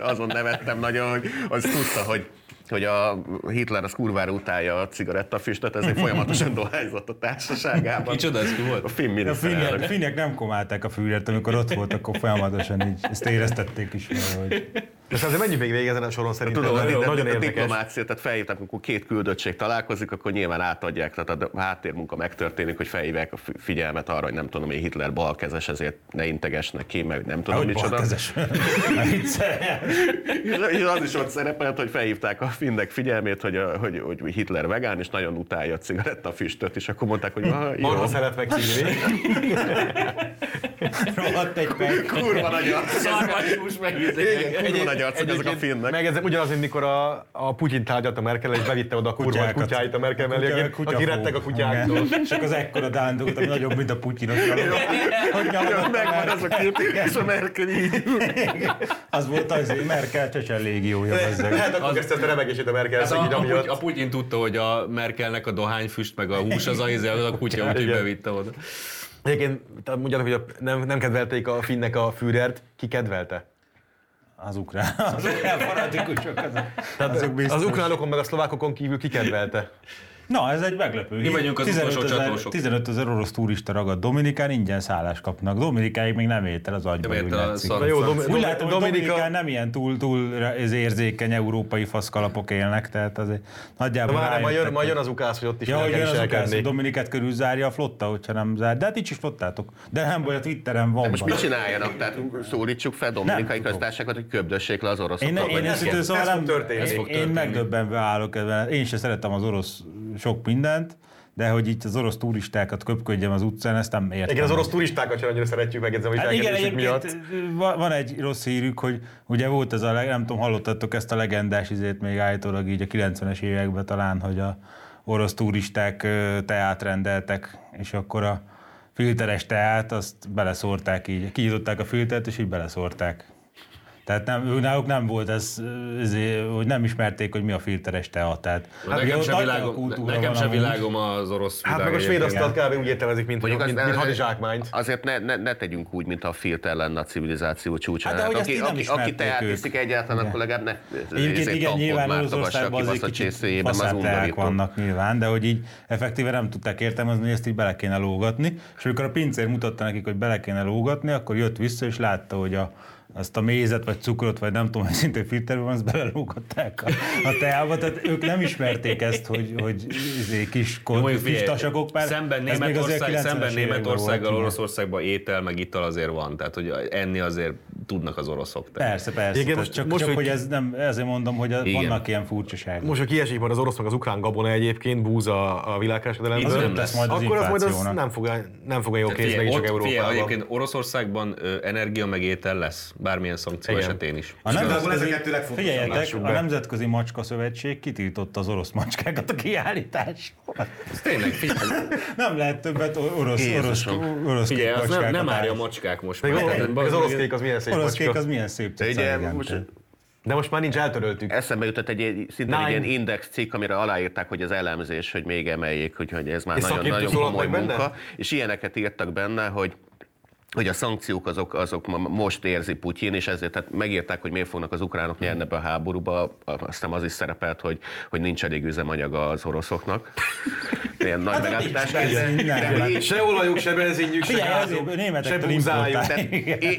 azon nevettem nagyon, hogy az tudta, hogy hogy a Hitler az kurvára utálja a cigarettafüstöt, ezért folyamatosan dohányzott a társaságában. Kicsoda ez ki volt? A finn A finnek, finnek nem komálták a fűrért, amikor ott volt, akkor folyamatosan így, ezt éreztették is, hogy De azért menjünk még végig ezen a soron szerintem. Tudom, nagyon, nagyon a érdekes. diplomácia, tehát felhívták, amikor két küldöttség találkozik, akkor nyilván átadják, tehát a háttérmunka megtörténik, hogy felhívják a fi- figyelmet arra, hogy nem tudom, hogy Hitler balkezes, ezért ne integes neki, meg nem tudom, hogy micsoda. balkezes. És az is ott szerepelt, hogy felhívták a finnek figyelmét, hogy, a, hogy, hogy Hitler vegán, és nagyon utálja a cigarettafüstöt, és akkor mondták, hogy ah, jó, Marha szeret megszívni. Rohadt egy perc. kurva nagy arcok, meg kurva nagy arcok ezek a finnek. Meg ez ugyanaz, mint mikor a, a Putyin tárgyalt a Merkel, és bevitte oda a kurva kutyáit a Merkel mellé, akik, akik rettek a kutyáktól. Igen. Csak az ekkora dándult, ami nagyobb, mint a Putyinos Megvan az a kép, és a Merkel így. Az volt az, hogy Merkel csecsen légiója. Lehet akkor kezdte a remegését a Merkel Ez a, a, Puty- a Putyin tudta, hogy a Merkelnek a dohányfüst, meg a hús az a, izé, az a kutya, úgyhogy bevitte oda. Egyébként tehát mondjátok, hogy a, nem, nem kedvelték a finnek a Führert, ki kedvelte? Az ukrán, az ukrán fanatikusok. Azok, Tehát azok biztos. az ukránokon meg a szlovákokon kívül ki kedvelte? Na, ez egy meglepő. Mi vagyunk az 15 utolsó ezer, csatósok. 15 ezer orosz turista ragad Dominikán, ingyen szállást kapnak. Dominikáig még nem ért el az agyba. Úgy látszik. jó, Dom, Úgy látom, hogy Dominika, Dominikán nem ilyen túl, túl ez érzékeny európai faszkalapok élnek, tehát azért nagyjából már majd jön, majd jön az ukász, hogy ott is Ja, hogy kell jön az ukász, hogy. Dominikát körül zárja a flotta, hogyha nem zár. De hát itt is flottátok. De nem baj, a Twitteren van. Most baj. mit csináljanak? Tehát szólítsuk fel Dominikai köztársaságot, hogy köbdössék le az Én, oroszokat? én vagy őszintén nem? szóval Ez nem, fog történni. Ez fog én történni. megdöbbenve állok ebben. Én sem szeretem az orosz sok mindent, de hogy itt az orosz turistákat köpködjem az utcán, ezt nem értem. Igen, az orosz turistákat sem annyira szeretjük meg, hogy Hát igen, miatt. van egy rossz hírük, hogy ugye volt ez a, nem tudom, hallottatok ezt a legendás izét még állítólag így a 90-es években talán, hogy a orosz turisták teát rendeltek, és akkor a filteres teát, azt beleszórták így, kinyitották a filtert, és így beleszórták. Tehát nem, náluk nem volt ez, ezért, hogy nem ismerték, hogy mi a filteres tea. Tehát, Hát nekem sem világom, nekem sem világom az orosz Hát meg a svéd asztalt kb. úgy értelmezik, mint, Mondjuk mint, azt mint hadizsákmányt. Azért ne, ne, ne tegyünk úgy, mint a filter lenne a civilizáció csúcsán. Hát hogy ezt aki, aki, aki teát iszik egyáltalán, Igen. akkor legalább ne Egyébként ezért igen, nyilván Oroszországban azért kicsit az faszáteák vannak nyilván, de hogy így effektíve nem tudták értelmezni, hogy ezt így bele kéne lógatni. És amikor a pincér mutatta nekik, hogy bele kéne lógatni, akkor jött vissza és látta, hogy a azt a mézet, vagy cukrot, vagy nem tudom, hogy szintén filterben van, azt belelógatták a, a teába, tehát ők nem ismerték ezt, hogy, hogy izé, kis, Jó, mondjuk kis tasakok, bár Szemben, Németország, 90-es szemben Németországgal, Oroszországban étel, meg ital azért van. Tehát, hogy enni azért tudnak az oroszok. Tehát. Persze, persze. Igen, most- csak, most, csak hogy- hogy ez nem, ezért mondom, hogy a, Igen. vannak ilyen furcsaságok. Most, hogy kiesik majd az orosz meg az ukrán gabona egyébként, búza a Az világkereskedelemből, nem lesz majd az akkor az majd az nem fog, nem fog jó kézbe figyelj, csak Európában. egyébként Oroszországban energia meg étel lesz, bármilyen szankció Igen. esetén is. A a nemzetközi, figyeljetek, a. Nemzetközi Macska Szövetség kitiltotta az orosz macskákat a kiállításról. Ez tényleg, Nem lehet többet orosz, orosz, Jézusom. orosz figyelj az nem, nem árja állítani. macskák most az, az orosz kék az milyen szép Orosz kék macska. az milyen szép De cica, ugye igen. most De most már nincs, eltöröltük. eszembe jutott egy, szintén egy ilyen index cikk, amire aláírták, hogy az elemzés, hogy még emeljék, hogy, hogy ez már És nagyon, komoly meg benne? munka. És ilyeneket írtak benne, hogy hogy a szankciók azok, azok ma- most érzi Putyin, és ezért tehát megírták, hogy miért fognak az ukránok nyerni ebbe a háborúba, aztán az is szerepelt, hogy, hogy nincs elég üzemanyag az oroszoknak. Ilyen nagy megállítás. benzin, nem, Se olajuk, se benzinjük, se azért se búzájuk.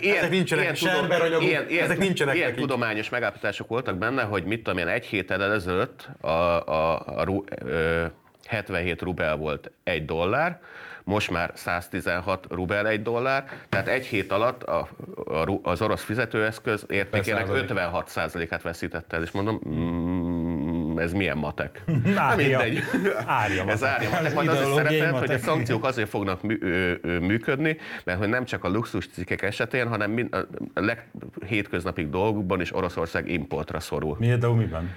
ilyen, Ezek nincsenek, ilyen, ilyen, ilyen, ezek nincsenek ilyen tudományos megállapítások voltak benne, hogy mit tudom én, egy héttel ezelőtt a, a, a, ö, 77 rubel volt egy dollár, most már 116 rubel egy dollár, tehát egy hét alatt a, a, az orosz fizetőeszköz értékének százalék. 56%-át veszítette el, és mondom, mm, ez milyen matek? Árja. mindegy. Árja Ez matek. árja matek. Ez Majd az is szerepelt, hogy a szankciók azért fognak mű, ö, ö, működni, mert hogy nem csak a luxus cikkek esetén, hanem mind, a leghétköznapig dolgokban is Oroszország importra szorul. Miért, de miben?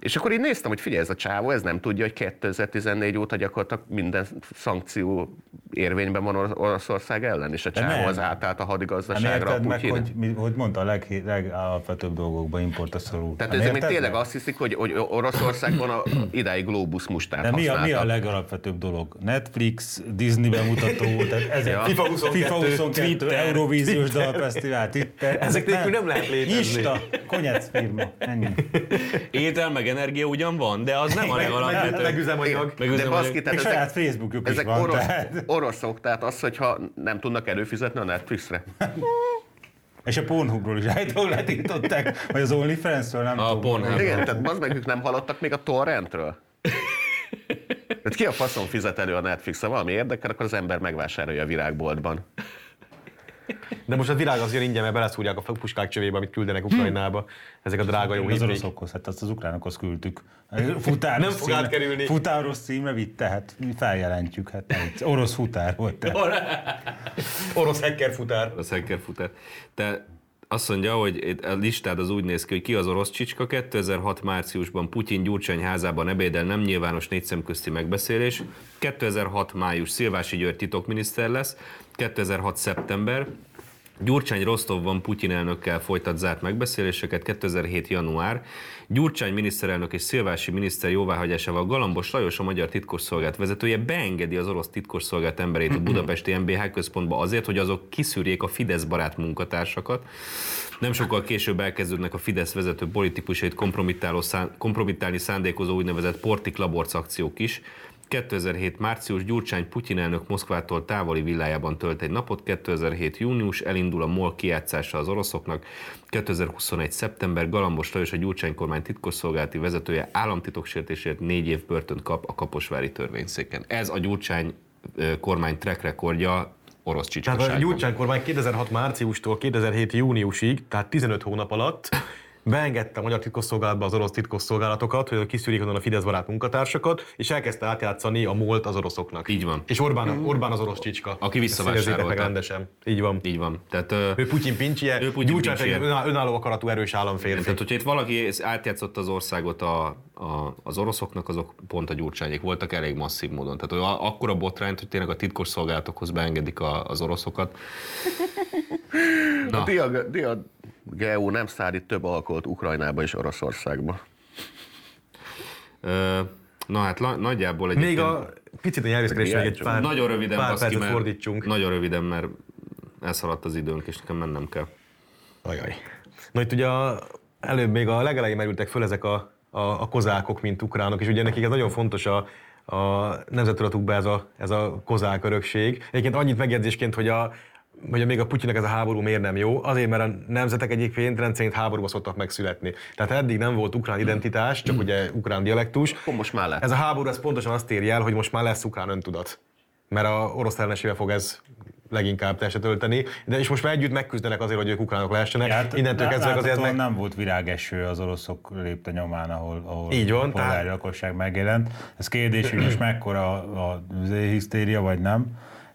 És akkor így néztem, hogy figyelj, ez a csávó, ez nem tudja, hogy 2014 óta gyakorlatilag minden szankció érvényben van Orosz- Oroszország ellen, és a De csávó nem. az átállt a Nem hadigazdaságra, a érted meg, hogy, hogy mondta, a leg, legalapvetőbb dolgokban importra szorul. Tehát Nem ez még tényleg meg? azt hiszik, hogy, hogy Oroszországban a, idáig Globus mustát De mi a, mi a legalapvetőbb dolog? Netflix, Disney bemutató, tehát ezek, Ja. FIFA 22, FIFA 22 Twitter, Eurovíziós dalfesztivál, Twitter, Ezek nélkül nem lehet létezni. Ista, konyec firma, ennyi. Étel meg energia ugyan van, de az nem a legalapvetőbb. meg üzemanyag. Meg De baszki, tehát Még ezek, saját Facebookjuk is ezek van, orosz, tehát. oroszok, tehát az, hogyha nem tudnak előfizetni a Netflixre. És a Pornhubról is állítólag letiltották, vagy az OnlyFans-ről, nem A tudom. Igen, tehát az meg ők nem hallottak még a torrentről. Tehát ki a faszon fizet elő a Netflix-re? Valami érdekel, akkor az ember megvásárolja a virágboltban. De most a világ azért ingyen, mert beleszúrják a puskák csövébe, amit küldenek Ukrajnába. Ezek a drága jó Az hívvék. oroszokhoz, hát azt az ukránokhoz küldtük. Futár Nem fog átkerülni. Futáros címre vitte, hát mi feljelentjük, hát nem, orosz futár volt. Tehát. Orosz hacker futár. a szenkerfutár. Te azt mondja, hogy a listád az úgy néz ki, hogy ki az orosz csicska. 2006 márciusban Putyin Gyurcsány házában ebédel nem nyilvános négy szemközti megbeszélés. 2006 május Szilvási György titokminiszter lesz. 2006 szeptember Gyurcsány Rostovban Putyin elnökkel folytat zárt megbeszéléseket 2007. január. Gyurcsány miniszterelnök és Szilvási miniszter jóváhagyásával Galambos Lajos, a magyar titkosszolgált vezetője beengedi az orosz titkosszolgált emberét a budapesti MBH központba azért, hogy azok kiszűrjék a Fidesz barát munkatársakat. Nem sokkal később elkezdődnek a Fidesz vezető politikusait kompromittáló szán, kompromittálni szándékozó úgynevezett Portik Laborc akciók is. 2007. március Gyurcsány Putyin elnök Moszkvától távoli villájában tölt egy napot, 2007. június elindul a MOL kijátszása az oroszoknak, 2021. szeptember Galambos Lajos a Gyurcsány kormány titkosszolgálati vezetője államtitoksértésért négy év börtönt kap a Kaposvári törvényszéken. Ez a Gyurcsány kormány track rekordja orosz Tehát csicskaságban. a Gyurcsány kormány 2006 márciustól 2007 júniusig, tehát 15 hónap alatt beengedte a magyar titkosszolgálatba az orosz titkosszolgálatokat, hogy kiszűrik onnan a Fidesz barát munkatársakat, és elkezdte átjátszani a múlt az oroszoknak. Így van. És Orbán, Orbán az orosz csicska. Aki visszavásárolta. meg rendesen. Így van. Így van. Tehát, Ő Putyin pincsije, Ő Putyin öná- önálló akaratú erős államférfi. Tehát, hogyha itt valaki átjátszott az országot a, a, az oroszoknak, azok pont a gyurcsányék voltak elég masszív módon. Tehát hogy a- akkora botrányt, hogy tényleg a titkos szolgálatokhoz beengedik a, az oroszokat. A dia, dia GEU nem szállít több alkoholt Ukrajnába és Oroszországba. Ö, Na hát la, nagyjából egyébként... Még a picit a nyelvészkedésre egy pár, nagyon röviden, pár baszki, mert, fordítsunk. Nagyon röviden, mert elszaladt az időnk, és nekem mennem kell. Ajaj. Na itt ugye a, előbb még a legelején merültek föl ezek a, a, a kozákok, mint ukránok, és ugye nekik ez nagyon fontos a, a nemzettudatukban ez a, ez a kozák örökség. Egyébként annyit megjegyzésként, hogy a, hogy még a Putyinek ez a háború miért nem jó? Azért, mert a nemzetek egyébként rendszerint háborúba szoktak megszületni. Tehát eddig nem volt ukrán identitás, csak ugye ukrán dialektus. Akkor most már lett. Ez a háború ez pontosan azt éri el, hogy most már lesz ukrán öntudat. Mert a orosz ellenesével fog ez leginkább testet tölteni, de és most már együtt megküzdenek azért, hogy ők ukránok lehessenek. Hát, Innentől kezdve azért meg... nem volt virágeső az oroszok lépte nyomán, ahol, ahol Így van, a polgári tehát- lakosság megjelent. Ez kérdés, hogy most mekkora a, a hisztéria, vagy nem.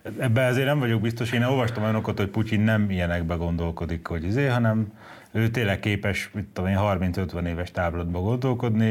Ebben ezért nem vagyok biztos. Én olvastam olyanokat, hogy Putyin nem ilyenekbe gondolkodik, hogy izé, hanem ő tényleg képes, mit tudom én, 30-50 éves táblatba gondolkodni,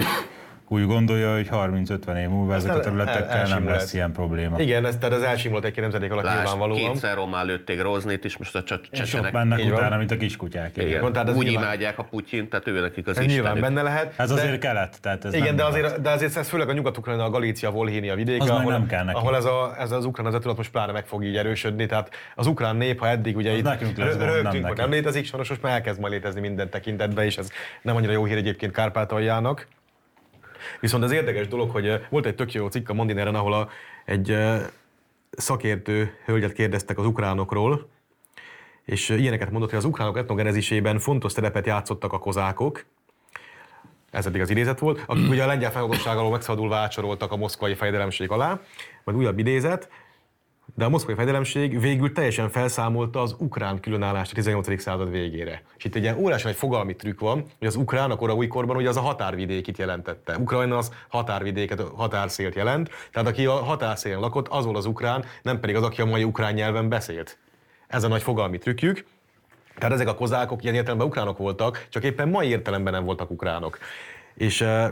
úgy gondolja, hogy 30-50 év múlva ezek a el- területekkel nem elsimulhat. lesz ilyen probléma. Igen, ez, tehát az elsimult egy nemzedék alatt Lásd, nyilvánvalóan. kétszer román lőtték Roznit is, most a cse- És ott csecsenek mennek Így van. utána, mint a kiskutyák. igen, van, tehát úgy nyilván- imádják a Putyin, tehát ő nekik az Ez nyilván istenük. benne lehet. Ez de- azért kelet, tehát ez Igen, nem de azért, de azért ez főleg a nyugat a Galícia, Volhynia vidéke, Az ahol, nem kell neki. ahol ez, a, ez az ukrán nemzettudat most pláne meg fog így erősödni. Tehát az ukrán nép, ha eddig ugye itt nekünk lesz gond, nem rögtünk, hogy nem létezik, sajnos most már elkezd majd létezni minden tekintetben, és ez nem annyira jó hír egyébként Kárpátaljának. Viszont az érdekes dolog, hogy volt egy tök jó cikk a Mondineren, ahol a, egy szakértő hölgyet kérdeztek az ukránokról, és ilyeneket mondott, hogy az ukránok etnogenezisében fontos szerepet játszottak a kozákok, ez eddig az idézet volt, akik ugye a lengyel felhatóság alól megszabadulva átsoroltak a moszkvai fejedelemség alá, majd újabb idézet, de a moszkvai fejedelemség végül teljesen felszámolta az ukrán különállást a 18. század végére. És itt egy ilyen óriási egy fogalmi trükk van, hogy az ukrán a korai újkorban ugye az a határvidékit jelentette. Ukrajna az határvidéket, határszélt jelent, tehát aki a határszélen lakott, az volt az ukrán, nem pedig az, aki a mai ukrán nyelven beszélt. Ez a nagy fogalmi trükkjük. Tehát ezek a kozákok ilyen értelemben ukránok voltak, csak éppen mai értelemben nem voltak ukránok. És eh,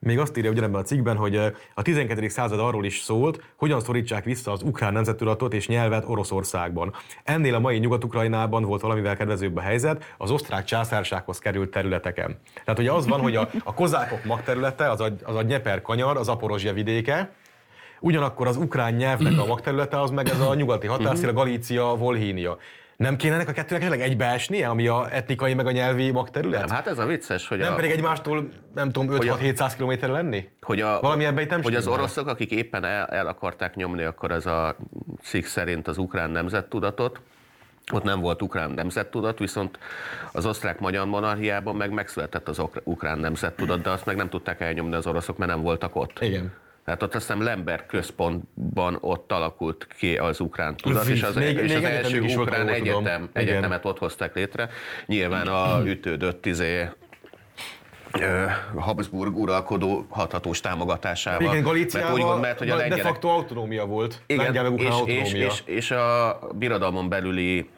még azt írja ugyanebben a cikkben, hogy a 12. század arról is szólt, hogyan szorítsák vissza az ukrán nemzettudatot és nyelvet Oroszországban. Ennél a mai Nyugat-Ukrajnában volt valamivel kedvezőbb a helyzet, az osztrák császársághoz került területeken. Tehát ugye az van, hogy a, a kozákok magterülete, az a, az a Nyeper kanyar, az Aporozsia vidéke, Ugyanakkor az ukrán nyelvnek a magterülete az meg ez a nyugati határszél, Galícia, Volhynia. Nem kéne ennek a kettőnek esetleg egybeesnie, ami a etnikai meg a nyelvi magterület? Nem, hát ez a vicces, hogy Nem a, pedig egymástól, nem tudom, Hogy a- 5-6-700 km lenni? hogy a, Valami ebben nem hogy az oroszok, akik éppen el, el akarták nyomni, akkor ez a cikk szerint az ukrán nemzettudatot, ott nem volt ukrán nemzettudat, viszont az osztrák-magyar monarchiában meg megszületett az ukrán nemzettudat, de azt meg nem tudták elnyomni az oroszok, mert nem voltak ott. Igen. Tehát ott azt hiszem Lemberg központban ott alakult ki az ukrán tudat, Visz, és az, még- és még az első is ukrán tudom. egyetem, Igen. egyetemet ott hozták létre. Nyilván a ütődött izé, Habsburg uralkodó hathatós támogatásával. Igen, mert úgy Galíciában gond, mert, hogy a de lengyelek, facto autonómia volt. igen, Lengyel és, és, és, és, a birodalmon belüli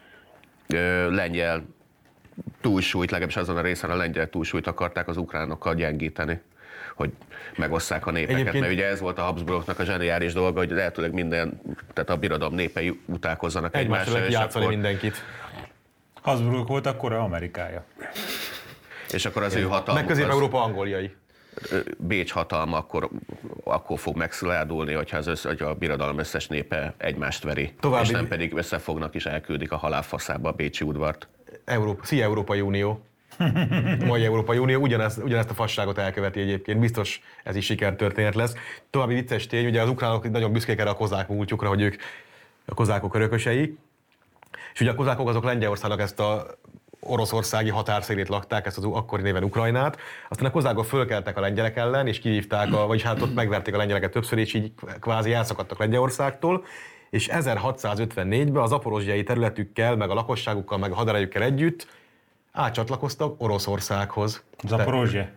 ö, lengyel túlsúlyt, legalábbis azon a részen a lengyel túlsúlyt akarták az ukránokkal gyengíteni hogy megosszák a népeket, Egyébként- mert ugye ez volt a Habsburgoknak a zseniális dolga, hogy lehetőleg minden, tehát a birodalom népei utálkozzanak Egymásra egymással, lehet akkor, mindenkit. Habsburgok volt akkor Amerikája. és akkor az ő hatalmuk, Meg az, Közép-Európa angoliai. ö, Bécs hatalma akkor, akkor fog megsziládulni, hogyha az össz, hogy a birodalom összes népe egymást veri, További- és nem pedig összefognak és elküldik a halálfaszába a Bécsi udvart. Európa, szia Európai Unió. A mai Európai Unió ugyanezt, ugyanezt a fasságot elköveti egyébként, biztos ez is sikertörténet lesz. További vicces tény, ugye az ukránok nagyon büszkék erre a kozák múltjukra, hogy ők a kozákok örökösei. És ugye a kozákok azok Lengyelországnak ezt a oroszországi határszélét lakták, ezt az akkori néven Ukrajnát. Aztán a kozákok fölkeltek a lengyelek ellen, és kihívták, a, vagyis hát ott megverték a lengyeleket többször, és így kvázi elszakadtak Lengyelországtól. És 1654-ben az aporozsiai területükkel, meg a lakosságukkal, meg a haderejükkel együtt átcsatlakoztak Oroszországhoz. Zaporozsje.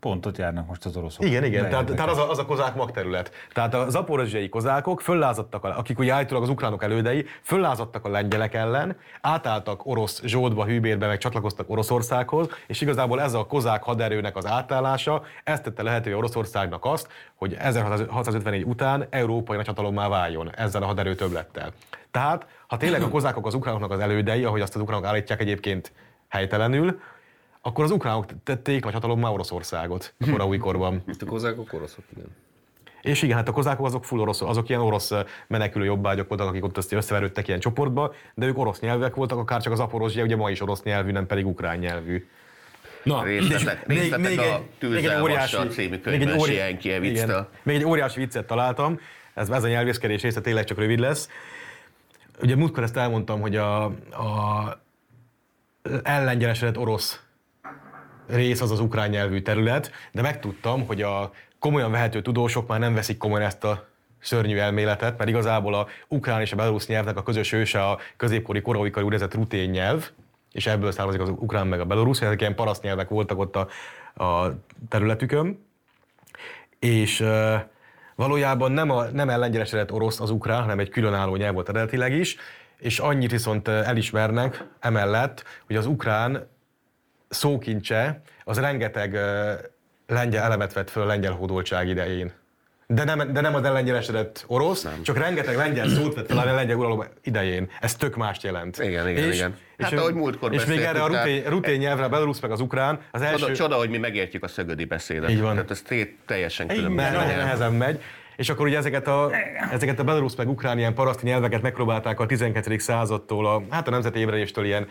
Pont ott járnak most az oroszok. Igen, igen, tehát, tehát az, a, az a kozák magterület. Tehát a zaporozsiai kozákok föllázadtak, a- akik ugye állítólag az ukránok elődei, föllázadtak a lengyelek ellen, átálltak orosz zsoldba, hűbérbe, meg csatlakoztak Oroszországhoz, és igazából ez a kozák haderőnek az átállása, ez tette lehetővé Oroszországnak azt, hogy 1654 után európai nagyhatalommá váljon ezzel a haderő többlettel. Tehát, ha tényleg a kozákok az ukránoknak az elődei, ahogy azt az ukránok állítják egyébként helytelenül, akkor az ukránok tették nagy hatalommá Oroszországot a korai korban. Itt a kozákok oroszok, igen. És igen, hát a kozákok azok full orosz, azok ilyen orosz menekülő jobbágyok voltak, akik ott azt összeverődtek ilyen csoportba, de ők orosz nyelvek voltak, akár csak az aporozsia, ugye ma is orosz nyelvű, nem pedig ukrán nyelvű. Na, Részletek, részletek a Tűzzelvassal című könyvben óri- Sienkiewicz-től. igen, még egy óriási viccet találtam, ez, ez a nyelvészkedés része tényleg csak rövid lesz. Ugye múltkor ezt elmondtam, hogy a, a ellengyelesedett orosz rész az az ukrán nyelvű terület, de megtudtam, hogy a komolyan vehető tudósok már nem veszik komolyan ezt a szörnyű elméletet, mert igazából a ukrán és a belorusz nyelvnek a közös őse a középkori koraikari úgynevezett rutén nyelv, és ebből származik az ukrán meg a belorusz, ezek ilyen paraszt nyelvek voltak ott a, a területükön, és uh, valójában nem, a, nem ellengyelesedett orosz az ukrán, hanem egy különálló nyelv volt eredetileg is, és annyit viszont elismernek emellett, hogy az ukrán szókincse az rengeteg lengyel elemet vett föl a lengyel hódoltság idején. De nem, de nem az ellengyelesedett orosz, nem. csak rengeteg lengyel szót vett fel a lengyel uralom idején. Ez tök mást jelent. Igen, igen, igen. Hát, és, ahogy múltkor És még erre a rutén, rutén nyelvre, a belorusz meg az ukrán, az első... Csoda, csoda, hogy mi megértjük a szögödi beszédet. Így van. Tehát ez teljesen különböző. nehezen megy. És akkor ugye ezeket a, ezeket a belorusz meg ukrán ilyen paraszti nyelveket megpróbálták a 12. századtól, a, hát a nemzeti ébredéstől ilyen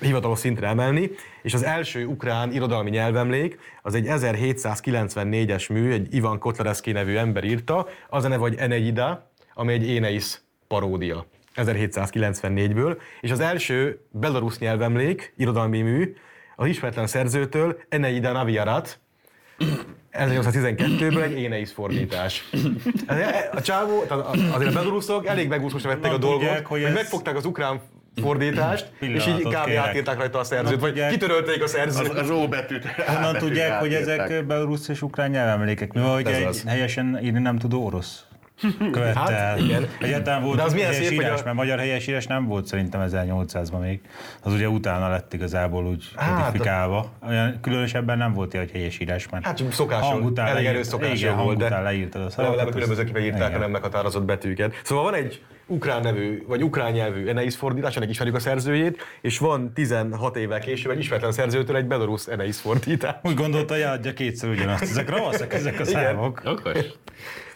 hivatalos szintre emelni, és az első ukrán irodalmi nyelvemlék az egy 1794-es mű, egy Ivan Kotlarevsky nevű ember írta, az a neve, hogy Eneida, ami egy Éneis paródia. 1794-ből, és az első belorusz nyelvemlék, irodalmi mű, az ismeretlen szerzőtől Eneida Naviarat, 1812-ből egy Éneis fordítás. A csávó, tehát a- azért a beloruszok elég megúszósra vették a Honnan dolgot, tudják, hogy ez- megfogták az ukrán fordítást, és így kb. átírták rajta a szerzőt, Honnan vagy tudják- kitörölték a szerzőt. Az, az óbetűt. Honnan ábetűt tudják, hogy ezek belorusz és ukrán nyelvemlékek? Mi van, hogy egy az. helyesen írni nem tudó orosz? Követte Hát, el. igen. Egyáltalán volt De az milyen helyes szép, írás, a- mert magyar helyesírás nem volt szerintem 1800-ban még. Az ugye utána lett igazából úgy Hát, kodifikálva. Olyan különösebben nem volt ilyen, hogy helyesírás, mert Hát csak szokásos, hang után elég erős szokásos igen, volt, de leírtad a szavakat. legalább különbözőképpen írták a nem meghatározott betűket. Szóval van egy ukrán nevű, vagy ukrán nyelvű Eneis fordítás, ennek ismerjük a szerzőjét, és van 16 évvel később egy ismeretlen szerzőtől egy belorusz Eneis fordítás. Úgy gondolta, hogy adja kétszer ugyanazt. Ezek ravaszak, ezek a számok. Okos.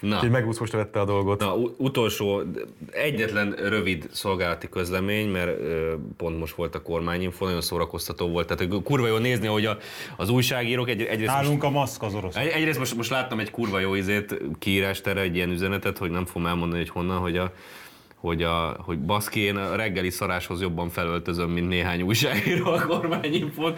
Na, Úgyhogy megúszósra vette a dolgot. na utolsó, egyetlen rövid szolgálati közlemény, mert ö, pont most volt a kormányinfo, nagyon szórakoztató volt. Tehát hogy kurva jó nézni, hogy a, az újságírók egy, egyrészt most Nálunk a maszk az orosz. Egy, egyrészt most, most láttam egy kurva jó izét, kiírást erre egy ilyen üzenetet, hogy nem fogom elmondani, hogy honnan, hogy a hogy, a, hogy baszki, én a reggeli szaráshoz jobban felöltözöm, mint néhány újságíró a kormányinfon.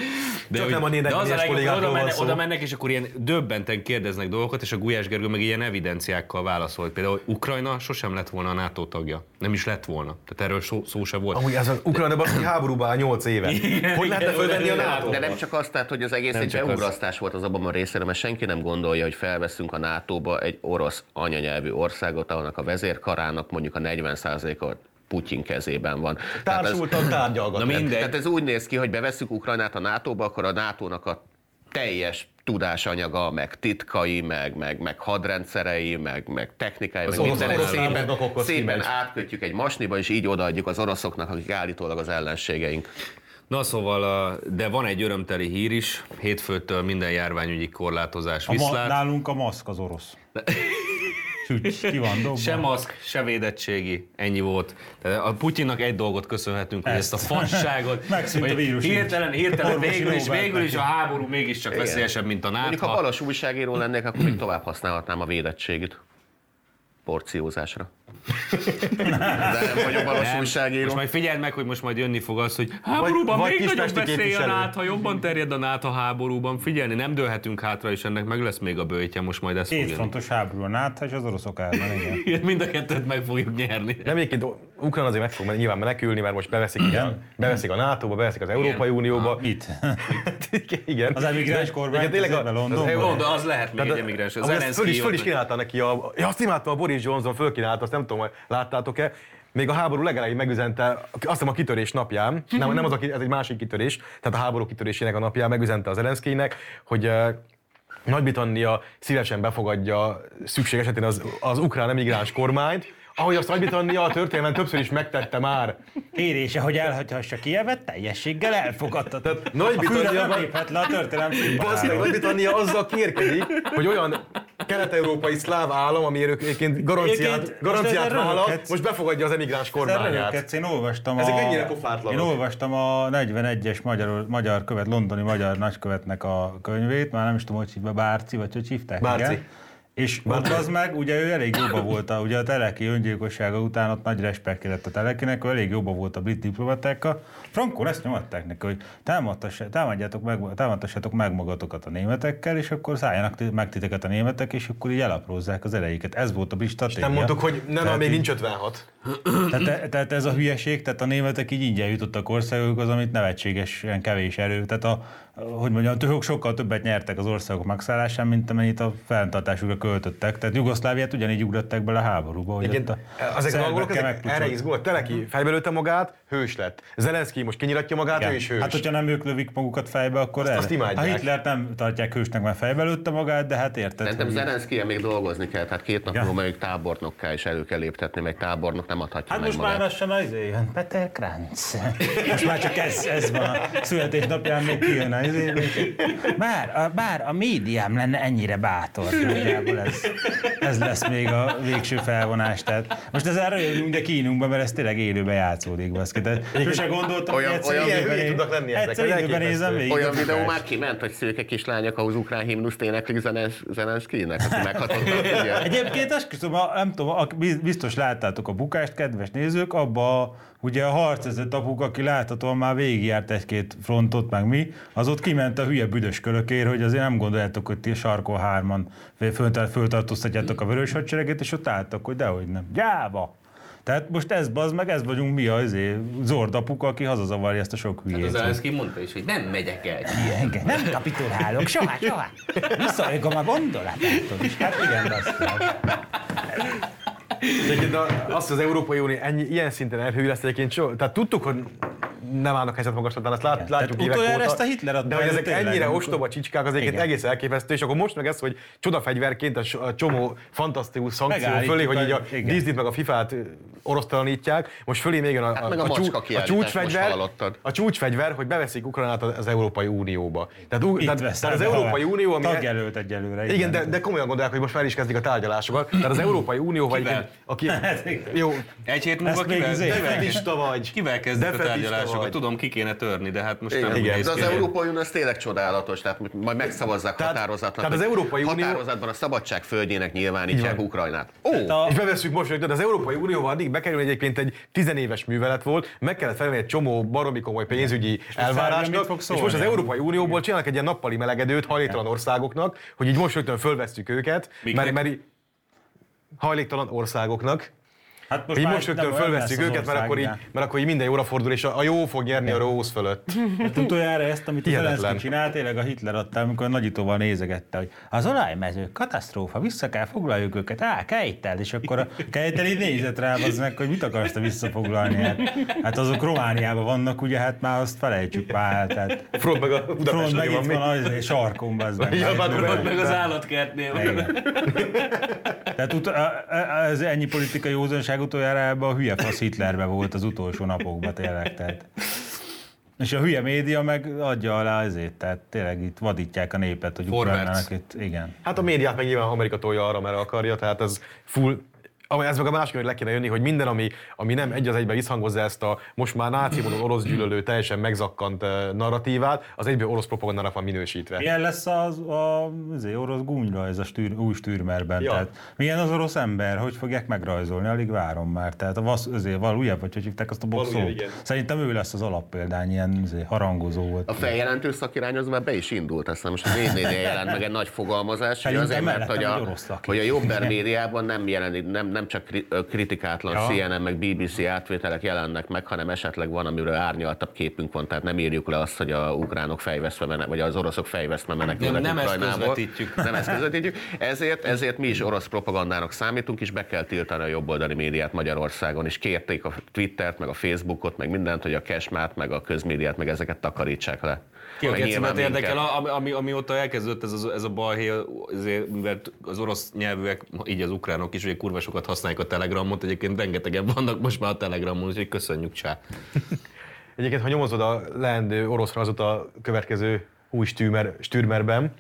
De, Csak nem a de az a legjobb, hogy oda, szó. oda mennek, és akkor ilyen döbbenten kérdeznek dolgokat, és a Gulyás Gergő meg ilyen evidenciákkal válaszol. Például, hogy Ukrajna sosem lett volna a NATO tagja. Nem is lett volna. Tehát erről szó, szó se volt. Amúgy ez az Ukrajna baszki háborúban áll 8 éve. Hogy lehetne fölvenni a nato De nem csak azt, tehát, hogy az egész Nem egy beugrasztás volt az Obama részéről, mert senki nem gondolja, hogy felveszünk a NATO-ba egy orosz anyanyelvű országot, annak a vezérkarának mondjuk a 40%-a Putyin kezében van. Társultan tárgyalgatni. Na mindegy. Tehát ez úgy néz ki, hogy bevesszük Ukrajnát a NATO-ba, akkor a NATO-nak a teljes tudásanyaga, meg titkai, meg, meg, meg hadrendszerei, meg, meg technikai, meg orosz- minden orosz szépen, szépen átkötjük egy masniba, és így odaadjuk az oroszoknak, akik állítólag az ellenségeink. Na szóval, de van egy örömteli hír is. Hétfőtől minden járványügyi korlátozás A ma, viszlát. nálunk a maszk az orosz. Sücs, ki van dobva. Se maszk, se védettségi, ennyi volt. Tehát a Putyinnak egy dolgot köszönhetünk, hogy ezt a Ezt. fasságot, Megszűnt a vírus. hirtelen, hirtelen végül is, végül is a háború mégiscsak Igen. veszélyesebb, mint a Mondjuk, ha nátha. balos újságíró lennék, akkor még tovább használhatnám a védettségit. Porciózásra. De nem vagyok Nem, újságíró. most majd figyeld meg, hogy most majd jönni fog az, hogy háborúban vagy még nagyobb kispesti veszély a nátha, jobban terjed a nátha háborúban. Figyelni, nem dőlhetünk hátra, és ennek meg lesz még a bőjtje, most majd ez fog Két fontos háború a NATO és az oroszok ellen, igen. Mind a kettőt meg fogjuk nyerni. Nem egyébként Ukrán azért meg fog nyilván menekülni, mert most beveszik, igen. beveszik a NATO-ba, beveszik az Európai Unióba. Mit? igen. Az emigráns kormány igen, tényleg a- az Londonban? Ó, de az lehet még egy emigráns. Az Zelenszky föl is, föl is kínálta neki a... Ja, azt imádta a Boris Johnson, fölkínálta, azt nem tudom, hogy láttátok-e. Még a háború legelején megüzente, azt hiszem a kitörés napján, nem, nem az a, ez egy másik kitörés, tehát a háború kitörésének a napján megüzente az Zelenszkijnek, hogy nagy-Britannia szívesen befogadja szükség esetén az, az ukrán emigráns kormányt, ahogy azt Nagy-Britannia a történelmen többször is megtette már. Kérése, hogy elhagyhassa Kievet, teljességgel elfogadta. Tehát Nagy-Britannia- a léphet le a történelem. Nagy-Britannia azzal kérkedik, hogy olyan kelet-európai szláv állam, ami egyébként garanciát, Egyébként garanciát most vállal, most befogadja az emigráns kormányát. Én olvastam Ezek a, ennyire pofátlanok. Én olvastam a 41-es magyar, magyar követ, londoni magyar nagykövetnek a könyvét, már nem is tudom, hogy hívja, Bárci, vagy hogy hívták. Bárci. Igen. És ott az meg, ugye ő elég jobban volt, a, ugye a Teleki öngyilkossága után ott nagy respekt lett a Telekinek, ő elég jobban volt a brit diplomatákkal. Frankon ezt nyomatták neki, hogy támadjátok meg, támadtassátok meg magatokat a németekkel, és akkor szálljanak meg titeket a németek, és akkor így elaprózzák az erejéket. Ez volt a brit stratégia. Nem mondtuk, hogy nem, Tehát még nincs 56. tehát, tehát ez a hülyeség, tehát a németek így ingyen jutottak országokhoz, amit nevetségesen kevés erő. Tehát a, hogy mondjam, tőlük sokkal többet nyertek az országok megszállásán, mint amennyit a fenntartásukra költöttek. Tehát Jugoszláviát ugyanígy ugrották bele a háborúba. Hogy Igen, a ezek a angolok ezek erre izgulnak. Teleki fejbelőtte magát, hős lett. Zelenszky most kinyiratja magát, Igen. ő is hős. Hát, hogyha nem ők lövik magukat fejbe, akkor Azt- erre. azt imádják. Ha Hitlert nem tartják hősnek, mert fejbe lőtte magát, de hát érted. Szerintem hogy- zelenszky még dolgozni kell, tehát két nap múlva tábornokká is elő kell léptetni, meg tábornok nem adhatja Hát meg most magát. már lassan az jön, Peter Kranz. Most már csak ez, ez van a születésnapján még kijön az Bár a, bár a médiám lenne ennyire bátor, nagyjából ez, ez lesz még a végső felvonás. Tehát most ezzel röjjünk, de kínunkban, mert ez tényleg élőben játszódik. Baszki. Tehát sose gondoltam, Olyan- hogy egyszer olyan élőben hülyék tudnak lenni ezek, egyszer nézem végig. Olyan videó már kiment, hogy szőke kislányok az ukrán himnuszt éneklik Zelensz- Zelenszkynek, aki meghatottak, ugye? Egyébként esküszöm, a- nem tudom, a- biztos láttátok a bukást, kedves nézők, abba a, ugye a harcezett apuk, aki láthatóan már végigjárt egy-két frontot, meg mi, az ott kiment a hülye büdös kölökér, hogy azért nem gondoljátok, hogy ti sarkon hárman föl- föltartóztatjátok a vörös hadsereget, és ott álltak, hogy dehogy nem. Gyáva! Tehát most ez bazd meg, ez vagyunk mi az zord apuka, aki hazazavarja ezt a sok hülyét. Az Zelenszky mondta is, hogy nem megyek el. Igen, nem kapitulálok, soha, soha. Visszaolygom a gondolatot. És hát igen, azt Egyébként a- azt az Európai Unió ennyi, ilyen szinten elhű lesz egyébként so, tehát tudtuk, hogy nem állnak helyzet magaslatán, ezt lát, látjuk Tehát évek óta. ezt a Hitler adta De hogy ezek tényleg, ennyire amikor- ostoba csicskák, az egyébként egész elképesztő, és akkor most meg ez, hogy csodafegyverként a so- a csomó fantasztikus szankció fölé, hogy így a. Disney-t meg a FIFA-t orosztalanítják, most fölé még jön a, Hát a csú- a csúcsfegyver, a csúcsfegyver, hogy beveszik Ukrajnát az Európai Unióba. Tehát, ú- Itt tehát, veszel tehát az Európai Unió, ami Tagjelölt egyelőre. igen, de, de komolyan gondolják, hogy most már is kezdik a tárgyalásokat. Tehát az Európai Unió vagy Kivel? aki... Hát. Jó, Egy hét múlva még kivel, izé- kivel, defetista vagy. kivel kezdik a tárgyalásokat? Vagy. Tudom, ki kéne törni, de hát most Igen, nem igen. De az Európai Unió az tényleg csodálatos, tehát majd megszavazzák Tehát- határozatnak. tehát az Európai Unió- Határozatban a szabadság földjének nyilvánítják Ukrajnát. Ó, A- És bevesszük most, hogy az Európai Unióval addig bekerül egyébként egy tizenéves művelet volt, meg kellett felvenni egy csomó baromi komoly pénzügyi elvárásnak, és most az Európai Unióból csinálnak egy ilyen nappali melegedőt hajléktalan országoknak, hogy így most rögtön fölvesztjük őket, mert, mert hajléktalan országoknak, Hát hogy így most lesz az őket, mert akkor, így, mert akkor így minden jóra fordul, és a, a jó fog nyerni a rossz fölött. Hát utoljára ezt, amit. Zelenszky csinált, tényleg a Hitler adta, amikor nagyítóval nézegette, hogy az olajmező katasztrófa, vissza kell foglaljuk őket, á, Kejtel, és akkor a Kejtel így nézett rá, az meg, hogy mit akarsz te visszafoglalni, hát, hát azok Romániában vannak, ugye, hát már azt felejtsük már, tehát Front meg a Front meg itt van az sarkon, az meg. Ja, már Hát, Meg az állatkertnél. Igen. Tehát ez ennyi politikai józanság utoljára ebben a hülye fasz Hitlerbe volt az utolsó napokban tényleg. Tehát. És a hülye média meg adja alá ezért, tehát tényleg itt vadítják a népet, hogy. Ukrajnának itt, igen. Hát a médiát meg nyilván Amerika tolja arra, mert akarja, tehát ez full ez meg a másik, hogy le kéne jönni, hogy minden, ami, ami nem egy az egybe visszhangozza ezt a most már náci módon orosz gyűlölő, teljesen megzakkant narratívát, az egyből orosz propagandának van minősítve. Milyen lesz az, a, az orosz gúnyra ez a stűr, új stűrmerben? Ja. Tehát, milyen az orosz ember? Hogy fogják megrajzolni? Alig várom már. Tehát a vasz, azért valójában, vagy hogy hívták azt a boxolót? Szerintem ő lesz az alappéldány, ilyen azért, harangozó volt. A feljelentő szakirány az már be is indult, aztán most a 4 jelent meg egy nagy fogalmazás, hogy azért, mert hogy a, hogy a jobber médiában nem jelenik, nem, nem csak kritikátlan Ja. CNN meg BBC átvételek jelennek meg, hanem esetleg van, amiről árnyaltabb képünk van, tehát nem írjuk le azt, hogy a ukránok fejvesztve menek, vagy az oroszok fejvesztve menekülnek Nem- nem ezt Ukrajnából. közvetítjük. Nem ezt közvetítjük. Ezért, ezért mi is orosz propagandának számítunk, és be kell tiltani a jobboldali médiát Magyarországon, és kérték a Twittert, meg a Facebookot, meg mindent, hogy a kesmát, meg a közmédiát, meg ezeket takarítsák le. Ki a érdekel, ami, ami, amióta elkezdődött ez, az, ez a balhé, azért, mert az orosz nyelvűek, így az ukránok is ugye kurva sokat használják a Telegramot, egyébként rengetegen vannak most már a Telegramon, úgyhogy köszönjük, csá. Egyébként, ha nyomozod a leendő oroszra az a következő új stürmer, stürmerben,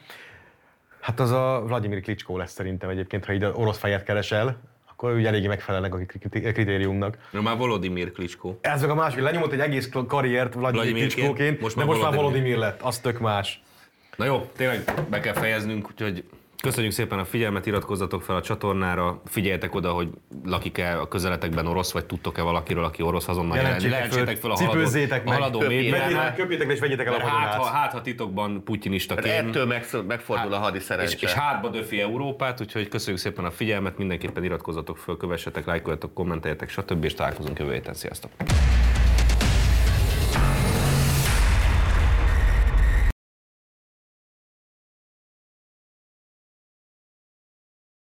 hát az a Vladimir Klitschko lesz szerintem egyébként, ha így orosz fejet keresel, akkor úgy eléggé megfelelnek a kri- kritériumnak. Na már Volodymyr Klitschko. Ez meg a másik, lenyomott egy egész karriert Vladimir Vladimirként, Klitschkoként, most de már most már. Volodymyr lett, az tök más. Na jó, tényleg be kell fejeznünk, úgyhogy köszönjük szépen a figyelmet, iratkozzatok fel a csatornára, figyeljetek oda, hogy lakik-e a közeletekben orosz, vagy tudtok-e valakiről, aki orosz, azonnal Jelentsétek jelent- jelentsétek fel a haladó, cipőzzétek a meg, haladó köpjétek médiánál. Köpjétek és vegyétek el a hát, ha, hát, ha titokban putyinistaként. Ettől megsz- megfordul a hadi és, és hátba döfi Európát, úgyhogy köszönjük szépen a figyelmet, mindenképpen iratkozzatok föl, kövessetek, lájkoljatok, kommenteljetek, stb. és találkozunk jövő héten. Sziasztok!